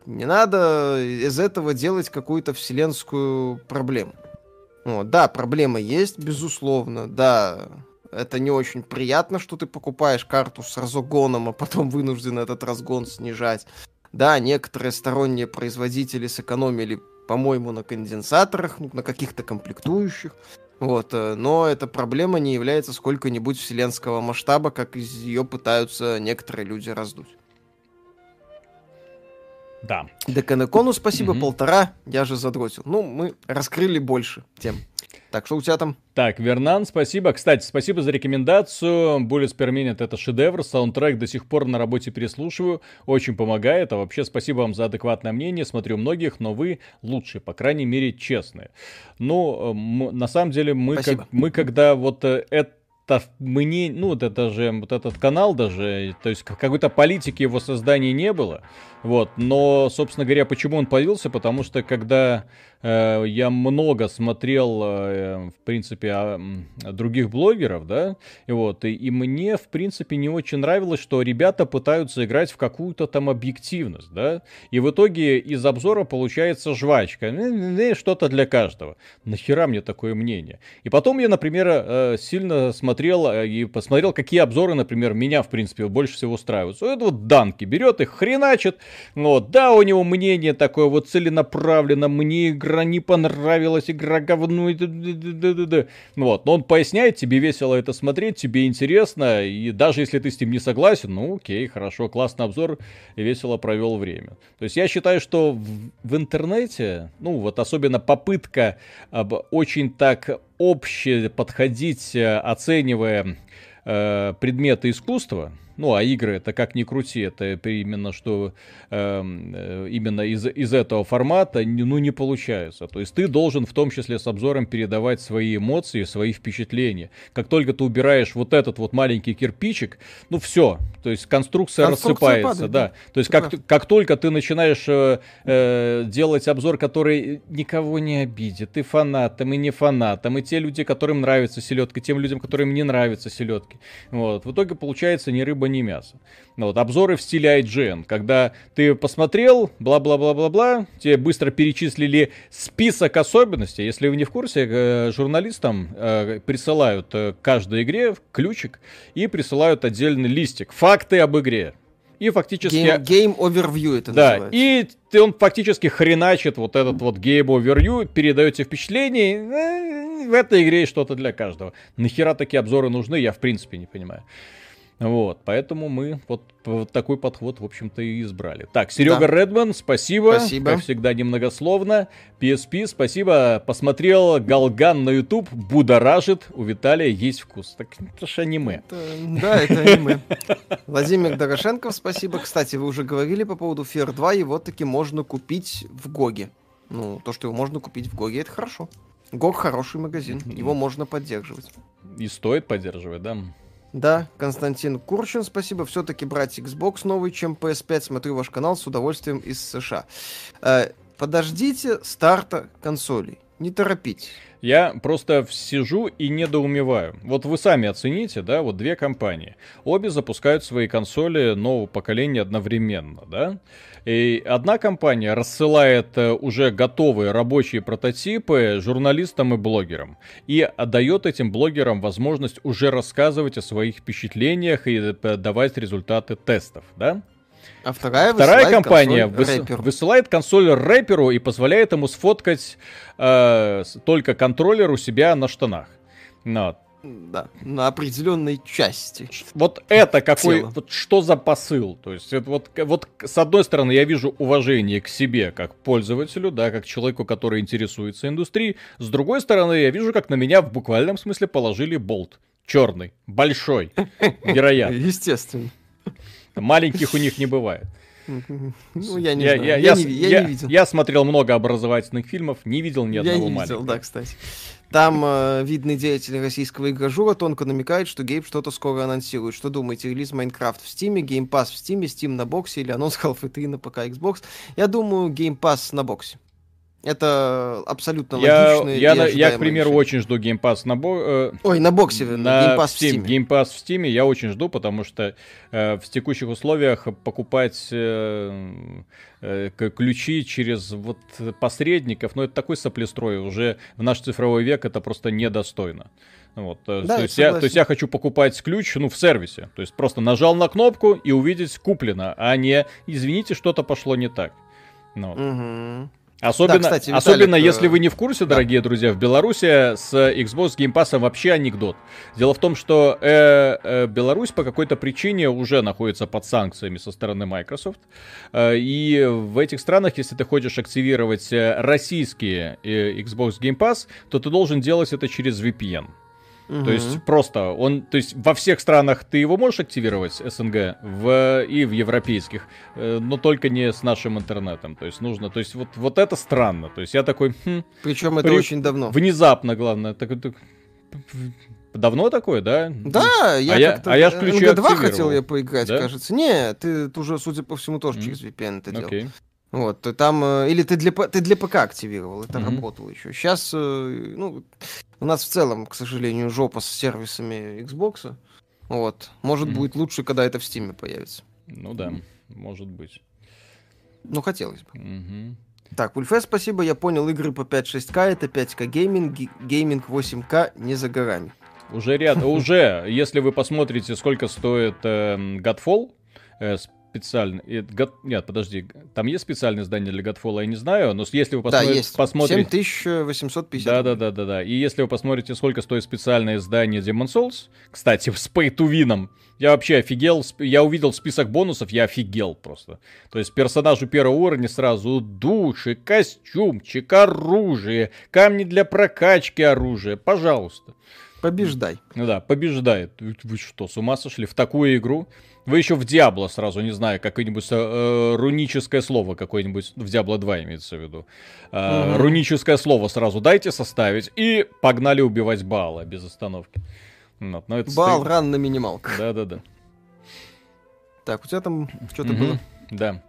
Не надо из этого делать какую-то вселенскую проблему. Вот, да, проблема есть, безусловно. Да, это не очень приятно, что ты покупаешь карту с разгоном, а потом вынужден этот разгон снижать. Да, некоторые сторонние производители сэкономили, по-моему, на конденсаторах, ну, на каких-то комплектующих. Вот, э, но эта проблема не является сколько-нибудь вселенского масштаба, как ее пытаются некоторые люди раздуть. Да. Деканекону спасибо, угу. полтора, я же задротил. Ну, мы раскрыли больше тем. Так, что у тебя там? Так, Вернан, спасибо. Кстати, спасибо за рекомендацию. Bullets per Minute это шедевр. Саундтрек до сих пор на работе переслушиваю. Очень помогает. А вообще, спасибо вам за адекватное мнение. Смотрю многих, но вы лучшие, по крайней мере, честные. Ну, на самом деле, мы, как, мы когда вот э, это мне, ну, вот это же, вот этот канал даже, то есть какой-то политики его создания не было, вот, но, собственно говоря, почему он появился, потому что когда я много смотрел, э, в принципе, о, других блогеров, да, и вот, и, и мне, в принципе, не очень нравилось, что ребята пытаются играть в какую-то там объективность, да, и в итоге из обзора получается жвачка, что-то для каждого. Нахера мне такое мнение? И потом я, например, э, сильно смотрел и посмотрел, какие обзоры, например, меня, в принципе, больше всего устраивают. Это вот Данки берет их, хреначит, вот, да, у него мнение такое вот целенаправленно, мне игра игра не понравилась, игра говно. Вот, но он поясняет, тебе весело это смотреть, тебе интересно, и даже если ты с ним не согласен, ну окей, хорошо, классный обзор, весело провел время. То есть я считаю, что в, в интернете, ну вот особенно попытка об, очень так обще подходить, э, оценивая э, предметы искусства, ну, а игры это как ни крути, это именно что эм, э, именно из, из этого формата ну не получается. То есть ты должен в том числе с обзором передавать свои эмоции, свои впечатления. Как только ты убираешь вот этот вот маленький кирпичик, ну все, то есть конструкция, конструкция рассыпается, падает, да. да. То есть как, как только ты начинаешь э, э, делать обзор, который никого не обидит, и фанатам, и не фанатам, и те люди, которым нравится селедка, тем людям, которым не нравятся селедки. Вот. В итоге получается ни рыба, ни мясо. Ну, вот, обзоры в стиле IGN, когда ты посмотрел, бла-бла-бла-бла-бла, тебе быстро перечислили список особенностей. Если вы не в курсе, э, журналистам э, присылают э, каждой игре ключик и присылают отдельный листик. Факты об игре. И фактически... Game, game Overview это да, называется. и ты, он фактически хреначит вот этот вот Game Overview, передаете впечатление, э, в этой игре что-то для каждого. Нахера такие обзоры нужны, я в принципе не понимаю. Вот, поэтому мы вот, вот такой подход, в общем-то, и избрали. Так, Серега да. Редман, спасибо. Спасибо. Как всегда, немногословно. PSP, спасибо. Посмотрел Галган на YouTube, будоражит. У Виталия есть вкус. Так это же аниме. Это, да, это аниме. Владимир Дорошенков, спасибо. Кстати, вы уже говорили по поводу Fear 2, его таки можно купить в GOG е. Ну, то, что его можно купить в GOG е, это хорошо. GOG хороший магазин, его можно поддерживать. И стоит поддерживать, да? Да, Константин Курчин, спасибо. Все-таки брать Xbox новый, чем PS5. Смотрю ваш канал с удовольствием из США. Э, подождите старта консолей. Не торопитесь. Я просто сижу и недоумеваю. Вот вы сами оцените, да, вот две компании. Обе запускают свои консоли нового поколения одновременно, да. И одна компания рассылает э, уже готовые рабочие прототипы журналистам и блогерам. И отдает этим блогерам возможность уже рассказывать о своих впечатлениях и э, давать результаты тестов, да? А вторая, вторая компания выс- высылает консоль рэперу и позволяет ему сфоткать э, только контроллер у себя на штанах. Ну, да, на определенной части. Вот это какой, тела. вот что за посыл? То есть это вот, вот с одной стороны я вижу уважение к себе как пользователю, да, как человеку, который интересуется индустрией. С другой стороны я вижу, как на меня в буквальном смысле положили болт. Черный, большой, вероятно. Естественно. Маленьких у них не бывает. Ну, я не я, знаю. Я, я, я, не, я, я не видел. Я смотрел много образовательных фильмов, не видел ни одного я не маленького. видел, да, кстати. Там э, видный деятель российского игражура тонко намекает, что Гейб что-то скоро анонсирует. Что думаете, релиз Майнкрафт в Стиме, Pass в Стиме, Steam на боксе или анонс Half-Life 3 на ПК Xbox? Я думаю, Pass на боксе. Это абсолютно я, логично. Я, я, я, к примеру, решение. очень жду Pass на бо... Э, Ой, на боксе, на Pass в Steam. Pass в Steam я очень жду, потому что э, в текущих условиях покупать э, э, ключи через вот посредников, ну это такой соплестрой, уже в наш цифровой век это просто недостойно. Вот, э, да, то, есть я, то есть я хочу покупать ключ ну, в сервисе. То есть просто нажал на кнопку и увидеть куплено, а не извините, что-то пошло не так. Ну, угу. Особенно, да, кстати, Виталик, особенно если вы не в курсе, дорогие да. друзья, в Беларуси с Xbox Game Pass вообще анекдот. Дело в том, что э, э, Беларусь по какой-то причине уже находится под санкциями со стороны Microsoft. Э, и в этих странах, если ты хочешь активировать э, российские э, Xbox Game Pass, то ты должен делать это через VPN. Угу. То есть просто он, то есть во всех странах ты его можешь активировать СНГ в и в европейских, э, но только не с нашим интернетом. То есть нужно, то есть вот вот это странно. То есть я такой. Хм, Причем это при... очень давно. Внезапно, главное, так, так, Давно такое, да? Да, я а. Я, а я ж ключи МГ2 хотел я поиграть, да? кажется. Не, ты уже, судя по всему, тоже mm. через VPN это делал. Okay. Вот, там, э, или ты для, ты для ПК активировал, это mm-hmm. работало еще. Сейчас, э, ну, у нас в целом, к сожалению, жопа с сервисами Xbox. Вот, может mm-hmm. будет лучше, когда это в Steam появится. Ну да, может быть. Ну, хотелось бы. Mm-hmm. Так, Ульфе, спасибо, я понял, игры по 5-6К, это 5К гейминг, гейминг 8К не за горами. Уже ряд, уже, если вы посмотрите, сколько стоит э, Godfall, э, специальный... Нет, подожди, там есть специальное издание для Godfall, я не знаю, но если вы посмотри... да, есть. посмотрите... 7850. Да, да, да, да, да. И если вы посмотрите, сколько стоит специальное издание Demon Souls, кстати, с pay to win, я вообще офигел, я увидел список бонусов, я офигел просто. То есть персонажу первого уровня сразу души, костюмчик, оружие, камни для прокачки оружия, пожалуйста. Побеждай. Ну да, побеждает. Вы что, с ума сошли? В такую игру? Вы еще в Диабло сразу, не знаю, какое-нибудь э, руническое слово какое-нибудь, в Диабло 2 имеется в виду. Э, угу. Руническое слово сразу дайте составить и погнали убивать Баала без остановки. Вот, но это Баал стоит... ран на минималках. Да-да-да. Так, у тебя там что-то угу. было? Да.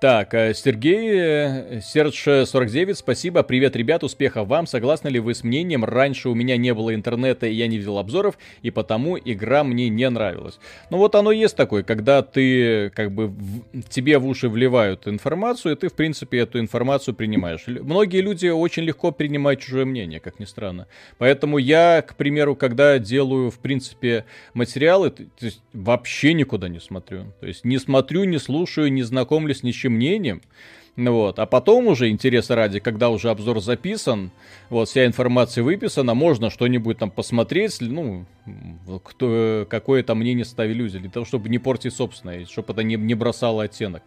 Так, э, Сергей, э, Серж 49, спасибо. Привет, ребят, успехов вам. Согласны ли вы с мнением? Раньше у меня не было интернета, и я не видел обзоров, и потому игра мне не нравилась. Ну вот оно есть такое, когда ты, как бы, в, тебе в уши вливают информацию, и ты, в принципе, эту информацию принимаешь. Многие люди очень легко принимают чужое мнение, как ни странно. Поэтому я, к примеру, когда делаю, в принципе, материалы, то есть вообще никуда не смотрю. То есть не смотрю, не слушаю, не знакомлюсь ни с чем мнением. Ну вот. А потом уже, интереса ради, когда уже обзор записан, вот, вся информация выписана, можно что-нибудь там посмотреть, ну, кто, какое-то мнение ставили люди, для того, чтобы не портить собственное, чтобы это не, не бросало оттенок.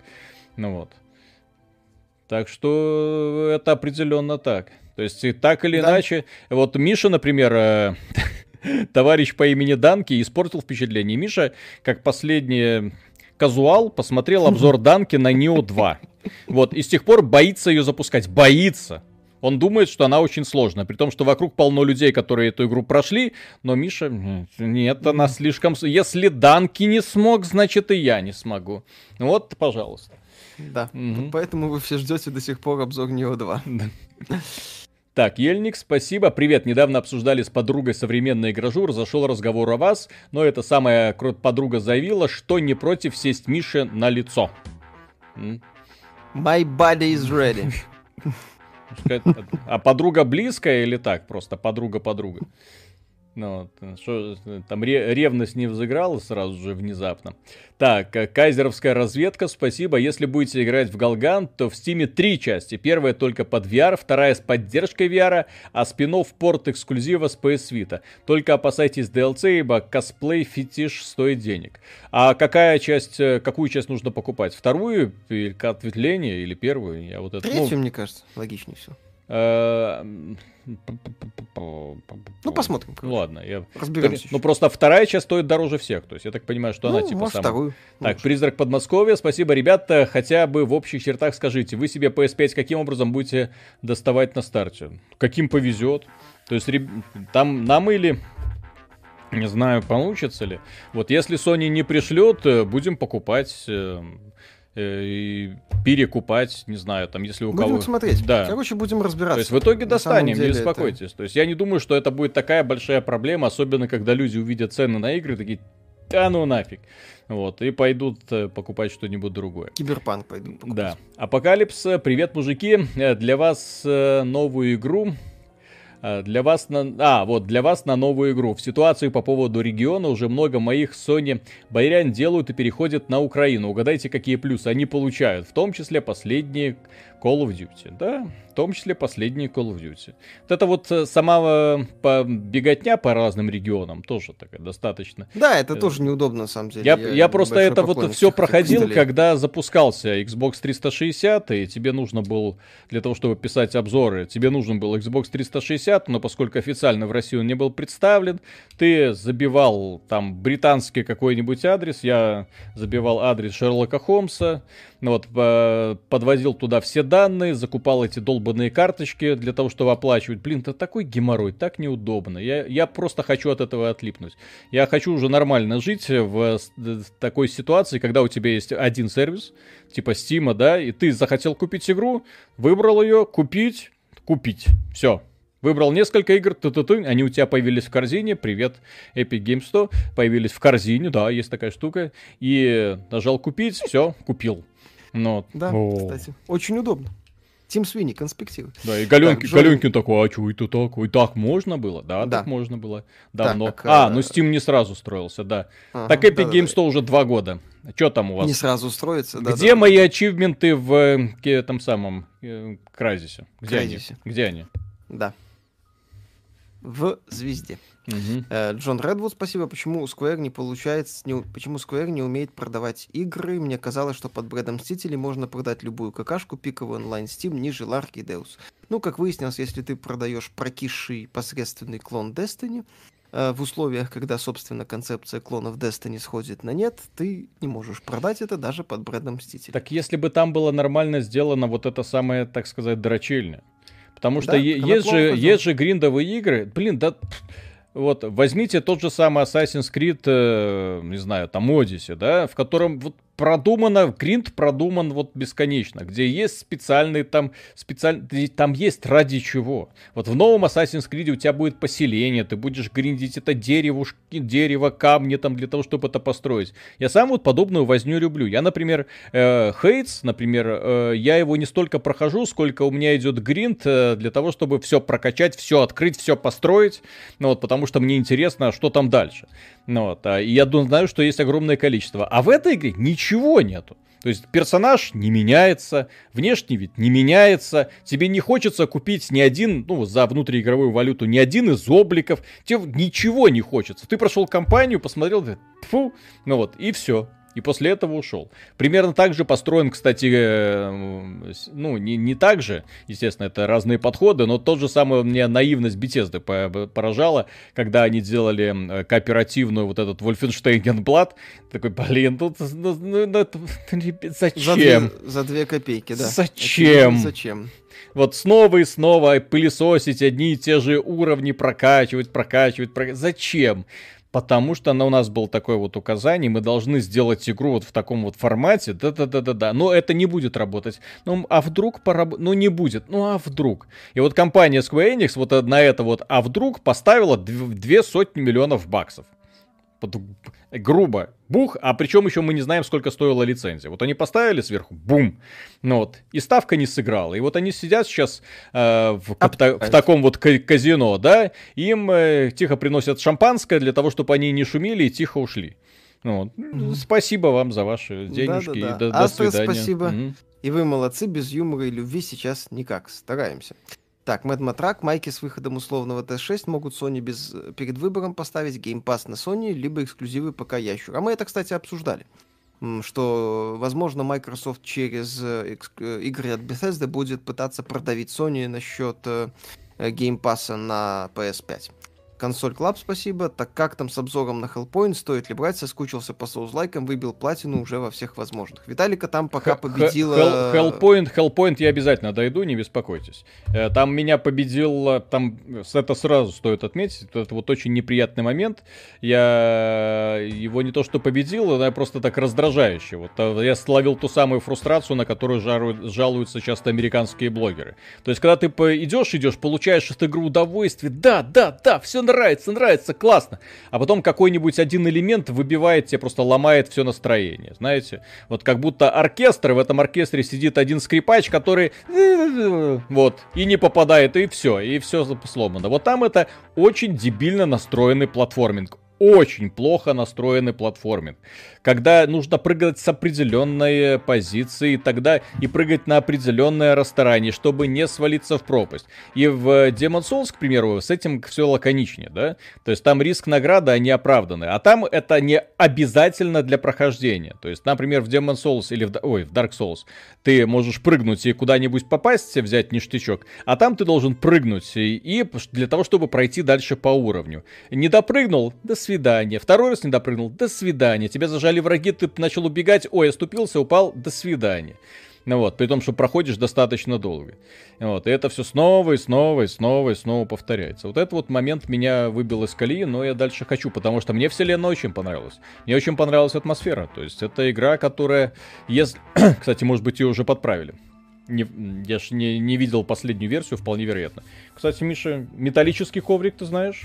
Ну вот. Так что это определенно так. То есть, и так или да. иначе, вот Миша, например, э, товарищ по имени Данки, испортил впечатление. Миша, как последнее казуал посмотрел обзор Данки на Neo 2. Вот, и с тех пор боится ее запускать. Боится. Он думает, что она очень сложная, при том, что вокруг полно людей, которые эту игру прошли, но Миша, нет, она слишком... Если Данки не смог, значит и я не смогу. Вот, пожалуйста. Да, угу. поэтому вы все ждете до сих пор обзор Neo 2. Так, Ельник, спасибо. Привет. Недавно обсуждали с подругой современный игражур. Зашел разговор о вас, но эта самая подруга заявила, что не против сесть Мише на лицо. My body is ready. А подруга близкая или так? Просто подруга-подруга. Ну, что, там ревность не взыграла сразу же внезапно. Так, э, кайзеровская разведка, спасибо. Если будете играть в Галган, то в Стиме три части. Первая только под VR, вторая с поддержкой VR, а спин порт эксклюзива с PS Vita. Только опасайтесь DLC, ибо косплей фетиш стоит денег. А какая часть, э, какую часть нужно покупать? Вторую или ответвление или первую? Я вот это, Третью, ну... мне кажется, логичнее все. Ну, посмотрим. Ну, ладно, я... Разберемся. Ну, просто вторая часть стоит дороже всех. То есть, я так понимаю, что ну, она типа может, вторую. Так, может. «Призрак Подмосковья». Спасибо, ребята. Хотя бы в общих чертах скажите, вы себе PS5 каким образом будете доставать на старте? Каким повезет? То есть, там нам или... Не знаю, получится ли. Вот если Sony не пришлет, э, будем покупать э, перекупать, не знаю, там, если у будем кого... Будем смотреть. Да. Короче, будем разбираться. То есть в итоге достанем, не беспокойтесь. Это... То есть я не думаю, что это будет такая большая проблема, особенно когда люди увидят цены на игры, такие, да ну нафиг. Вот, и пойдут э, покупать что-нибудь другое. Киберпанк пойдут покупать. Да. Апокалипс, привет, мужики. Э, для вас новую игру Э, для вас на... А, вот, для вас на новую игру. В ситуации по поводу региона уже много моих Sony боярян делают и переходят на Украину. Угадайте, какие плюсы они получают. В том числе последние Call of Duty, да, в том числе последний Call of Duty. Вот это вот э, сама э, по беготня по разным регионам тоже такая достаточно. Да, это тоже неудобно на самом деле. Я, я, я просто это вот все проходил, когда запускался Xbox 360, и тебе нужно был, для того, чтобы писать обзоры, тебе нужен был Xbox 360, но поскольку официально в России он не был представлен, ты забивал там британский какой-нибудь адрес, я забивал адрес Шерлока Холмса, ну вот, подвозил туда все данные, закупал эти долбанные карточки для того, чтобы оплачивать. Блин, это такой геморрой, так неудобно. Я, я просто хочу от этого отлипнуть. Я хочу уже нормально жить в, в такой ситуации, когда у тебя есть один сервис, типа Steam, да, и ты захотел купить игру, выбрал ее, купить, купить. Все, Выбрал несколько игр, ты -ты -ты, они у тебя появились в корзине, привет, Epic Games 100, появились в корзине, да, есть такая штука, и нажал купить, все, купил. Ну, да, О. кстати. Очень удобно. Тим Свини, конспективы. Да, и Галенкин, так, Галенкин такой, а что это так? И так можно было? Да, да. так можно было. Давно. Так, а, а, ну Steam не сразу строился, да. Ага, так Epic да, Games да, 100 уже два года. Что там у вас? Не сразу строится, да. Где да, мои да. ачивменты в э, там самом э, Кразисе? Где Кразисе. они? Где они? Да. В звезде. Угу. Джон Редвуд, спасибо. Почему Square не получается, не, почему Square не умеет продавать игры? Мне казалось, что под брендом Мстителей можно продать любую какашку, пиковый онлайн Steam, ниже Ларки и Deus. Ну, как выяснилось, если ты продаешь прокисший посредственный клон Destiny, э, в условиях, когда, собственно, концепция клонов Destiny сходит на нет, ты не можешь продать это даже под брендом Мстителей. Так если бы там было нормально сделано вот это самое, так сказать, дрочильня. Потому что да, есть, же, есть же гриндовые игры. Блин, да вот, возьмите тот же самый Assassin's Creed, э, не знаю, там Odyssey, да, в котором вот продумано, гринд продуман вот бесконечно, где есть специальный там, специальный, там есть ради чего. Вот в новом Assassin's Creed у тебя будет поселение, ты будешь гриндить это дерево, дерево, камни там для того, чтобы это построить. Я сам вот подобную возню люблю. Я, например, э, Хейтс, например, э, я его не столько прохожу, сколько у меня идет гринд э, для того, чтобы все прокачать, все открыть, все построить, ну вот, потому что мне интересно, что там дальше. Ну, вот, а, и я знаю, что есть огромное количество. А в этой игре ничего нету. То есть персонаж не меняется, внешний вид не меняется, тебе не хочется купить ни один, ну, за внутриигровую валюту, ни один из обликов, тебе ничего не хочется. Ты прошел компанию, посмотрел, фу, ну вот, и все и после этого ушел. Примерно так же построен, кстати, э, ну, не, не так же, естественно, это разные подходы, но тот же самый мне наивность Bethesda поражала, когда они делали кооперативную вот этот Wolfenstein такой, блин, тут, ну, ну, ну, зачем? За две, за две копейки, да. Зачем? Зачем? Вот снова и снова пылесосить одни и те же уровни, прокачивать, прокачивать, прокачивать. Зачем? Потому что она, у нас был такое вот указание, мы должны сделать игру вот в таком вот формате, да-да-да-да-да, но это не будет работать. Ну, а вдруг пораб... Ну, не будет, ну, а вдруг? И вот компания Square Enix вот на это вот «а вдруг» поставила две сотни миллионов баксов грубо, бух, а причем еще мы не знаем, сколько стоила лицензия. Вот они поставили сверху, бум, ну вот, и ставка не сыграла. И вот они сидят сейчас э, в, в, в таком вот казино, да, им э, тихо приносят шампанское для того, чтобы они не шумели и тихо ушли. Ну, mm-hmm. Спасибо вам за ваши денежки. Да, да, да. И до, до свидания. спасибо. Mm-hmm. И вы молодцы, без юмора и любви сейчас никак. Стараемся. Так, Mad Matrack, майки с выходом условного TS6 могут Sony без, э, перед выбором поставить Game Pass на Sony, либо эксклюзивы пока ящур. А мы это, кстати, обсуждали. Что, возможно, Microsoft через э, э, игры от Bethesda будет пытаться продавить Sony насчет Game Pass на PS5. Консоль Club, спасибо. Так как там с обзором на Hellpoint? Стоит ли брать? Соскучился по соузлайкам, выбил платину уже во всех возможных. Виталика там пока победила... Hellpoint, Hellpoint я обязательно дойду, не беспокойтесь. Э, там меня победил, там это сразу стоит отметить, это вот очень неприятный момент. Я его не то что победил, а просто так раздражающе. Вот э, я словил ту самую фрустрацию, на которую жалуются часто американские блогеры. То есть, когда ты идешь, идешь, получаешь от игры удовольствие, да, да, да, все нравится нравится, нравится, классно. А потом какой-нибудь один элемент выбивает тебе, просто ломает все настроение, знаете. Вот как будто оркестр, в этом оркестре сидит один скрипач, который вот, и не попадает, и все, и все сломано. Вот там это очень дебильно настроенный платформинг очень плохо настроенный платформинг. Когда нужно прыгать с определенной позиции, тогда и прыгать на определенное расстояние, чтобы не свалиться в пропасть. И в Demon Souls, к примеру, с этим все лаконичнее, да? То есть там риск награды, они оправданы. А там это не обязательно для прохождения. То есть, например, в Demon Souls или в, ой, в Dark Souls ты можешь прыгнуть и куда-нибудь попасть, взять ништячок, а там ты должен прыгнуть и, и для того, чтобы пройти дальше по уровню. Не допрыгнул, до свидания. Второй раз не допрыгнул, до свидания. Тебя зажали враги, ты начал убегать, ой, оступился, упал, до свидания. Ну вот, при том, что проходишь достаточно долго. Вот, и это все снова и снова и снова и снова повторяется. Вот этот вот момент меня выбил из колеи, но я дальше хочу, потому что мне вселенная очень понравилась. Мне очень понравилась атмосфера. То есть это игра, которая... Если... Кстати, может быть, ее уже подправили. Не, я ж не, не видел последнюю версию, вполне вероятно. Кстати, Миша, металлический коврик ты знаешь?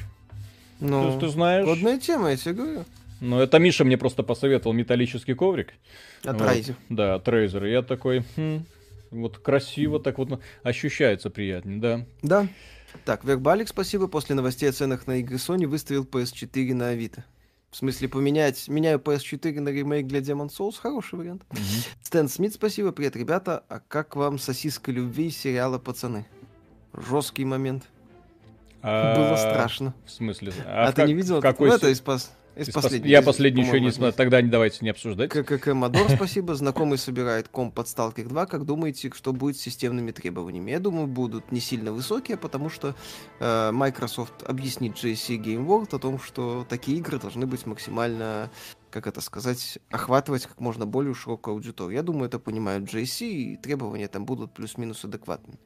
Ну, ты, ты знаешь. Кодная тема, я тебе говорю. Ну, это Миша мне просто посоветовал металлический коврик. От вот. Да, от Razer. Я такой, хм, вот красиво так вот ощущается приятнее, да. Да. Так, Вербалик, спасибо. После новостей о ценах на игры Sony выставил PS4 на Авито. В смысле, поменять, меняю PS4 на ремейк для Demon Souls, хороший вариант. Mm-hmm. Стэн Смит, спасибо. Привет, ребята. А как вам сосиска любви сериала «Пацаны»? Жесткий момент. А... Было страшно. В смысле? А, а ты не видел? Какой... Ну, это из, пос... Из последний, я последний еще не смотрел, тогда не давайте не обсуждать. ККК Мадор, спасибо. Знакомый собирает комп под Stalker 2. Как думаете, что будет с системными требованиями? Я думаю, будут не сильно высокие, потому что э, Microsoft объяснит GSC Game World о том, что такие игры должны быть максимально как это сказать, охватывать как можно более широкую аудиторию. Я думаю, это понимают GSC, и требования там будут плюс-минус адекватными.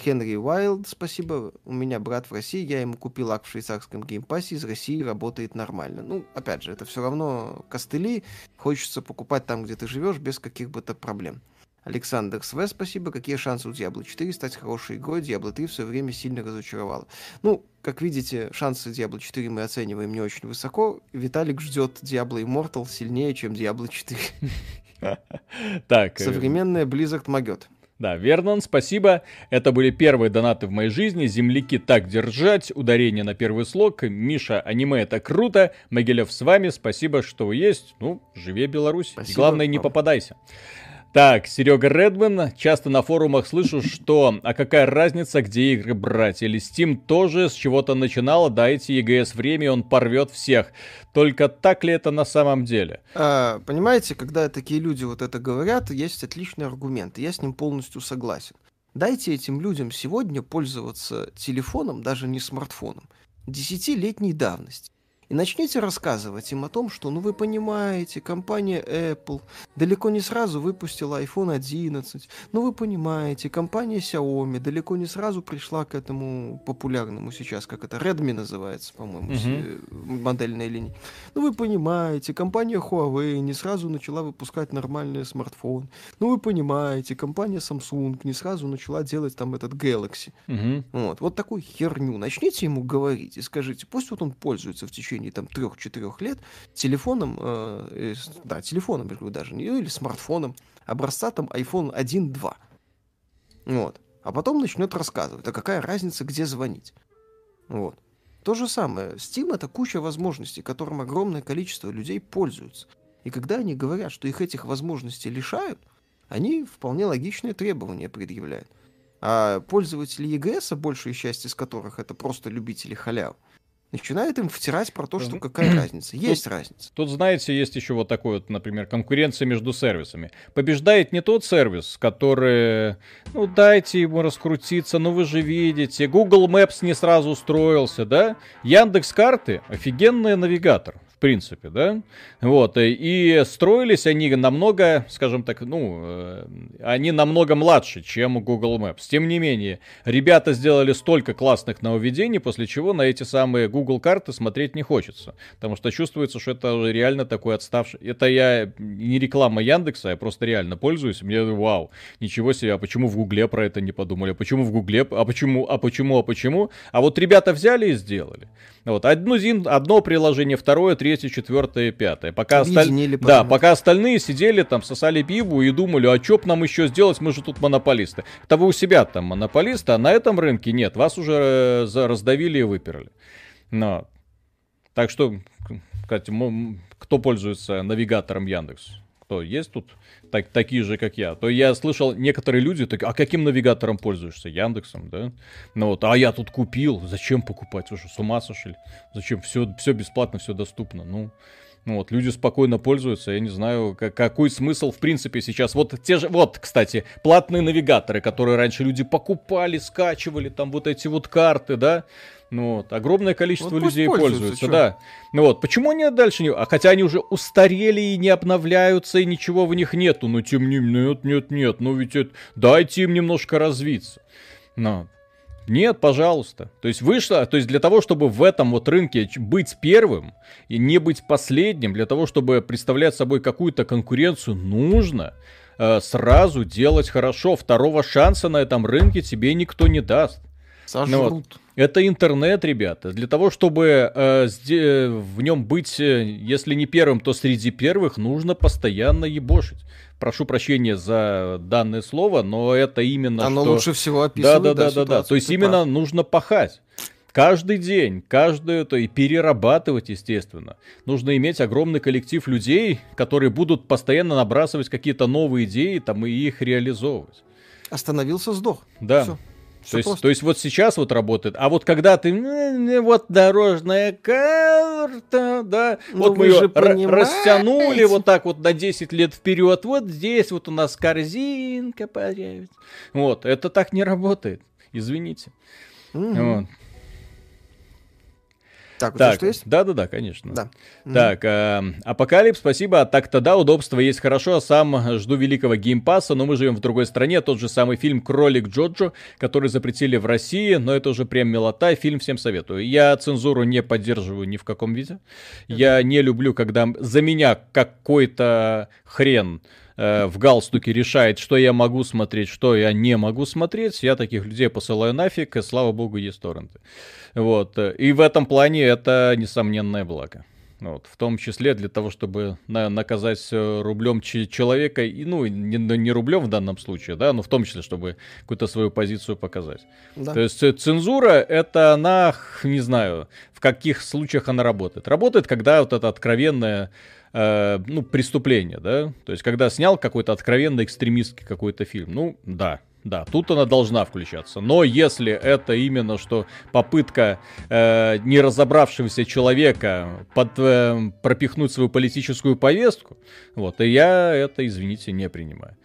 Хенри Уайлд, спасибо. У меня брат в России, я ему купил акк в швейцарском Game Pass е, из России работает нормально. Ну, опять же, это все равно костыли, хочется покупать там, где ты живешь, без каких бы то проблем. Александр Све, спасибо. Какие шансы у Diablo 4 стать хорошей игрой? Diablo 3 в свое время сильно разочаровала. Ну, как видите, шансы Diablo 4 мы оцениваем не очень высоко. Виталик ждет Diablo Immortal сильнее, чем Diablo 4. Так. Э, Современная Blizzard могет. Да, Вернон, спасибо. Это были первые донаты в моей жизни. Земляки так держать. Ударение на первый слог. Миша, аниме это круто. Могилев с вами. Спасибо, что вы есть. Ну, живе Беларусь. Спасибо. И главное, не попадайся. Так, Серега Редман, часто на форумах слышу, что а какая разница, где игры брать? Или Steam тоже с чего-то начинала, дайте EGS время, он порвет всех. Только так ли это на самом деле? А, понимаете, когда такие люди вот это говорят, есть отличный аргумент, я с ним полностью согласен. Дайте этим людям сегодня пользоваться телефоном, даже не смартфоном, десятилетней давности. И начните рассказывать им о том, что, ну вы понимаете, компания Apple далеко не сразу выпустила iPhone 11, ну вы понимаете, компания Xiaomi далеко не сразу пришла к этому популярному сейчас, как это, Redmi называется, по-моему, uh-huh. модельной линии. Ну вы понимаете, компания Huawei не сразу начала выпускать нормальные смартфоны. Ну вы понимаете, компания Samsung не сразу начала делать там этот Galaxy. Uh-huh. Вот, вот такую херню начните ему говорить и скажите, пусть вот он пользуется в течение течение там трех-четырех лет телефоном, э, да, телефоном, даже, не, или смартфоном, образца там iPhone 1.2. Вот. А потом начнет рассказывать, а какая разница, где звонить. Вот. То же самое. Steam это куча возможностей, которым огромное количество людей пользуются. И когда они говорят, что их этих возможностей лишают, они вполне логичные требования предъявляют. А пользователи EGS, большая часть из которых это просто любители халяв, начинает им втирать про то, что какая разница. Есть тут, разница. Тут, знаете, есть еще вот такой вот, например, конкуренция между сервисами. Побеждает не тот сервис, который, ну, дайте ему раскрутиться, ну вы же видите, Google Maps не сразу устроился, да? Яндекс карты офигенный навигатор принципе, да? Вот, и строились они намного, скажем так, ну, э, они намного младше, чем Google Maps. Тем не менее, ребята сделали столько классных нововведений, после чего на эти самые Google карты смотреть не хочется. Потому что чувствуется, что это реально такой отставший. Это я не реклама Яндекса, я просто реально пользуюсь. Мне вау, ничего себе, а почему в Гугле про это не подумали? А почему в Гугле? А почему? А почему? А почему? А вот ребята взяли и сделали. Вот, одно, одно приложение, второе, третье, четвертое, пятое. Пока, осталь... да, пока остальные сидели там, сосали пиву и думали, а что нам еще сделать, мы же тут монополисты. Это вы у себя там монополисты, а на этом рынке нет, вас уже э, раздавили и выперли. Но. Так что, кстати, кто пользуется навигатором Яндекс? Кто есть тут так, такие же, как я, то я слышал, некоторые люди такие, а каким навигатором пользуешься? Яндексом, да? Ну вот, а я тут купил, зачем покупать? Вы что, с ума сошли? Зачем? Все, все бесплатно, все доступно. Ну, ну вот, люди спокойно пользуются, я не знаю, как, какой смысл в принципе сейчас. Вот те же, вот, кстати, платные навигаторы, которые раньше люди покупали, скачивали, там вот эти вот карты, да? Ну вот, огромное количество вот людей пользуются, пользуются да. Ну вот, почему они дальше не... А хотя они уже устарели и не обновляются, и ничего в них нету. Но тем не менее, нет, нет, нет, ну ведь это... дайте им немножко развиться. Ну, нет, пожалуйста. То есть вышло, то есть для того, чтобы в этом вот рынке быть первым и не быть последним, для того, чтобы представлять собой какую-то конкуренцию, нужно э, сразу делать хорошо. Второго шанса на этом рынке тебе никто не даст. Сожрут. Ну, вот. Это интернет, ребята. Для того, чтобы э, сде- в нем быть, э, если не первым, то среди первых, нужно постоянно ебошить. Прошу прощения за данное слово, но это именно Оно что... лучше всего описывает. Да, да, да, да, да. То есть именно нужно пахать. Каждый день, каждую это и перерабатывать, естественно. Нужно иметь огромный коллектив людей, которые будут постоянно набрасывать какие-то новые идеи там и их реализовывать. Остановился, сдох. Да. Все. То есть, то есть вот сейчас вот работает, а вот когда ты вот дорожная карта, да, ну, вот мы ее растянули вот так вот на 10 лет вперед, вот здесь вот у нас корзинка появится. Вот, это так не работает, извините. Угу. Вот. Так, у так, что есть? Да-да-да, конечно. Да. Так, э, Апокалипс, спасибо. Так-то да, удобство есть хорошо. А сам жду великого Game Pass а, но мы живем в другой стране. Тот же самый фильм «Кролик Джоджо», который запретили в России, но это уже прям милота. Фильм всем советую. Я цензуру не поддерживаю ни в каком виде. Я не люблю, когда за меня какой-то хрен э, в галстуке решает, что я могу смотреть, что я не могу смотреть. Я таких людей посылаю нафиг, и слава богу, есть торренты. Вот. И в этом плане это несомненное благо. Вот, в том числе для того, чтобы на, наказать э, рублем человека, и, ну, не, не рублем в данном случае, да, но в том числе, чтобы какую-то свою позицию показать. Да. То есть э, цензура, это она, не знаю, в каких случаях она работает. Работает, когда вот это откровенное э, ну, преступление, да, то есть когда снял какой-то откровенно экстремистский какой-то фильм, ну, да, да, тут она должна включаться. Но если это именно что попытка э, не разобравшегося человека под, э, пропихнуть свою политическую повестку, вот, и я это, извините, не принимаю.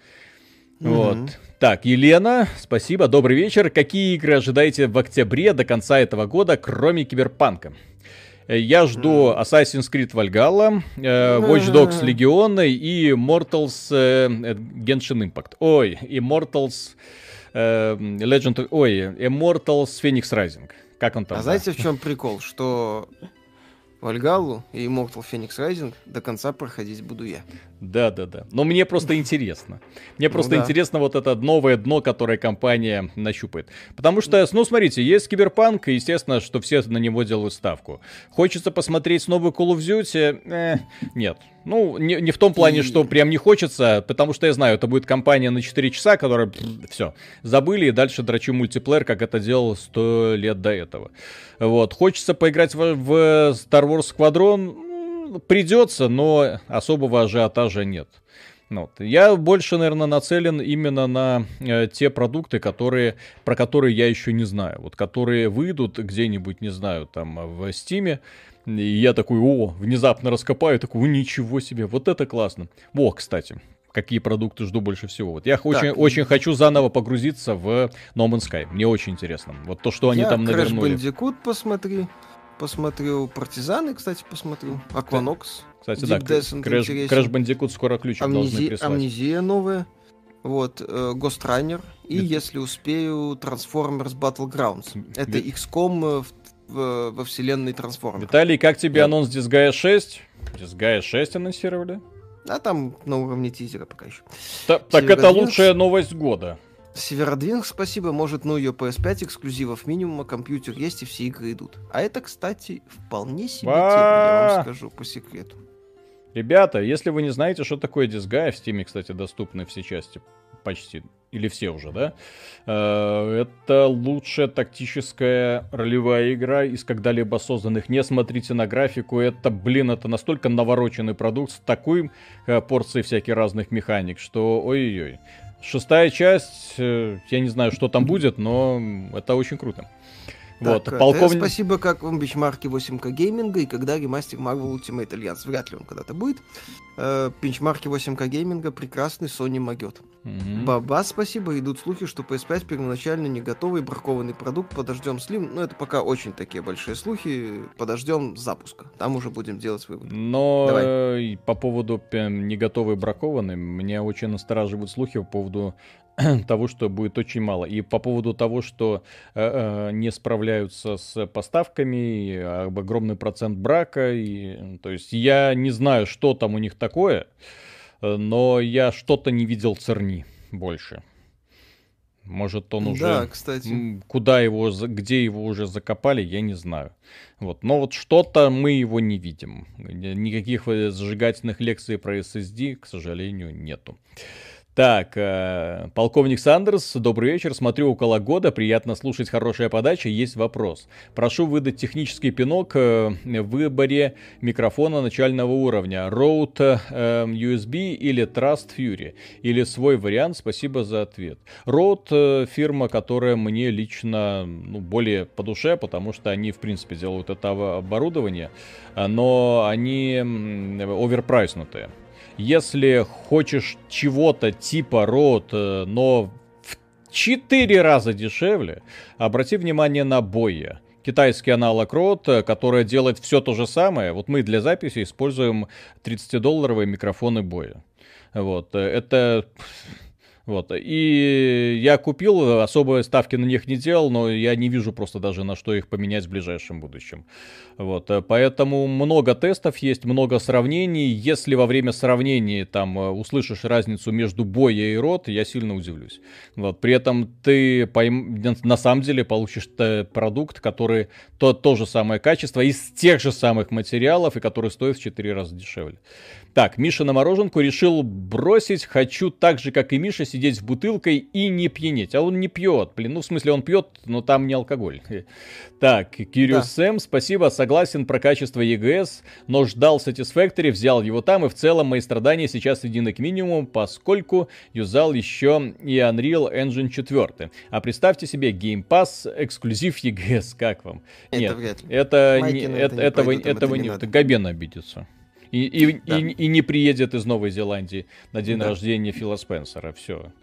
Mm-hmm. Вот. Так, Елена, спасибо, добрый вечер. Какие игры ожидаете в октябре до конца этого года, кроме Киберпанка? Я жду Assassin's Creed Valhalla, Watch Dogs Legion и Mortals Genshin Impact. Ой, Immortals Legend... Ой, Immortals Phoenix Rising. Как он там? А знаете, в чем прикол? Что Вальгалу и Immortal Phoenix Rising до конца проходить буду я. Да, да, да. Но мне просто интересно. Мне просто ну, да. интересно вот это новое дно, которое компания нащупает. Потому что, ну, смотрите, есть Киберпанк, и естественно, что все на него делают ставку. Хочется посмотреть новый Call of Duty? Э, нет. Ну, не, не в том плане, и... что прям не хочется, потому что я знаю, это будет компания на 4 часа, которая все, забыли и дальше драчу мультиплеер, как это делал 100 лет до этого. Вот. Хочется поиграть в, в Star Wars Squadron? Придется, но особого ажиотажа нет. Ну вот. Я больше, наверное, нацелен именно на э, те продукты, которые, про которые я еще не знаю. Вот которые выйдут где-нибудь, не знаю, там в Стиме. И я такой, о, внезапно раскопаю, такой, ничего себе, вот это классно. Во, кстати, какие продукты жду больше всего. Вот я так. очень, очень хочу заново погрузиться в No Man's Sky. Мне очень интересно. Вот то, что они я там навернули. Я Bandicoot посмотри. Посмотрю Партизаны, кстати, посмотрю. Акванокс. Кстати, Deep да, Crash, Crash Bandicoot скоро ключом Амнези... должны прислать. Амнезия новая. Вот, э, Ghost Runner. И, Это... если успею, Transformers Battlegrounds. Это XCOM в, в, во вселенной Transformers. Виталий, как тебе да. анонс Disgaea 6? Disgaea 6 анонсировали? А там на уровне тизера пока еще. Та, так это лучшая новость года. Северодвинг, спасибо, может, ну ее PS5 эксклюзивов минимума, компьютер есть и все игры идут. А это, кстати, вполне себе тема, я вам скажу по секрету. Ребята, если вы не знаете, что такое Disgaea, в Steam, кстати, доступны все части, почти, или все уже, да? Э, это лучшая тактическая ролевая игра из когда-либо созданных. Не смотрите на графику, это, блин, это настолько навороченный продукт с такой э, порцией всяких разных механик, что ой-ой-ой. Шестая часть, э, я не знаю, что там будет, но это очень круто. Вот, так, полковник... Спасибо, как вам бенчмарки 8К гейминга и когда ремастер Marvel Ultimate Alliance. Вряд ли он когда-то будет. Э, бенчмарки 8К гейминга прекрасный Sony могет. Угу. Баба, спасибо. Идут слухи, что PS5 первоначально не готовый бракованный продукт. Подождем Slim. Но это пока очень такие большие слухи. Подождем запуска. Там уже будем делать выводы. Но Давай. по поводу не готовый бракованный, меня очень настораживают слухи по поводу того, что будет очень мало. И по поводу того, что э, э, не справляются с поставками, и, огромный процент брака. И, то есть я не знаю, что там у них такое, э, но я что-то не видел Церни больше. Может, он уже... Да, кстати. Куда его, где его уже закопали, я не знаю. Вот. Но вот что-то мы его не видим. Никаких э, зажигательных лекций про SSD, к сожалению, нету. Так, э, полковник Сандерс, добрый вечер. Смотрю около года, приятно слушать, хорошая подача. Есть вопрос. Прошу выдать технический пинок э, в выборе микрофона начального уровня. Rode э, USB или Trust Fury. Или свой вариант. Спасибо за ответ. Rode э, фирма, которая мне лично ну, более по душе, потому что они, в принципе, делают это оборудование, но они оверпрайснутые. Если хочешь чего-то типа рот, э, но в 4 раза дешевле, обрати внимание на Боя китайский аналог рот, э, который делает все то же самое. Вот мы для записи используем 30-долларовые микрофоны боя. Вот, э, это вот. И я купил, особые ставки на них не делал, но я не вижу просто даже на что их поменять в ближайшем будущем. Вот. Поэтому много тестов есть, много сравнений. Если во время сравнений там э, услышишь разницу между боя и рот, я сильно удивлюсь. Вот. При этом ты пойм... на самом деле получишь продукт, который то, то же самое качество, из тех же самых материалов, и который стоит в 4 раза дешевле. Так, Миша на мороженку решил бросить. Хочу так же, как и Миша, сидеть в бутылкой и не пьянеть. А он не пьет. Блин, ну в смысле он пьет, но там не алкоголь. Так, Кириус да. Сэм, спасибо, согласен про качество EGS, но ждал Satisfactory, взял его там, и в целом мои страдания сейчас сведены к минимуму, поскольку юзал еще и Unreal Engine 4. А представьте себе Game Pass эксклюзив EGS, как вам? Это Нет, вряд ли. это, не, это, этого, этого, этого не, это Габен обидится. И, и, да. и, и не приедет из Новой Зеландии на день да. рождения Фила Спенсера. Все.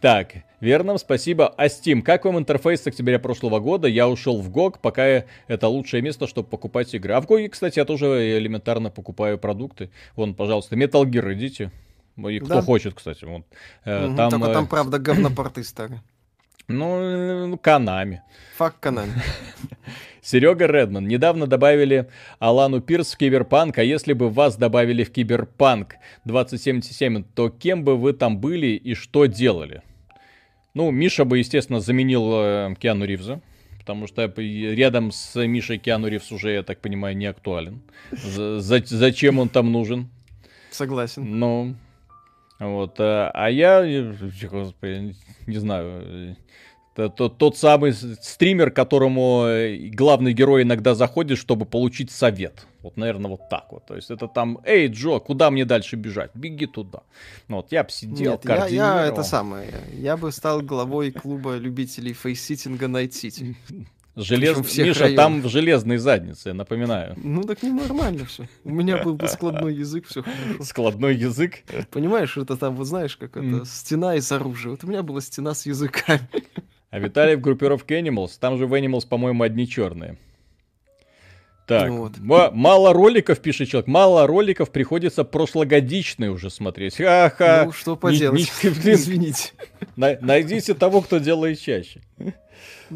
Так, Верном, спасибо. А Steam, как вам интерфейс с октября прошлого года? Я ушел в GOG, пока это лучшее место, чтобы покупать игры. А в GOG, кстати, я тоже элементарно покупаю продукты. Вон, пожалуйста, Metal Gear идите. И кто да. хочет, кстати. Вот. Угу, там, только там, правда, говнопорты старые. Ну, Канами. Фак Канами. Серега Редман. Недавно добавили Алану Пирс в Киберпанк, а если бы вас добавили в Киберпанк 2077, то кем бы вы там были и что делали? Ну, Миша бы, естественно, заменил э, Киану Ривза. Потому что рядом с Мишей Киану Ривз уже, я так понимаю, не актуален. За, зачем он там нужен? Согласен. Ну, вот. А, а я, господи, не знаю, тот, тот самый стример, которому э, главный герой иногда заходит, чтобы получить совет. Вот, наверное, вот так вот. То есть это там, эй, Джо, куда мне дальше бежать? Беги туда. Ну, вот я бы сидел, Нет, я, я это самое. Я бы стал главой клуба любителей фейситинга Night City. Желез... Миша, районов. там в железной заднице, я напоминаю. Ну так не нормально все. У меня был бы складной язык, все хорошо. Складной язык? Понимаешь, это там, вот знаешь, как это, стена из оружия. Вот у меня была стена с языками. А Виталий в группировке Animals, там же в Animals, по-моему, одни черные. Так, ну вот. мало роликов, пишет человек, мало роликов приходится прошлогодичные уже смотреть. Ха-ха. Ну, что поделать, не, не, блин, извините. найдите того, кто делает чаще.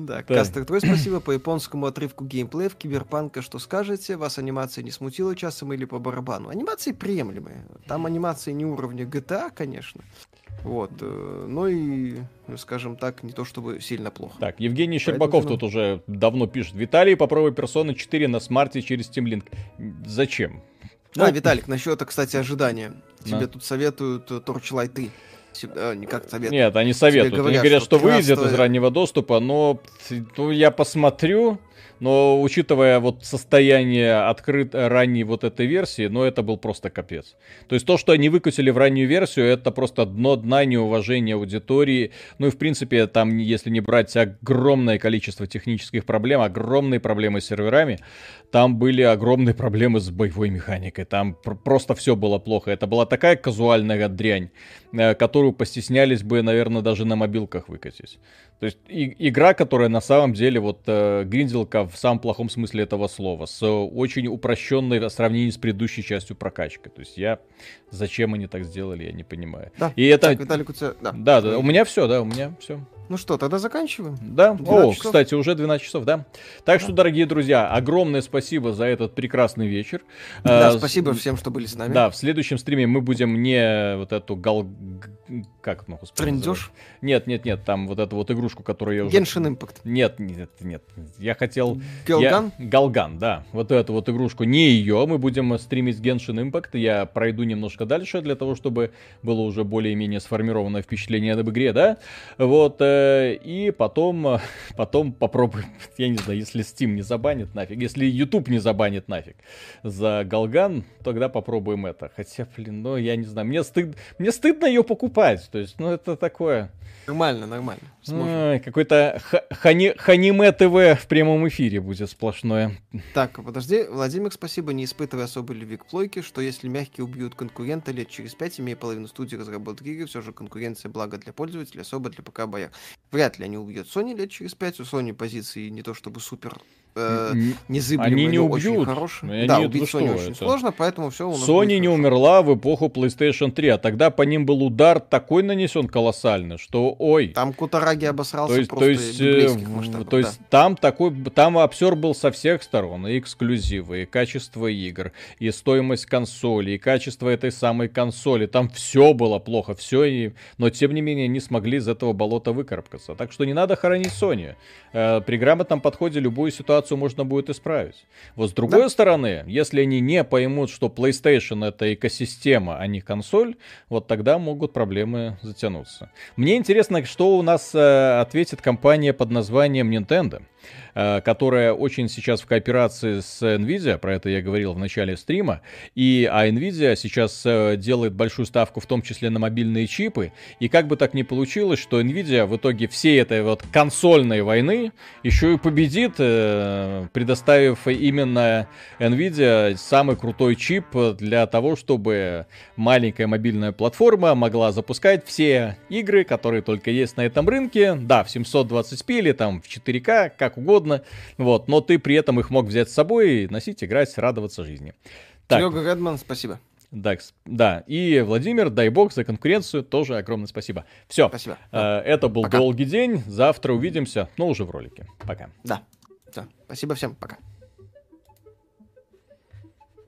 Да, да. Кастер Трой, спасибо по японскому отрывку геймплея в Киберпанка. Что скажете? Вас анимация не смутила часом или по барабану? Анимации приемлемые. Там анимации не уровня GTA, конечно. Вот. Э, ну и, скажем так, не то чтобы сильно плохо. Так, Евгений Щербаков Поэтому... тут уже давно пишет. Виталий, попробуй персоны 4 на смарте через Steam Link. Зачем? А, ну, Виталик, насчет, кстати, ожидания. Тебе да. тут советуют э, Torchlight 3. Не как совет. Нет, они советуют. говорят, они говорят, что, что выйдет из раннего доступа, но ну, я посмотрю, но учитывая вот состояние открыт ранней вот этой версии, ну это был просто капец. То есть то, что они выкусили в раннюю версию, это просто дно дна неуважения аудитории. Ну и в принципе там, если не брать огромное количество технических проблем, огромные проблемы с серверами, там были огромные проблемы с боевой механикой. Там пр- просто все было плохо. Это была такая казуальная дрянь, э, которую постеснялись бы, наверное, даже на мобилках выкатить. То есть и, игра, которая на самом деле вот э, гринделка в самом плохом смысле этого слова, с очень упрощенной в сравнении с предыдущей частью прокачкой. То есть я зачем они так сделали, я не понимаю. Да. И это. Так, Виталик, у тебя... да. Да, да, у меня все, да, у меня все. Ну что, тогда заканчиваем? Да. О, часов. кстати, уже 12 часов, да. Так да. что, дорогие друзья, огромное спасибо за этот прекрасный вечер. Да, а, спасибо всем, что были с нами. Да, в следующем стриме мы будем не вот эту гал... Как могу сказать? Трендеж? Нет, нет, нет, там вот эту вот игрушку, которую я уже... Геншин Импакт. Нет, нет, нет. Я хотел... Галган? Я... Галган, да. Вот эту вот игрушку. Не ее. Мы будем стримить Геншин Импакт. Я пройду немножко дальше для того, чтобы было уже более-менее сформированное впечатление об игре, да? Вот. Э, и потом, потом попробуем, я не знаю, если Steam не забанит нафиг, если YouTube не забанит нафиг за Галган, тогда попробуем это. Хотя, блин, ну я не знаю, мне, стыд, мне стыдно ее покупать, то есть, ну это такое... Нормально, нормально. какой-то хани, ханиме ТВ в прямом эфире будет сплошное. Так, подожди, Владимир, спасибо, не испытывая особой любви к плойке, что если мягкие убьют конкурента лет через пять, имея половину студии разработки игры, все же конкуренция благо для пользователей, особо для ПК бояр. Вряд ли они убьют Sony лет через пять, у Sony позиции не то чтобы супер э, незыблемые, они не убьют. очень хорошие. да, убить Sony очень это? сложно, поэтому все у нас Sony не умерла в эпоху PlayStation 3, а тогда по ним был удар такой нанесен колоссальный, что ой. Там Кутараги обосрался то есть, просто то есть, э, масштабах, то есть да. там такой, там обсер был со всех сторон, и эксклюзивы, и качество игр, и стоимость консоли, и качество этой самой консоли, там все было плохо, все, и... но тем не менее не смогли из этого болота выкарабкаться. Так что не надо хоронить Sony. Э, при грамотном подходе любую ситуацию можно будет исправить. Вот с другой да. стороны, если они не поймут, что PlayStation это экосистема, а не консоль, вот тогда могут проблемы затянуться. Мне интересно, что у нас э, ответит компания под названием Nintendo. Э, которая очень сейчас в кооперации с Nvidia, про это я говорил в начале стрима, и, а Nvidia сейчас э, делает большую ставку в том числе на мобильные чипы, и как бы так ни получилось, что Nvidia в итоге всей этой вот консольной войны еще и победит э, предоставив именно Nvidia самый крутой чип для того, чтобы маленькая мобильная платформа могла запускать все игры, которые только есть на этом рынке. Да, в 720p или там в 4К, как угодно. Вот, но ты при этом их мог взять с собой, носить, играть, радоваться жизни. Так. Серега Редман, спасибо. Да, да, и Владимир, дай бог за конкуренцию, тоже огромное спасибо. Все, спасибо. Э, это был пока. долгий день, завтра увидимся, но уже в ролике. Пока. Да, все, спасибо всем, пока.